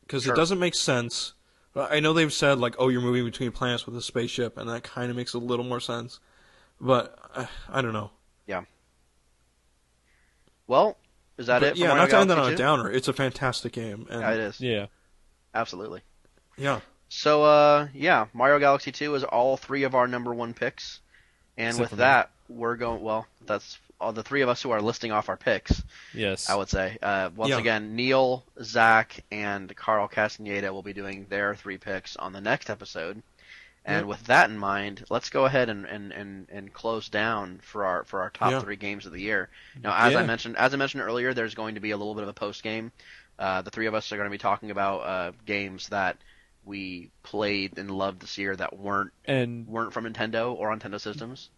A: Because
B: Sure.
A: it doesn't make sense. I know they've said, like, oh, you're moving between planets with a spaceship, and that kind of makes a little more sense. But, uh, I don't know. Yeah.
B: Well, is that
A: But,
B: it? For
A: yeah,
B: Mario
A: not to end that on a downer. It's a fantastic game. And,
B: Yeah, it is.
C: Yeah.
B: Absolutely.
A: yeah.
B: So, uh, yeah, Mario Galaxy 2 is all three of our number one picks. And
C: Except
B: with
C: for me.
B: that, we're going, well, that's all the three of us who are listing off our picks,
C: Yes.
B: I would say. Uh, once
A: Yeah.
B: again, Neal, Zach, and Karl Castaneda will be doing their three picks on the next episode. And
A: Yep.
B: with that in mind, let's go ahead and, and, and, and close down for our for our top
A: Yeah.
B: three games of the year. Now, as I mentioned, as I mentioned earlier, there's going to be a little bit of a post game. Uh, the three of us are going to be talking about uh, games that we played and loved this year that weren't
C: and
B: weren't from Nintendo or Nintendo systems.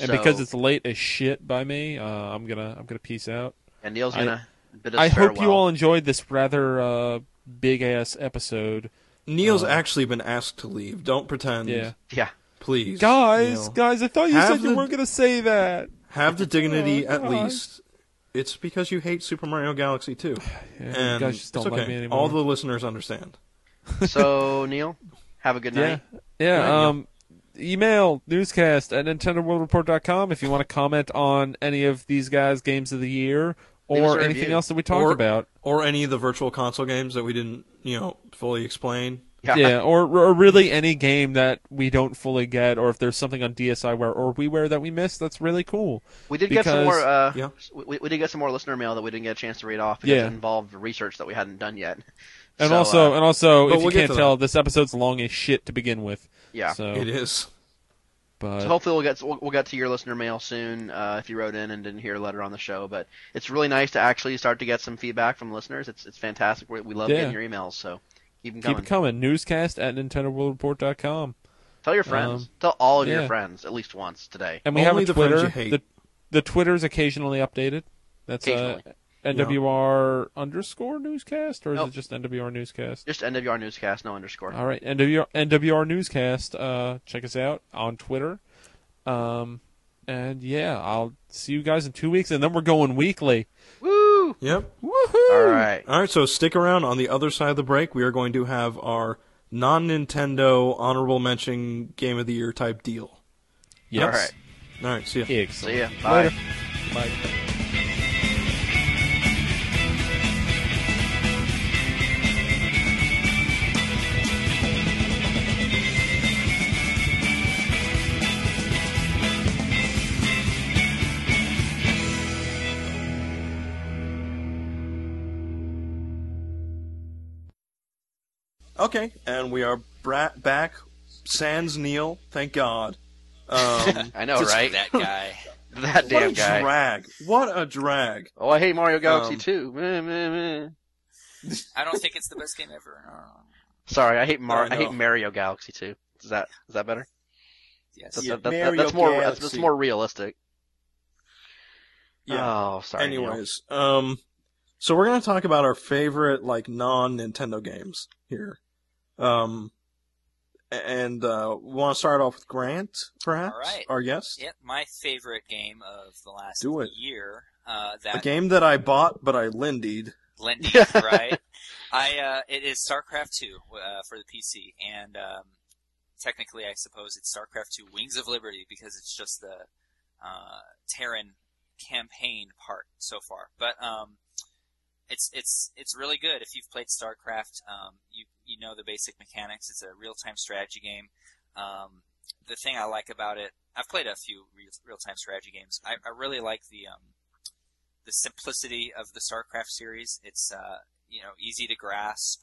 C: And
B: So-
C: because it's late as shit by me, uh, I'm gonna I'm gonna peace out.
B: and
C: Neal's
B: gonna bid us
C: I hope you all enjoyed this rather uh, big ass episode.
A: Neal's
C: Uh,
A: actually been asked to leave. Don't pretend.
C: Yeah,
B: yeah.
A: Please.
C: guys,
A: Neal.
C: guys, I thought you
A: Have
C: said you weren't gonna say that.
A: Have the dignity
C: Oh,
A: at
C: God.
A: least. It's because you hate Super Mario Galaxy 2.
C: Yeah,
A: and
C: you guys just don't
A: it's okay.
C: like me anymore.
A: All the listeners understand.
B: So Neal, have a good night.
C: yeah.
A: Good night,
C: Um, email newscast at nintendoworldreport.com if you want to comment on any of these guys' games of the year or anything
B: review.
C: else that we talked
A: Or-
C: about.
A: Or any of the virtual console games that we didn't, you know, fully explain.
C: yeah, or or really any game that we don't fully get, or if there's something on DSiWare or WiiWare that we missed, that's really cool.
B: We did get some more. Uh,
A: Yeah.
B: we, we did get some more listener mail that we didn't get a chance to read off because
C: Yeah.
B: it involved research that we hadn't done yet.
C: And
B: So,
C: also,
B: uh,
C: and also, if you
A: we'll get
C: can't tell,
A: that.
C: this episode's long as shit to begin with.
B: Yeah.
C: So,
A: It is.
C: but
B: So hopefully we'll get we'll, we'll get to your listener mail soon uh, if you wrote in and didn't hear a letter on the show. But it's really nice to actually start to get some feedback from listeners. It's it's fantastic. We, we love
C: Yeah.
B: getting your emails. So keep them
C: keep
B: coming.
C: it coming. Newscast at nintendoworldreport.com.
B: Tell your friends.
C: Um,
B: Tell all of your friends at least once today.
C: And we
A: Only
C: have a
A: the
C: Twitter.
A: you hate.
C: The, the Twitter's occasionally updated. That's uh,
B: Occasionally.
C: NWR underscore newscast, or is
B: Nope.
C: it just NWR newscast?
B: Just NWR newscast, no underscore.
C: All right, NWR, NWR newscast. Uh, check us out on Twitter. Um, and yeah, I'll see you guys in two weeks, and then we're going weekly.
B: Woo!
A: Yep.
C: Woohoo!
B: All right.
A: All right, so stick around. On the other side of the break, we are going to have our non-Nintendo honorable mention game of the year type deal.
C: Yes.
B: All right.
A: All right, see ya.
B: See
C: Excellent.
B: ya. Bye.
C: Later. Bye.
A: Okay, and we are bra- back. Sans Neal, thank God. Um,
B: I know,
A: just-
B: right?
D: That guy.
B: That damn
A: What
B: damn
A: a
B: guy.
A: drag! What a drag!
B: Oh, I hate Mario Galaxy
A: Um,
B: too. Meh, meh, meh.
D: I don't think it's the best game ever. Uh,
B: Sorry, I hate Mar-
A: I
B: I, hate. Mario Galaxy too. Is that is that better?
D: yes.
B: That,
A: Yeah,
B: that, that,
A: Mario
B: that's more that's, that's more realistic.
A: Yeah.
B: Oh, sorry. Neal.
A: Anyways, um, So we're gonna talk about our favorite like non Nintendo games here. Um, and uh, we want to start off with Grant, perhaps,
D: All right.
A: our guest.
D: Yep, my favorite game of the last
A: Do it.
D: year. Uh,
A: A game that I bought but I lindied.
D: Lindied, right? I uh, it is StarCraft two uh, for the PC, and um, technically, I suppose it's StarCraft two Wings of Liberty because it's just the uh, Terran campaign part so far. But um, it's it's it's really good. If you've played StarCraft, um, you you know the basic mechanics. It's a real time strategy game. Um, the thing I like about it, I've played a few real time strategy games. I, I really like the um, the simplicity of the StarCraft series. It's uh, you know easy to grasp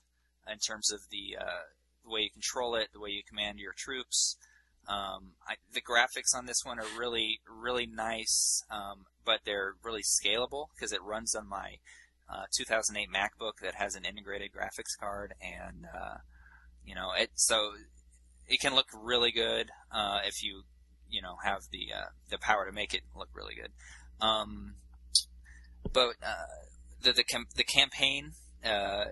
D: in terms of the uh, the way you control it, the way you command your troops. Um, I, the graphics on this one are really really nice, um, but they're really scalable because it runs on my uh, 2008 MacBook that has an integrated graphics card, and uh, you know it so it can look really good uh, if you you know have the uh, the power to make it look really good. Um, but uh, the the cam- the campaign, uh,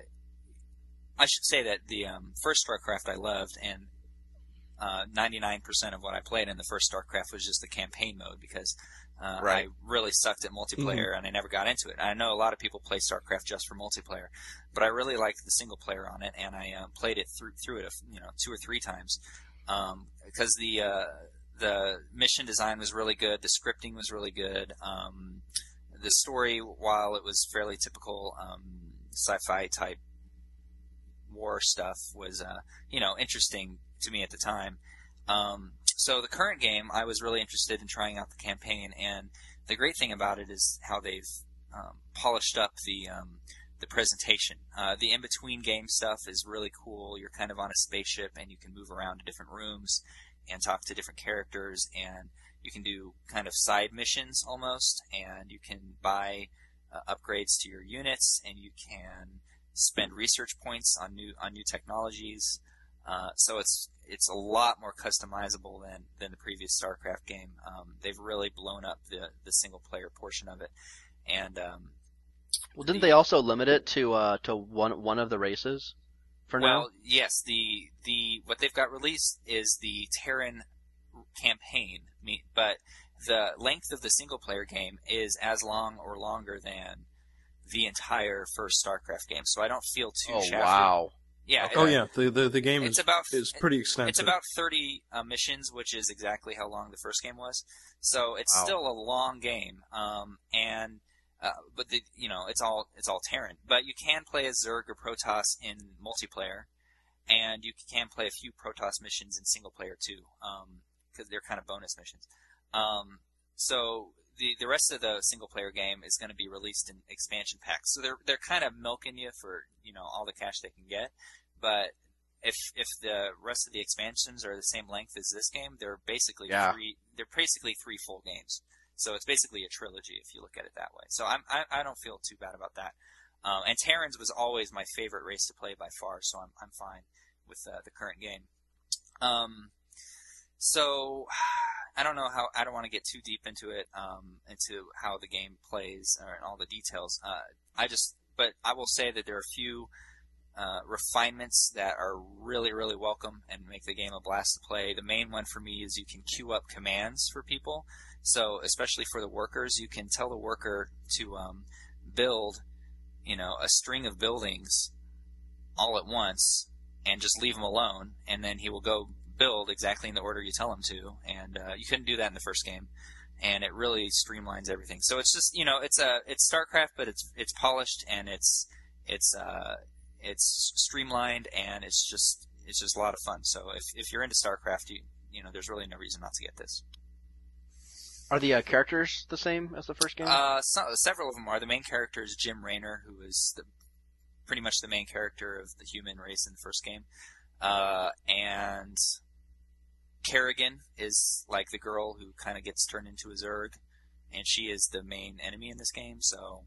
D: I should say that the um, first StarCraft I loved, and uh, 99% of what I played in the first StarCraft was just the campaign mode because uh,
E: Right.
D: I really sucked at multiplayer and I never got into it. I know a lot of people play StarCraft just for multiplayer, but I really liked the single player on it, and I uh, played it through through it, you know, two or three times um, because the uh, the mission design was really good, the scripting was really good. Um, the story, while it was fairly typical um, sci-fi type war stuff, was uh, you know interesting to me at the time. Um, so the current game, I was really interested in trying out the campaign, and the great thing about it is how they've um, polished up the um, the presentation. Uh, the in-between game stuff is really cool. You're kind of on a spaceship, and you can move around to different rooms and talk to different characters, and you can do kind of side missions almost, and you can buy uh, upgrades to your units, and you can spend research points on new on new technologies. Uh, so it's it's a lot more customizable than, than the previous StarCraft game. Um, they've really blown up the the single player portion of it, and um,
E: Well, didn't they also limit it to uh to one one of the races for now?
D: well, yes, the the what they've got released is the Terran campaign, but the length of the single player game is as long or longer than the entire first StarCraft game. So I don't feel too
E: Oh
D: shafted.
E: wow!
D: Yeah.
A: Oh
D: it-
A: yeah, the the, the game
D: It's
A: is
D: about
A: is pretty extensive.
D: It's about 30 uh, missions, which is exactly how long the first game was. So it's
E: Wow.
D: still a long game. Um, and uh, but the you know it's all it's all Terran. But you can play as Zerg or Protoss in multiplayer, and you can play a few Protoss missions in single player too, because they're kind of bonus missions. Um, so the the rest of the single player game is going to be released in expansion packs. So they're they're kind of milking you for you know all the cash they can get, but if if the rest of the expansions are the same length as this game, they're basically
E: Yeah.
D: three. They're basically three full games. So it's basically a trilogy if you look at it that way. So I'm I, I don't feel too bad about that. Um, and Terrans was always my favorite race to play by far, so I'm I'm fine with uh, the current game. Um, so I don't know how I don't want to get too deep into it, um, into how the game plays or all the details. Uh, I just, but I will say that there are a few uh, refinements that are really, really welcome and make the game a blast to play. The main one for me is you can queue up commands for people. So, especially for the workers, you can tell the worker to um, build, you know, a string of buildings all at once and just leave him alone, and then he will go build exactly in the order you tell them to. And uh, you couldn't do that in the first game, and it really streamlines everything. So it's just, you know, it's a it's StarCraft, but it's it's polished and it's it's uh, it's streamlined and it's just it's just a lot of fun. So if if you're into StarCraft, you you know, there's really no reason not to get this.
E: Are the uh, characters the same as the first game?
D: Uh, so, several of them are. The main character is Jim Raynor, who is the, pretty much the main character of the human race in the first game. Uh, and Kerrigan is like the girl who kind of gets turned into a Zerg, and she is the main enemy in this game. So,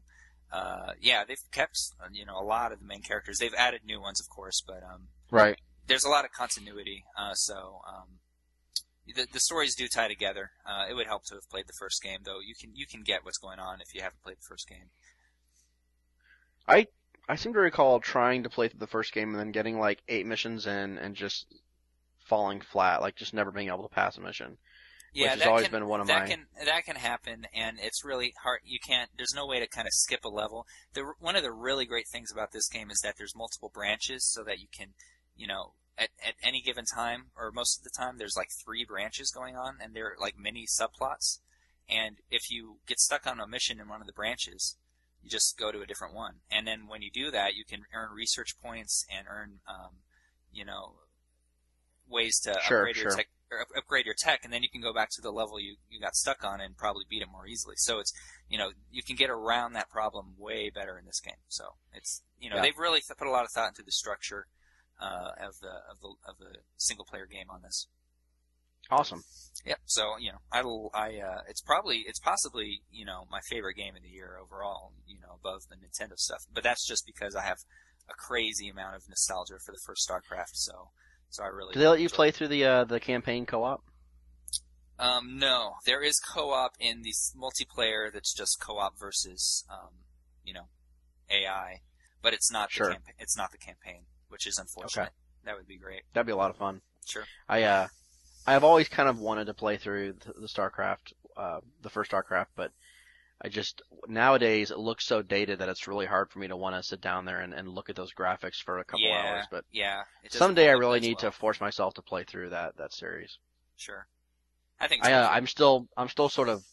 D: uh, yeah, they've kept you know a lot of the main characters. They've added new ones, of course, but um,
E: right.
D: there's a lot of continuity. Uh, so um, the the stories do tie together. Uh, it would help to have played the first game, though. You can you can get what's going on if you haven't played the first game.
F: I seem to recall trying to play through the first game and then getting like eight missions in and just falling flat, like just never being able to pass a mission.
D: Yeah,
F: has always
D: can,
F: been one of
D: that
F: my-
D: can that can happen, and it's really hard. You can't. There's no way to kind of skip a level. The one of the really great things about this game is that there's multiple branches, so that you can, you know, at at any given time or most of the time, there's like three branches going on, and they're like mini subplots. And if you get stuck on a mission in one of the branches, you just go to a different one. And then when you do that, you can earn research points and earn, um, you know, ways to
F: Sure,
D: upgrade your tech or upgrade your tech, and then you can go back to the level you, you got stuck on and probably beat it more easily. So it's you know you can get around that problem way better in this game. So it's you know
F: Yeah.
D: they've really put a lot of thought into the structure uh, of the of the of the single player game on this.
F: Awesome.
D: Yep. So you know I I uh, it's probably it's possibly you know my favorite game of the year overall. You know above the Nintendo stuff, but that's just because I have a crazy amount of nostalgia for the first StarCraft. So so I really
F: Do they let you play through the uh, the campaign co-op?
D: Um, no, there is co-op in the multiplayer. That's just co-op versus, um, you know, AI, but it's not
F: Sure.
D: the campa- it's not the campaign, which is unfortunate. Okay. That would be great.
F: That'd be a lot of fun.
D: Sure.
F: I uh, I've always kind of wanted to play through the, the StarCraft, uh, the first StarCraft, but I just nowadays it looks so dated that it's really hard for me to want to sit down there and, and look at those graphics for a couple
D: yeah,
F: hours. But
D: yeah.
F: someday I really need to force myself to play through that that series.
D: Sure. I think.
F: I, uh, I'm still I'm still sort of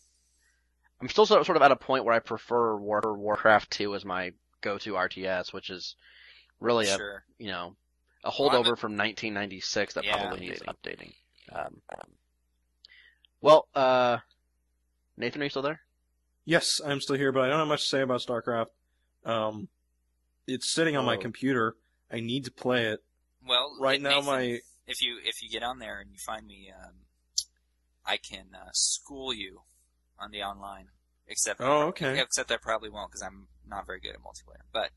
F: I'm still sort of, sort of at a point where I prefer War, Warcraft 2 as my go-to RTS, which is really a
D: sure.
F: you know a
D: Well,
F: holdover from 1996 that
D: Yeah.
F: probably needs updating. Um, well, uh, Nathan, are you still there?
A: Yes, I'm still here, but I don't have much to say about StarCraft. Um, it's sitting on my
F: Oh.
A: computer. I need to play it.
D: Well,
A: Right now,
D: Nathan,
A: my
D: if you if you get on there and you find me, um, I can uh, school you on the online. Except
A: Oh, okay.
D: Except I probably won't because I'm not very good at multiplayer. But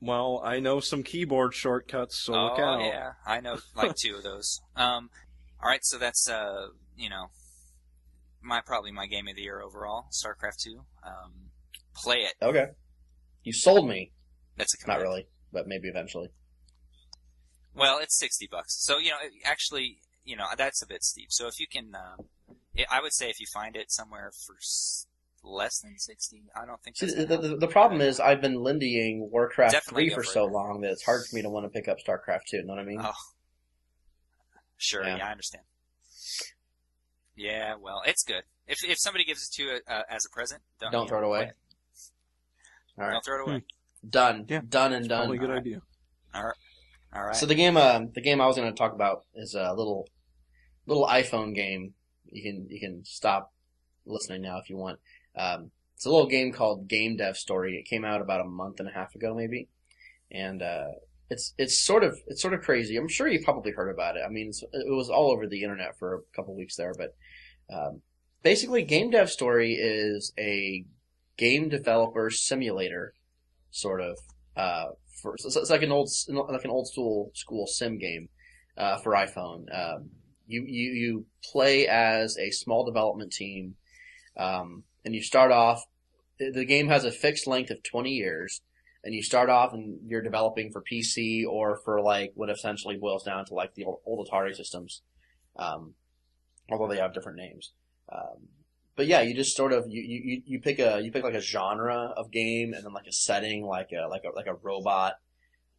A: well, I know some keyboard shortcuts, so look
D: oh
A: out.
D: yeah, I know like two of those. Um, all right, so that's uh, you know, my probably my game of the year overall, StarCraft Two. Um, play it.
B: Okay. You sold me.
D: That's a
B: Not really, but maybe eventually.
D: Well, it's sixty bucks. So you know, it- actually, you know, that's a bit steep. So if you can, um, it, I would say if you find it somewhere for s- less than sixty, I don't think.
B: See, the, the, the problem is I've been lindying Warcraft
D: Definitely
B: 3 for
D: for
B: so long that it's hard for me to want to pick up StarCraft 2, You know what I mean?
D: Oh. Sure,
B: Yeah.
D: yeah. I understand. Yeah, well, it's good. If if somebody gives it to you uh, as a present, don't,
B: Don't throw it away. All right.
D: Don't throw it away.
B: Done.
A: Yeah.
B: Done and done.
A: Probably a good
D: Alright.
A: idea.
D: All right. All right.
B: So the game, um, the game I was going to talk about is a little, little iPhone game. You can you can stop listening now if you want. Um, it's a little game called Game Dev Story. It came out about a month and a half ago, maybe, and uh, it's it's sort of it's sort of crazy. I'm sure you've probably heard about it. I mean, it was all over the internet for a couple weeks there, but um, basically, Game Dev Story is a game developer simulator, sort of. Uh, for so it's like an old like an old school school sim game uh, for iPhone. Um, you you you play as a small development team, um, and you start off. The game has a fixed length of twenty years, and you start off and you're developing for PC or for like what essentially boils down to like the old, old Atari systems, um, although they have different names. Um, but yeah, you just sort of you, you, you pick a you pick like a genre of game and then like a setting like a like a like a robot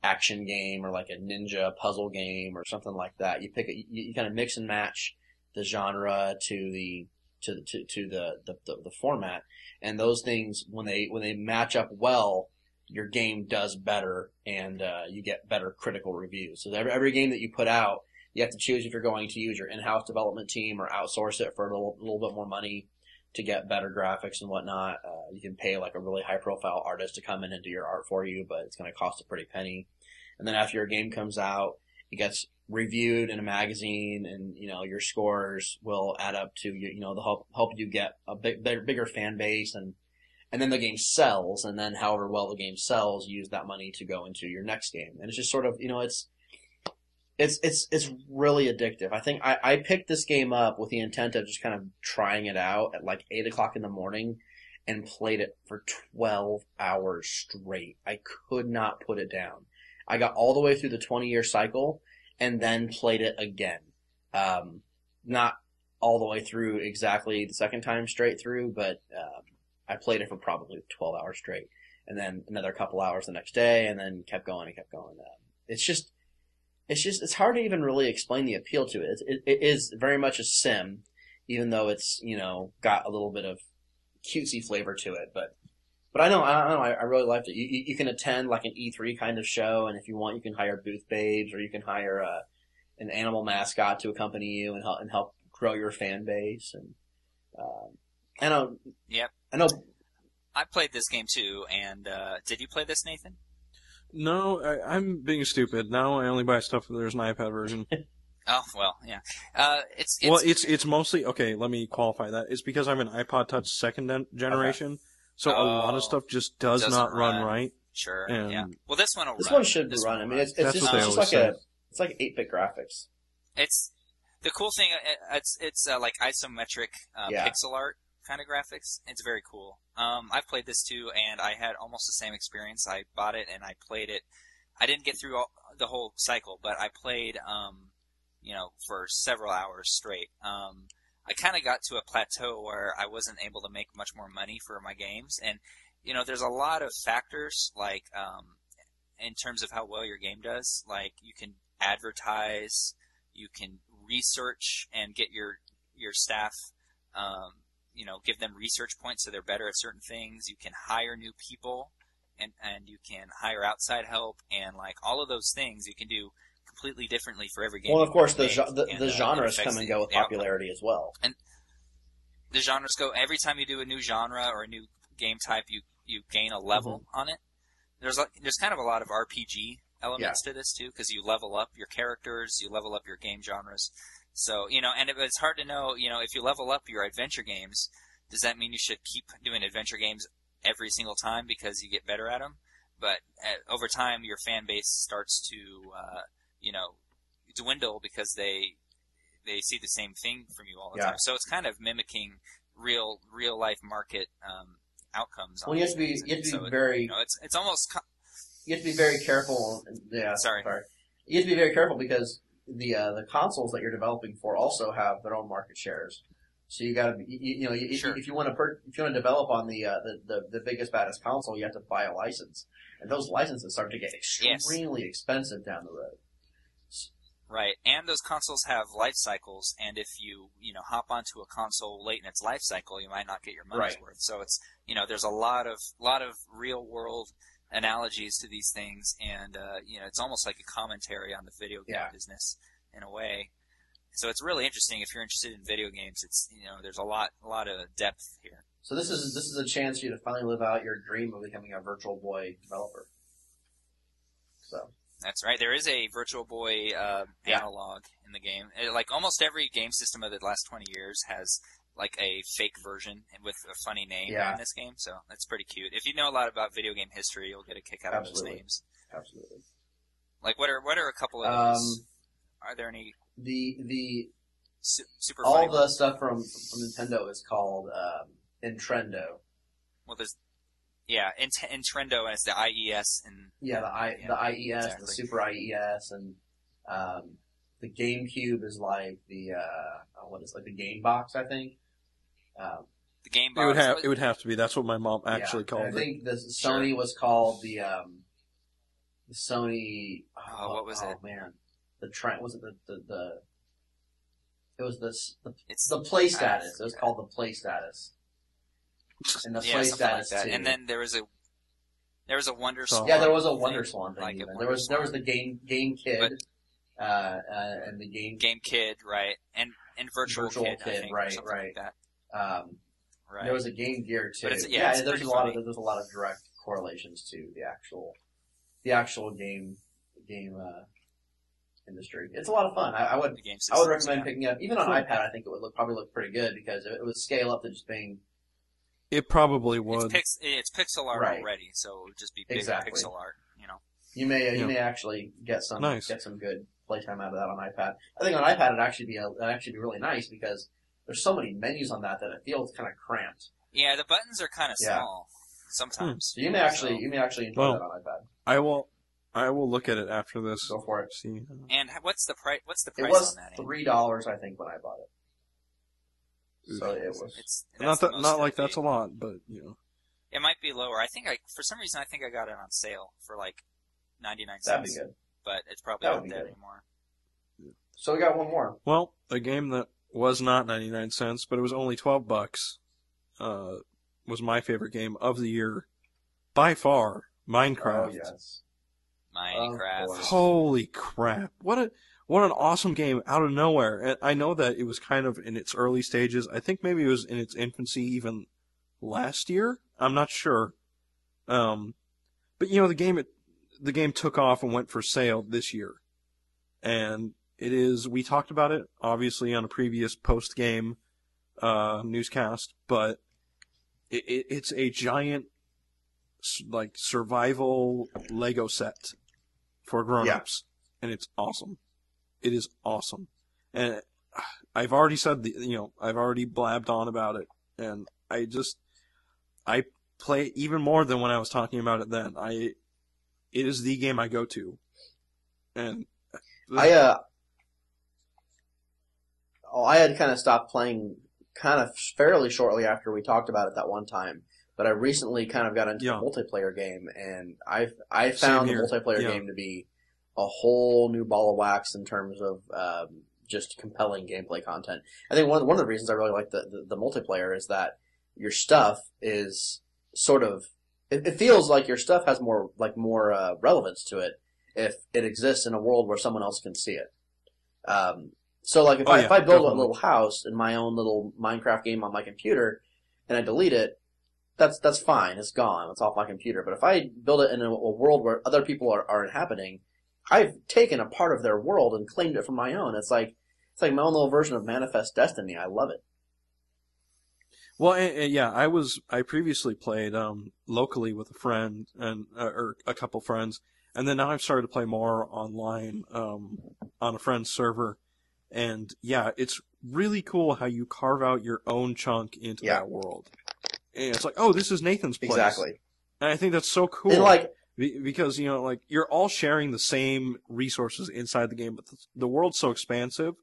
B: action game or like a ninja puzzle game or something like that. You pick a, you, you kind of mix and match the genre to the to to, to the, the, the the format, and those things when they when they match up well, your game does better and uh, you get better critical reviews. So every, every game that you put out, you have to choose if you're going to use your in-house development team or outsource it for a little, little bit more money to get better graphics and whatnot. Uh, you can pay like a really high profile artist to come in and do your art for you, but it's going to cost a pretty penny. And then after your game comes out, it gets reviewed in a magazine and, you know, your scores will add up to, you, know, the help, help you get a big, bigger fan base and, and then the game sells and then however well the game sells, use that money to go into your next game. And it's just sort of, you know, it's, it's, it's, it's really addictive. I think I, I picked this game up with the intent of just kind of trying it out at like eight o'clock in the morning and played it for 12 hours straight. I could not put it down. I got all the way through the 20 year cycle and then played it again. Um, not all the way through exactly the second time straight through, but um, I played it for probably 12 hours straight, and then another couple hours the next day, and then kept going and kept going. Um, it's just, it's just, it's hard to even really explain the appeal to it. It, it is very much a sim, even though it's you know got a little bit of cutesy flavor to it, but. But I know, I know, I, really liked it. You, you, can attend like an E3 kind of show, and if you want, you can hire booth babes, or you can hire a, an animal mascot to accompany you and help, and help grow your fan base. And um, I know,
D: Yep.
B: I know.
D: I played this game too, and uh, did you play this, Nathan?
A: No, I, I'm being stupid. Now I only buy stuff if there's an iPad version.
D: Oh well, yeah. Uh, it's, it's
A: well, it's it's mostly okay. Let me qualify that. It's because I'm an iPod Touch second gen- generation, so a lot
D: Oh.
A: of stuff just does
D: Doesn't
A: run,
D: run.
A: right.
D: sure.
A: and-
D: yeah. Well, this one will
B: This
D: run.
B: one should
D: This
B: run. I mean, it's, it's just, it's just
A: always
B: like a, it's like eight bit graphics.
D: It's the cool thing. uh, It's it's uh, like isometric uh,
B: Yeah.
D: pixel art kind of graphics. It's very cool. Um, I've played this too, and I had almost the same experience. I bought it and I played it. I didn't get through all, the whole cycle, but I played, um, you know, for several hours straight. Um, I kind of got to a plateau where I wasn't able to make much more money for my games, and you know, there's a lot of factors like um, in terms of how well your game does. Like you can advertise, you can research and get your your staff, um, you know, give them research points so they're better at certain things. You can hire new people, and and you can hire outside help, and like all of those things you can do completely differently for every game.
B: Well, of course, the,
D: make,
B: the,
D: and,
B: the
D: uh,
B: genres come and go with
D: the outcome
B: popularity as well.
D: And the genres go every time you do a new genre or a new game type you you gain a level
B: Mm-hmm.
D: on it there's a, there's kind of a lot of rpg elements to this too because you level up your characters you level up your game genres so you know and it, it's hard to know you know if you level up your adventure games does that mean you should keep doing adventure games every single time because you get better at them but uh, over time your fan base starts to uh, you know dwindle because they they see the same thing from you all the
B: Yeah.
D: time. So it's kind of mimicking real real life market um, outcomes.
B: Well,
D: on
B: you have to be you have to
D: So
B: be
D: it-
B: very
D: you know, it's it's almost co-
B: you have to be very careful. Yeah,
D: sorry. Sorry.
B: You have to be very careful because the uh, the consoles that you're developing for also have their own market shares. So you got to, you, you know, you,
D: Sure.
B: if you want to per, if you want to develop on the, uh, the the the biggest baddest console, you have to buy a license, and those licenses start to get extremely expensive down the road.
D: right, and those consoles have life cycles, and if you you know hop onto a console late in its life cycle, you might not get your money's
B: Right.
D: worth. So it's you know there's a lot of lot of real world analogies to these things, and uh, you know it's almost like a commentary on the video game
B: Yeah.
D: business in a way. So it's really interesting if you're interested in video games. It's you know there's a lot a lot of depth here.
B: So this is this is a chance for you to finally live out your dream of becoming a Virtual Boy developer. So
D: That's right. There is a Virtual Boy uh,
B: Yeah.
D: analog in the game. Uh, Like almost every game system of the last 20 years has like a fake version with a funny name
B: Yeah.
D: in this game, so that's pretty cute. If you know a lot about video game history, you'll get a kick out of those names.
B: absolutely.
D: Like what are what are a couple of
B: Um,
D: those? Are there any
B: the the
D: su- super
B: all the
D: ones?
B: stuff from from Nintendo is called um, Intrendo.
D: Well, there's yeah, in, in Trendo, and it's the IES and
B: Yeah, the I
D: Yeah,
B: the IES, the. Super IES, and um, the GameCube is like the uh, oh, what is it, like the Game Box, I think. Um,
D: the Game box.
A: It would have it would have to be. That's what my mom actually
B: and
A: called
B: I
A: it.
B: think the Sony was called the um, the Sony.
D: Oh, what was
B: oh,
D: it?
B: man, the trend was it the the, the it was this the,
D: It's
B: the play
D: I
B: status. It was
D: forget.
B: called the play status. And the
D: yeah,
B: play
D: something like
B: status too.
D: And then there was a there was a Wonder Swan.
B: Yeah, there was a
D: thing,
B: Wonder Swan thing.
D: like
B: even.
D: Wonder
B: There was there was the game Game Kid,
D: But-
B: uh, uh, and the game.
D: Game Kid, right? And and Virtual,
B: Virtual
D: Kid, I
B: Kid,
D: think,
B: right,
D: something
B: right.
D: like that.
B: Um,
D: Right.
B: There was a Game Gear too.
D: It's- yeah, it's
B: there's a lot
D: funny.
B: of there's a lot of direct correlations to the actual the actual game game uh, industry. It's a lot of fun. I, I would
D: the game
B: I would recommend
D: yeah.
B: picking it up even on iPad. I think it would look probably look pretty good because it, it would scale up to just being
A: It probably
D: It's,
A: would.
D: pix, it's pixel art
B: Right.
D: already, so it would just be bigger
B: Exactly.
D: pixel art. You know.
B: You may you
A: Yeah.
B: may actually get some
A: Nice.
B: get some good playtime out of that on iPad. I think on iPad it'd actually be a, it'd actually be really nice because there's so many menus on that that it feels kind of cramped.
D: Yeah, the buttons are kind of
B: Yeah.
D: small sometimes.
B: So you may actually you may actually enjoy
A: Well-
B: that on iPad.
A: I will. I will look at it after this.
B: Go for it.
A: See.
D: Uh, and what's the price? What's the price?
B: It
D: price
B: was
D: on that? Andy?
B: three dollars, I think, when I bought it. So it was.
D: It's
A: Not that. Not like that's a lot, but you know.
D: It might be lower. I think I, for some reason, I think I got it on sale for like ninety nine cents.
B: That'd be good.
D: But it's probably not
B: would be
D: there
B: good.
D: anymore.
B: So we got one more.
A: Well, a game that was not 99 cents, but it was only 12 bucks, uh, was my favorite game of the year, by far. Minecraft.
B: Oh yes.
D: Minecraft.
B: course.
A: Holy crap! What a what an awesome game out of nowhere. And I know that it was kind of in its early stages. I think maybe it was in its infancy even last year. I'm not sure. Um, but you know the game it, the game took off and went for sale this year, and it is. We talked about it obviously on a previous post game uh, newscast, but it, it, it's a giant like survival Lego set for grown-ups, and it's awesome. It is awesome, and I've already said the, you know I've already blabbed on about it, and I just I play it even more than when I was talking about it then. I it is the game I go to, and
B: I uh, oh, I had kind of stopped playing kind of fairly shortly after we talked about it that one time. But I recently kind of got into
A: Yeah.
B: a multiplayer game, and I I found the multiplayer
A: Yeah.
B: game to be a whole new ball of wax in terms of um, just compelling gameplay content. I think one one of the reasons I really like the, the, the multiplayer is that your stuff is sort of it, it feels like your stuff has more like more uh, relevance to it if it exists in a world where someone else can see it. Um, so like if
A: Oh,
B: I
A: yeah,
B: if I build
A: definitely.
B: a little house in my own little Minecraft game on my computer and I delete it, that's that's fine. It's gone. It's off my computer. But if I build it in a, a world where other people are, are inhabiting, I've taken a part of their world and claimed it for my own. It's like it's like my own little version of Manifest Destiny. I love it.
A: Well, and, and yeah, I was I previously played um locally with a friend and uh, or a couple friends, and then now I've started to play more online um on a friend's server, and yeah, it's really cool how you carve out your own chunk into
B: Yeah.
A: that world, and it's like, oh, this is Nathan's place,
B: Exactly.
A: and I think that's so cool.
B: And like
A: because you know like you're all sharing the same resources inside the game but the, the world's so expansive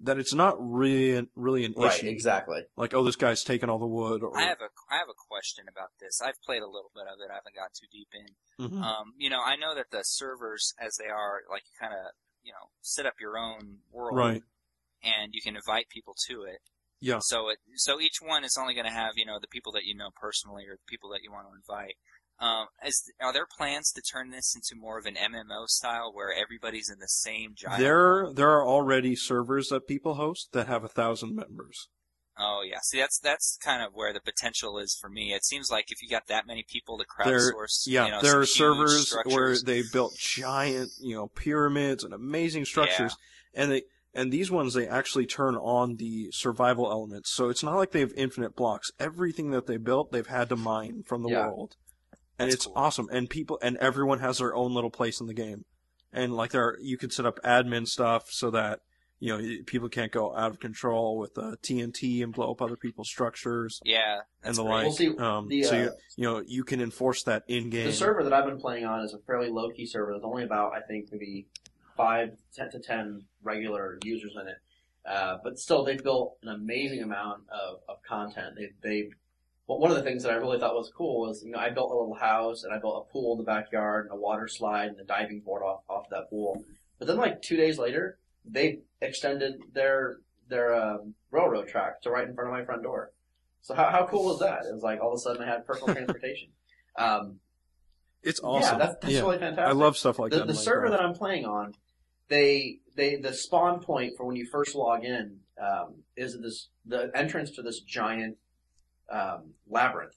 A: that it's not really really an
B: right,
A: issue
B: exactly.
A: like oh this guy's taking all the wood or
D: I have a I have a question about this. I've played a little bit of it. I haven't got too deep in.
A: Mhm.
D: Um, you know, I know that the servers, as they are, like you kind of, you know, set up your own world,
A: right
D: and you can invite people to it.
A: yeah
D: So it, so each one is only going to have, you know, the people that you know personally or the people that you want to invite. Um, is, are there plans to turn this into more of an MMO style where everybody's in the same giant?
A: there there are already servers that people host that have a thousand members
D: Oh yeah, see that's that's kind of where the potential is for me. It seems like if you got that many people to
A: there
D: crowdsource,
A: yeah
D: you know,
A: there
D: some
A: are
D: huge
A: servers where they built giant you know pyramids and amazing structures and they and these ones they actually turn on the survival elements. So it's not like they have infinite blocks. Everything that they built they've had to mine from the
B: Yeah.
A: world. And
D: That's
A: it's
D: cool.
A: awesome. And people and everyone has their own little place in the game. And like there are, you can set up admin stuff so that you know people can't go out of control with uh, TNT and blow up other people's structures
D: yeah,
A: and the
D: great.
A: like
B: Well, see,
A: um,
B: the,
A: so
B: uh,
A: you, you know you can enforce that in game
B: The server that I've been playing on is a fairly low key server. There's only about I think maybe five ten to ten regular users in it. Uh, but still, they've built an amazing amount of, of content. They they well, one of the things that I really thought was cool was you know I built a little house and I built a pool in the backyard and a water slide and a diving board off off that pool. But then like two days later, they extended their their um, railroad track to right in front of my front door. So how how cool was that? It was like all of a sudden I had personal transportation. Um,
A: it's awesome
B: yeah, that's, that's
A: Yeah.
B: really fantastic.
A: I love stuff like
B: the,
A: that
B: the
A: in
B: server
A: Minecraft.
B: that I'm playing on. They they the spawn point for when you first log in um, is this the entrance to this giant um, labyrinth.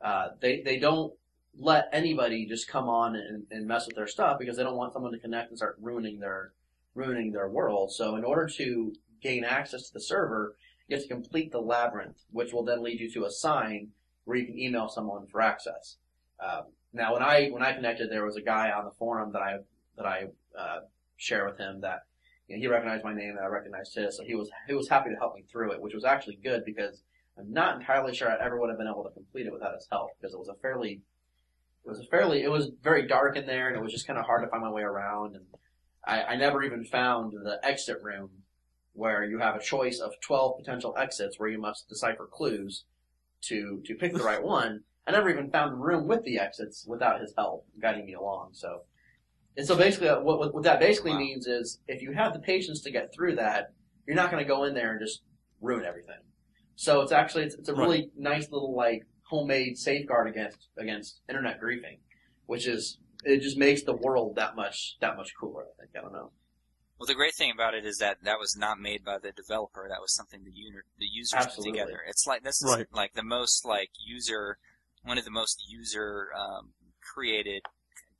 B: Uh, they they don't let anybody just come on and, and mess with their stuff because they don't want someone to connect and start ruining their ruining their world. So in order to gain access to the server, you have to complete the labyrinth, which will then lead you to a sign where you can email someone for access. Um, now, when I when I connected, there was a guy on the forum that I that I uh, share with him that you know, he recognized my name and I recognized his, so he was he was happy to help me through it, which was actually good because I'm not entirely sure I ever would have been able to complete it without his help because it was a fairly, it was a fairly, it was very dark in there and it was just kind of hard to find my way around. And I, I never even found the exit room where you have a choice of 12 potential exits where you must decipher clues to, to pick the right one. I never even found the room with the exits without his help guiding me along. So, and so basically, uh, what, what, that basically
D: Wow.
B: means is if you have the patience to get through that, you're not going to go in there and just ruin everything. So it's actually it's, it's a really nice little like homemade safeguard against against internet griefing, which is it just makes the world that much that much cooler. I think I don't know.
D: Well, the great thing about it is that that was not made by the developer. That was something the user the users
B: Absolutely.
D: put together. It's like this is
A: Right.
D: like the most like user, one of the most user um, created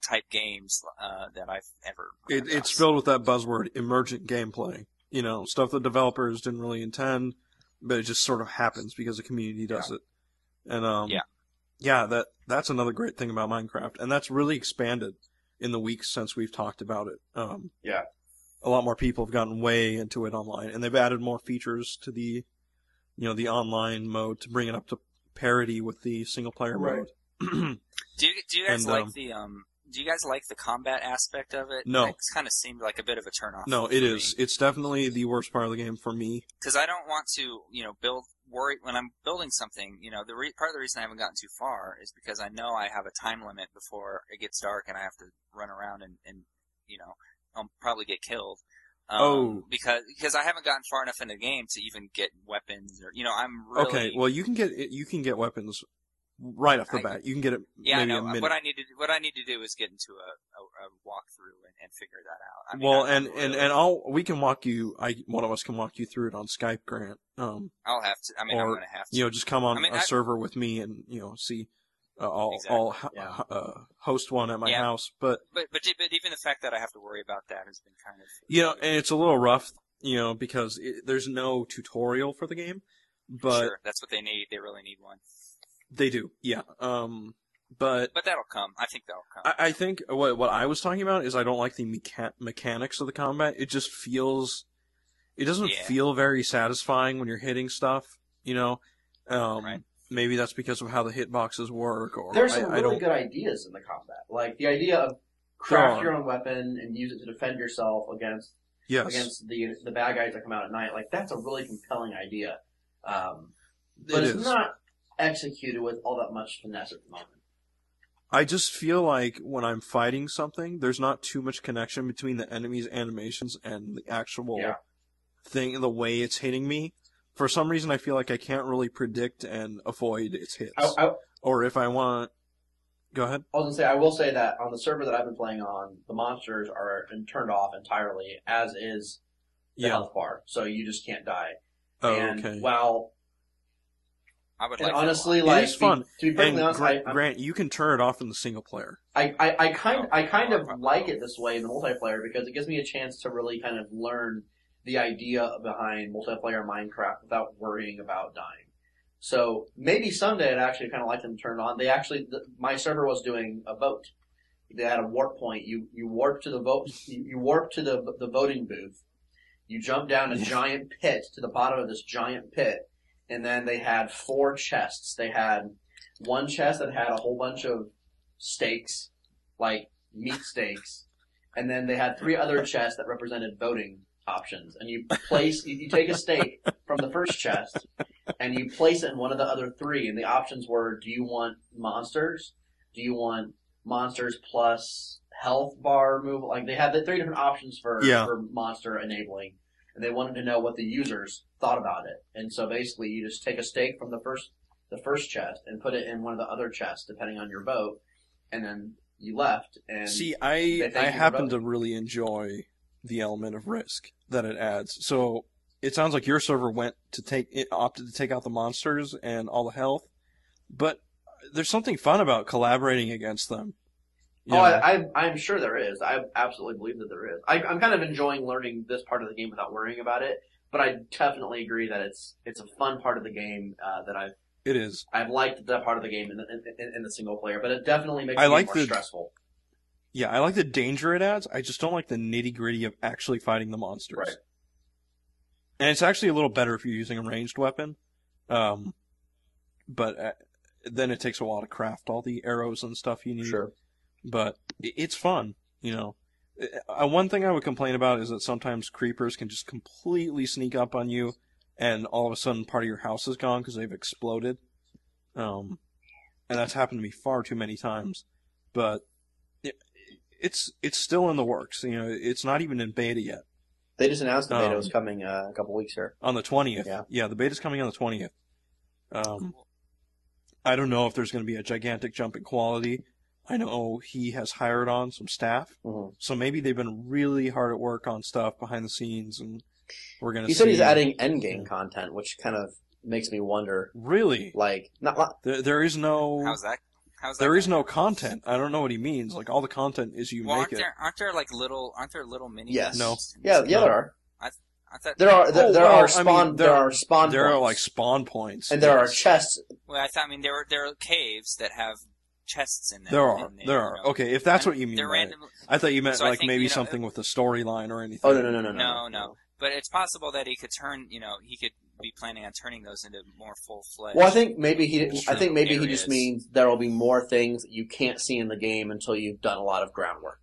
D: type games uh, that I've ever.
A: It, it's filled with that buzzword, emergent gameplay. You know, stuff that developers didn't really intend, but it just sort of happens because the community does it. And um,
D: Yeah.
A: Yeah, that that's another great thing about Minecraft, and that's really expanded in the weeks since we've talked about it. Um,
B: Yeah.
A: a lot more people have gotten way into it online, and they've added more features to the, you know, the online mode to bring it up to parity with the single player
B: Right.
A: mode.
D: Do you, do you guys
A: And,
D: like
A: um,
D: the um? Do you guys like the combat aspect of it?
A: No.
D: it kind of seemed like a bit of a turnoff.
A: no, it is. It's definitely the worst part of the game for me.
D: because I don't want to, you know, build worry when I'm building something. You know, the re- part of the reason I haven't gotten too far is because I know I have a time limit before it gets dark and I have to run around and, and you know, I'll probably get killed. Um,
A: Oh.
D: because because I haven't gotten far enough in the game to even get weapons or you know I'm really
A: Okay, well you can get you can get weapons right off the
D: I-
A: bat. You can get it
D: yeah I know
A: a minute.
D: what I need to do, what I need to do is get into a, a, a walkthrough and, and figure that out. I mean,
A: well,
D: I'm
A: and and and I'll we can walk you. I one of us can walk you through it on Skype, Grant. Um,
D: I'll have to. I mean, I'm
A: or,
D: gonna have to.
A: you know, just come on
D: I mean,
A: a
D: I-
A: server with me and you know see. Uh, I'll
D: Exactly,
A: I'll
B: yeah.
A: uh, host one at my
D: Yeah.
A: house, but
D: but but but even the fact that I have to worry about that has been kind of
A: you know, and it's a little rough, you know, because it, there's no tutorial for the game, but
D: sure that's what they need. They really need one.
A: They do, yeah. Um, but
D: But that'll come. I think that'll come.
A: I, I think what what I was talking about is I don't like the mecha- mechanics of the combat. It just feels, it doesn't
D: Yeah.
A: feel very satisfying when you're hitting stuff. You know, um,
D: Right.
A: maybe that's because of how the hitboxes work, or
B: There's some
A: I
B: really
A: don't.
B: good ideas in the combat, like the idea of craft
A: are.
B: your own weapon and use it to defend yourself against
A: Yes,
B: against the the bad guys that come out at night. Like that's a really compelling idea, um, but
A: it
B: it's
A: is.
B: not executed with all that much finesse at the moment.
A: I just feel like when I'm fighting something, there's not too much connection between the enemy's animations and the actual
B: Yeah.
A: thing, the way it's hitting me. For some reason, I feel like I can't really predict and avoid its hits.
B: I, I,
A: or if I want, go ahead.
B: I was gonna say, I will say that on the server that I've been playing on, the monsters are turned off entirely, as is the
A: Yeah.
B: health bar, so you just can't die.
A: Oh,
B: and
A: okay.
B: while
D: I would
B: and
D: like
B: honestly,
D: lot.
B: like it
A: is fun.
B: To, be perfectly
A: And
B: honest,
A: Grant,
B: I,
A: Grant, you can turn it off in the single player.
B: I, I, I kind oh, I kind of
D: Oh,
B: like it this way in the multiplayer because it gives me a chance to really kind of learn the idea behind multiplayer Minecraft without worrying about dying. So maybe someday I'd actually kind of like them to turn it on. They actually, the, my server was doing a vote. They had a warp point. You you warp to the vote. You, you warp to the the voting booth. You jump down a giant pit to the bottom of this giant pit, and then they had four chests. They had one chest that had a whole bunch of steaks, like meat steaks, and then they had three other chests that represented voting options. And you place, you, you take a steak from the first chest, and you place it in one of the other three, and the options were: Do you want monsters? Do you want monsters plus health bar removal? Like they had the three different options for
A: Yeah.
B: for monster enabling, and they wanted to know what the users thought about it. And so basically, you just take a steak from the first the first chest and put it in one of the other chests, depending on your vote, and then you left. And
A: See, I I happen to really enjoy the element of risk that it adds. So it sounds like your server went to take it opted to take out the monsters and all the health, but there's something fun about collaborating against them. You
B: Oh? I, I, I'm sure there is. I absolutely believe that there is. I, I'm kind of enjoying learning this part of the game without worrying about it. But I definitely agree that it's it's a fun part of the game uh, that I've
A: it is.
B: I've liked that part of the game in the, in, in the single player. But it definitely makes
A: I
B: it
A: like
B: more
A: the-
B: stressful.
A: Yeah, I like the danger it adds. I just don't like the nitty gritty of actually fighting the monsters.
B: Right.
A: And it's actually a little better if you're using a ranged weapon. Um, but uh, then it takes a while to craft all the arrows and stuff you need.
B: Sure.
A: But it's fun, you know. Uh, one thing I would complain about is that sometimes creepers can just completely sneak up on you, and all of a sudden part of your house is gone because they've exploded. Um, and that's happened to me far too many times. But it, it's it's still in the works. You know, it's not even in beta yet.
B: They just announced the beta
A: Um,
B: was coming uh, a couple weeks here.
A: On the twentieth.
B: Yeah.
A: the beta's coming on the twentieth. Um, I don't know if there's going to be a gigantic jump in quality. I know he has hired on some staff,
B: Mhm.
A: so maybe they've been really hard at work on stuff behind the scenes, and we're going to.
B: He
A: see...
B: said he's adding endgame content, which kind of makes me wonder.
A: Really,
B: Like, not, not
A: there, there is no.
D: How's that? How's that?
A: There is
D: gonna-
A: no content. I don't know what he means. Like all the content is you
D: Well,
A: make
D: aren't
A: it.
D: there aren't there like little aren't there little mini?
B: Yes.
A: No.
B: yeah, yeah,
D: game?
B: there are.
D: I thought
B: There are there,
A: Oh,
B: there
A: well,
B: are
A: I
B: spawn
A: mean,
B: there,
A: there-
B: are spawn
A: there are like spawn points,
B: and there are chests.
D: Well, I thought I mean there are there are caves that have chests in them.
A: There are,
D: and they,
A: there
D: you
A: are.
D: know,
A: Okay, if that's what you mean.
D: They're
A: by it.
D: random.
A: I thought you meant
D: So
A: like
D: think,
A: maybe
D: you know,
A: something with a storyline or anything.
B: Oh no no no no
D: No, no. But it's possible that he could turn. You know, he could be planning on turning those into more full fledged.
B: Well, I think maybe he.
A: It's
B: I think maybe he just means there will be more things that you can't see in the game until you've done a lot of groundwork.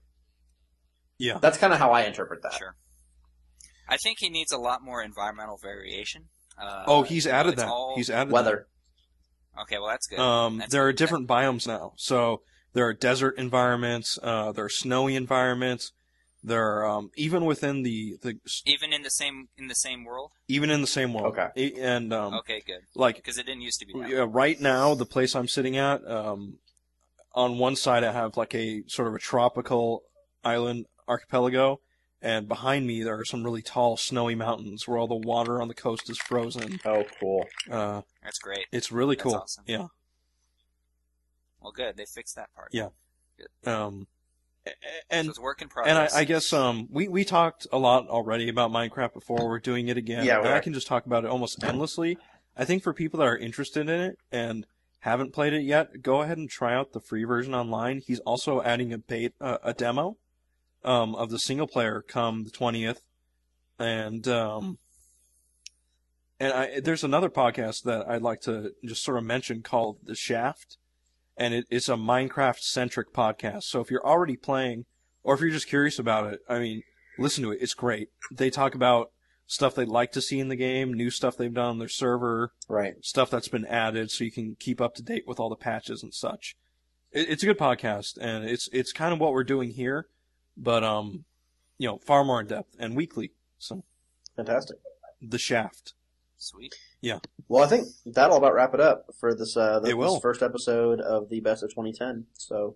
A: Yeah.
B: That's kind of how I interpret that.
D: Sure. I think he needs a lot more environmental variation. Uh,
A: Oh, he's added that.
D: all-
A: He's added
B: Weather.
D: Okay, well that's good.
A: Um,
D: That's
A: there are
D: good.
A: different biomes now. So there are desert environments. Uh, there are snowy environments. There are um, even within the the
D: even in the same in the same world.
A: even in the same world.
B: Okay.
A: And um,
D: Okay, good.
A: like
D: Because it didn't used to be. That.
A: Yeah, right now, the place I'm sitting at, um, on one side I have like a sort of a tropical island archipelago, and behind me there are some really tall snowy mountains where all the water on the coast is frozen.
B: Oh, cool.
A: Uh,
D: That's great.
A: it's really
D: That's
A: cool.
D: awesome.
A: Yeah.
D: Well, good. They fixed that part.
A: Yeah. Um, a- a- and
D: so it's work in
A: and
D: progress.
A: I, I guess um we we talked a lot already about Minecraft before. We're doing it again.
B: Yeah, we
A: I can just talk about it almost endlessly. I think for people that are interested in it and haven't played it yet, go ahead and try out the free version online. He's also adding a bait uh, a demo um of the single player come the twentieth, and um and I there's another podcast that I'd like to just sort of mention called The Shaft and it, it's a Minecraft centric podcast. So if you're already playing, or if you're just curious about it, I mean, listen to it. It's great. They talk about stuff they'd like to see in the game, new stuff they've done on their server,
B: Right.
A: stuff that's been added, so you can keep up to date with all the patches and such. It, it's a good podcast, and it's it's kind of what we're doing here, but um, you know, far more in depth and weekly. So
B: Fantastic.
A: the Shaft.
D: Sweet. Yeah.
B: Well, I think that'll about wrap it up for this uh, this,
A: It will.
B: this first episode of the Best of 2010. So,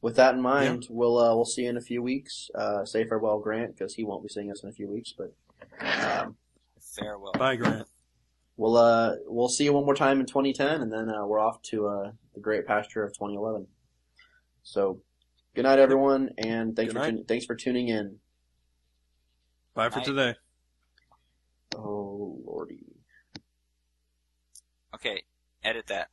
B: with that in mind, we'll uh, we'll see you in a few weeks. Uh, say farewell, Grant, because he won't be seeing us in a few weeks. But um,
D: Farewell.
A: Bye, Grant.
B: we'll uh, we'll see you one more time in 2010, and then uh, we're off to uh, the great pasture of 2011. So, good night, everyone, and thanks
A: Good
B: for
A: night.
B: tun- thanks for tuning in.
A: Bye for
D: Night.
A: today.
B: Oh lordy.
D: Okay, edit that.